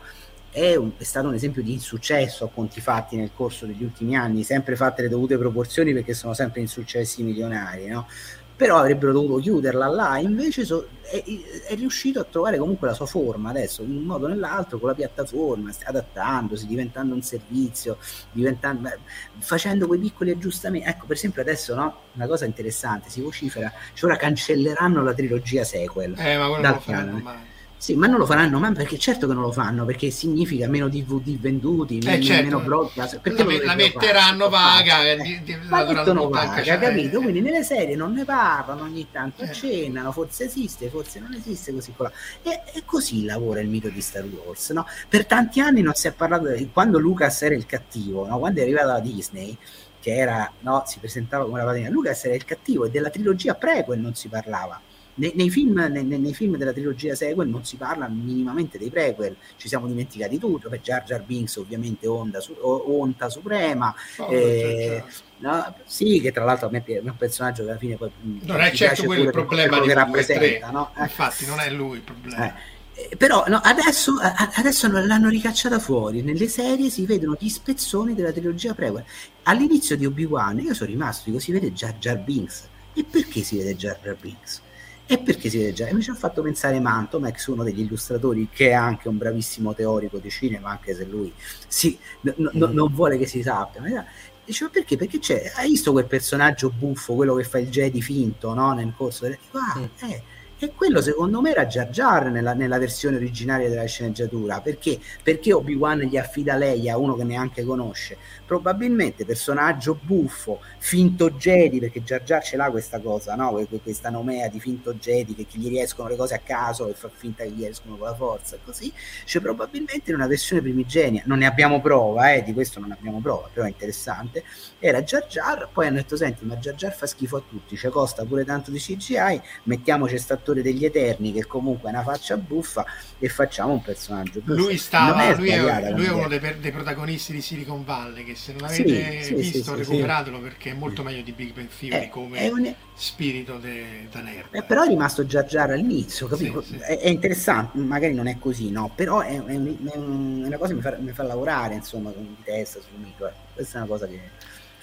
è, un, è, stato un esempio di insuccesso a conti fatti nel corso degli ultimi anni, sempre fatte le dovute proporzioni perché sono sempre insuccessi milionari. No? Però avrebbero dovuto chiuderla là, invece so, è, è, riuscito a trovare comunque la sua forma adesso, in un modo o nell'altro, con la piattaforma, adattandosi, diventando un servizio, diventando, facendo quei piccoli aggiustamenti. Ecco, per esempio adesso, no? Una cosa interessante, si vocifera, cioè ora cancelleranno la trilogia sequel. Eh, ma quello non lo faranno mai. Sì, ma non lo faranno mai perché certo che non lo fanno perché significa meno DVD venduti, eh, certo. meno broadcast. Perché la, la metteranno vaga, la mettono vaga, cioè, capito? Quindi nelle serie non ne parlano, ogni tanto eh. accennano, forse esiste, forse non esiste, così qua. E, e, così lavora il mito di Star Wars, no? Per tanti anni non si è parlato, quando Lucas era il cattivo, no? quando è arrivata la Disney, che era, no, si presentava come la padrina, Lucas era il cattivo e della trilogia prequel non si parlava nei, nei, film, nei, nei, film, della trilogia sequel non si parla minimamente dei prequel, ci siamo dimenticati tutto, per Jar Jar Binks ovviamente Onda, su, Onta Suprema, oh, eh, no, sì, che tra l'altro a me è un personaggio che alla fine poi non è certo quello il problema che rappresenta, no? eh. infatti non è lui il problema. Eh. eh però no, adesso, adesso, l'hanno ricacciata fuori. Nelle serie si vedono gli spezzoni della trilogia prequel. All'inizio di Obi-Wan io sono rimasto, dico, si vede Jar Jar Binks. E perché si vede Jar Jar Binks? E perché si vede già? E mi ci ha fatto pensare Manto, Max, uno degli illustratori che è anche un bravissimo teorico di cinema, anche se lui si, no, no, non vuole che si sappia. Ma diceva perché? Perché c'è, hai visto quel personaggio buffo, quello che fa il Jedi finto no? nel corso delle... Ah, mm. eh, e quello secondo me era Jar Jar nella, nella, versione originaria della sceneggiatura. Perché? Perché Obi-Wan gli affida lei a uno che neanche conosce. Probabilmente personaggio buffo, finto Jedi, perché Jar Jar ce l'ha questa cosa, no? questa nomea di finto Jedi che, gli riescono le cose a caso e fa finta che gli escono con la forza. Così c'è probabilmente in una versione primigenia. Non ne abbiamo prova, eh, di questo non abbiamo prova, però è interessante. Era Jar Jar, poi hanno detto: Senti, ma Jar Jar fa schifo a tutti, ci costa pure tanto di CGI, mettiamoci sta attore degli Eterni che comunque è una faccia buffa e facciamo un personaggio buffo. Lui, stava, è lui, è, lui è, uno dei, dei, protagonisti di Silicon Valley che se non avete sì, visto sì, recuperatelo perché è molto meglio di Big Bang Theory come un... spirito de, da nerd. Eh, però è rimasto Jar Jar all'inizio, capito? È, è, interessante, magari non è così, no? Però è, una cosa che mi fa, mi fa lavorare insomma con di testa sul mito. Eh. Questa è una cosa che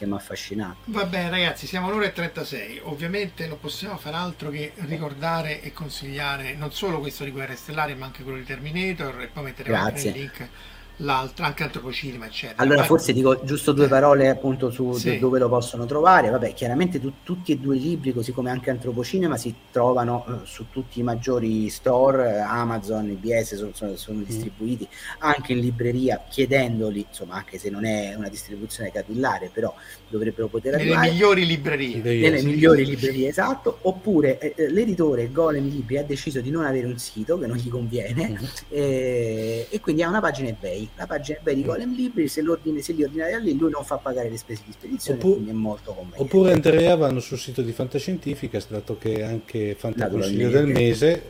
che mi ha affascinato. Va bene ragazzi, siamo all'ora e 36, ovviamente non possiamo fare altro che ricordare e consigliare non solo questo di Guerre Stellari ma anche quello di Terminator e poi metteremo anche il link l'altra, anche antropocinema, eccetera. Allora, Ma... forse dico giusto due parole appunto su sì. dove lo possono trovare. Vabbè, chiaramente tu, tutti e due i libri, così come anche Antropocinema, si trovano uh, su tutti i maggiori store, Amazon, IBS, sono, sono, sono mm. distribuiti anche in libreria, chiedendoli, insomma, anche se non è una distribuzione capillare, però dovrebbero poter arrivare. Nelle migliori librerie. Nelle sì. migliori librerie, esatto. Oppure eh, eh, l'editore Golem Libri ha deciso di non avere un sito che non gli conviene mm. eh, e quindi ha una pagina eBay la pagina eBay di Golem Libri, se, se li ordinate a lì lui non fa pagare le spese di spedizione, Oppure, quindi è molto conveniente. Oppure Andrea vanno sul sito di Fantascientifica, dato che è anche Fantaconsiglio del mese,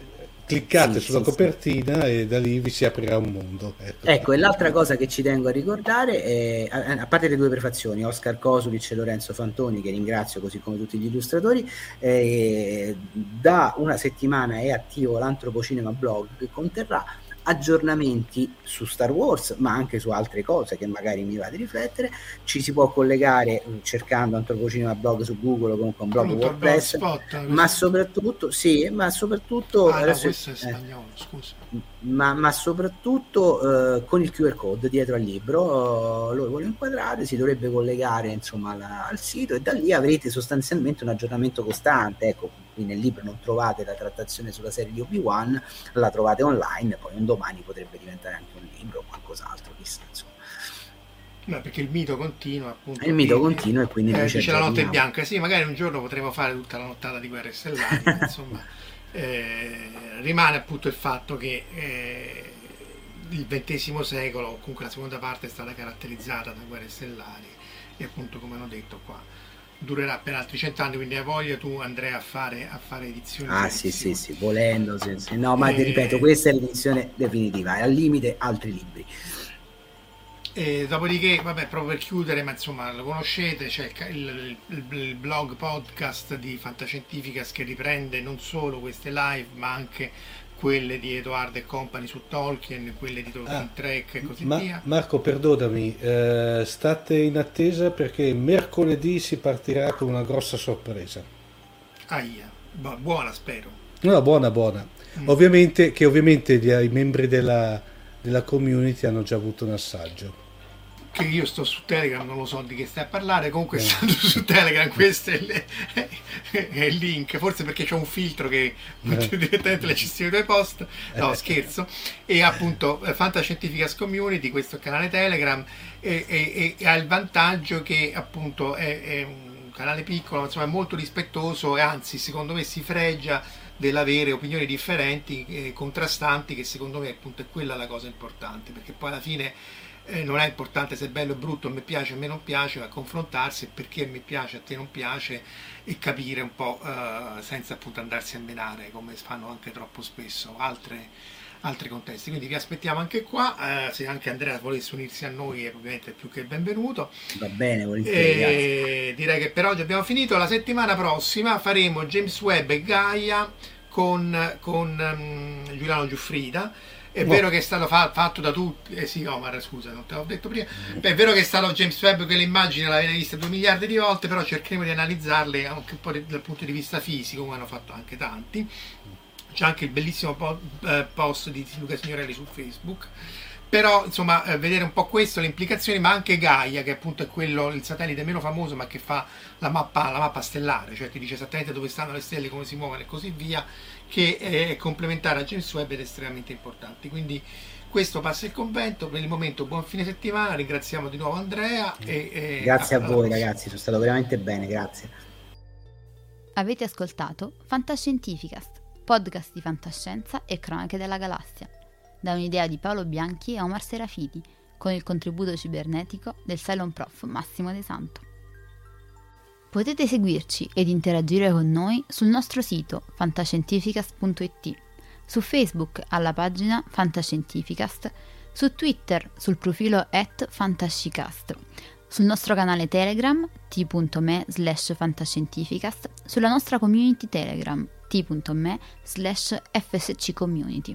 cliccate sì, sulla sì, copertina sì. e da lì vi si aprirà un mondo. Ecco. ecco, e l'altra cosa che ci tengo a ricordare, è, a, parte le due prefazioni, Oscar Kosulic e Lorenzo Fantoni, che ringrazio così come tutti gli illustratori, eh, da una settimana è attivo l'Antropocinema Blog che conterrà aggiornamenti su Star Wars, ma anche su altre cose che magari mi va di riflettere. Ci si può collegare mm, cercando Antropocinema blog su Google o comunque un blog WordPress, spot, ma soprattutto, sì, ma soprattutto ah, adesso, no, questo è eh, spagnolo, eh, scusa ma, ma soprattutto eh, con il QR code dietro al libro, eh, lo vuole inquadrare, si dovrebbe collegare insomma alla, al sito e da lì avrete sostanzialmente un aggiornamento costante. Ecco, qui nel libro non trovate la trattazione sulla serie di Obi-Wan, la trovate online, poi un domani potrebbe diventare anche un libro o qualcos'altro, chissà insomma. No, perché il mito continua appunto. Il mito continua e quindi eh, dice la notte bianca. Sì, magari un giorno potremo fare tutta la nottata di guerre stellari, (laughs) insomma. Eh, rimane appunto il fatto che eh, il XX secolo, comunque la seconda parte è stata caratterizzata da guerre stellari e appunto come hanno detto qua durerà per altri cent'anni, quindi hai voglia tu Andrea a fare, a fare edizioni. Ah sì sì sì, volendo, sì, sì. no ma ti ripeto, questa è l'edizione definitiva, e al limite altri libri. E dopodiché, vabbè, proprio per chiudere, ma insomma lo conoscete, c'è il, il, il, blog podcast di Fantascientificas che riprende non solo queste live, ma anche quelle di Edoardo e Company su Tolkien, quelle di Tolkien ah, Trek e così ma, via. Marco, perdonami, eh, state in attesa perché mercoledì si partirà con una grossa sorpresa. Aia, buona spero. No, buona, buona. Mm. Ovviamente, che ovviamente gli, i membri della, della community hanno già avuto un assaggio che io sto su Telegram, non lo so di che stai a parlare, comunque no. stando su Telegram questo è, le, è, il link, forse perché c'è un filtro che mette direttamente le cessioni dei post, no scherzo, e appunto eh, Fantascientificas Community, questo canale Telegram, e, ha il vantaggio che appunto è, è un canale piccolo, insomma è molto rispettoso e anzi secondo me si fregia dell'avere opinioni differenti, eh, contrastanti, che secondo me appunto è quella la cosa importante, perché poi alla fine eh, non è importante se è bello o brutto, a me piace, a me non piace, ma confrontarsi perché me piace, a te non piace e capire un po' eh, senza appunto andarsi a menare come fanno anche troppo spesso altre, altri contesti. Quindi vi aspettiamo anche qua, eh, se anche Andrea volesse unirsi a noi è ovviamente più che benvenuto. Va bene, volentieri. direi che per oggi abbiamo finito, la settimana prossima faremo James Webb e Gaia con, con um, Giuliano Giuffrida è vero che è stato fa- fatto da tutti, eh sì Omar scusa non te l'ho detto prima, è vero che è stato James Webb che l'immagine l'avete vista due miliardi di volte, però cercheremo di analizzarle anche un po' dal punto di vista fisico, come hanno fatto anche tanti. C'è anche il bellissimo po- eh, post di Luca Signorelli su Facebook. Però insomma eh, vedere un po' questo, le implicazioni, ma anche Gaia, che appunto è quello, il satellite meno famoso, ma che fa la mappa, la mappa stellare, cioè ti dice esattamente dove stanno le stelle, come si muovono e così via, che è complementare a James Webb ed è estremamente importante. Quindi questo passa il convento, per il momento buon fine settimana, ringraziamo di nuovo Andrea. E, e grazie a, a voi ragazzi, sono stato veramente bene, grazie. Avete ascoltato Fantascientificast, podcast di fantascienza e cronache della galassia da un'idea di Paolo Bianchi e Omar Serafiti, con il contributo cibernetico del Cylon Prof Massimo De Santo. Potete seguirci ed interagire con noi sul nostro sito fantascientificast.it, su Facebook alla pagina Fantascientificast, su Twitter sul profilo at fantascicast, sul nostro canale Telegram t.me slash fantascientificast, sulla nostra community Telegram t.me slash fsccommunity.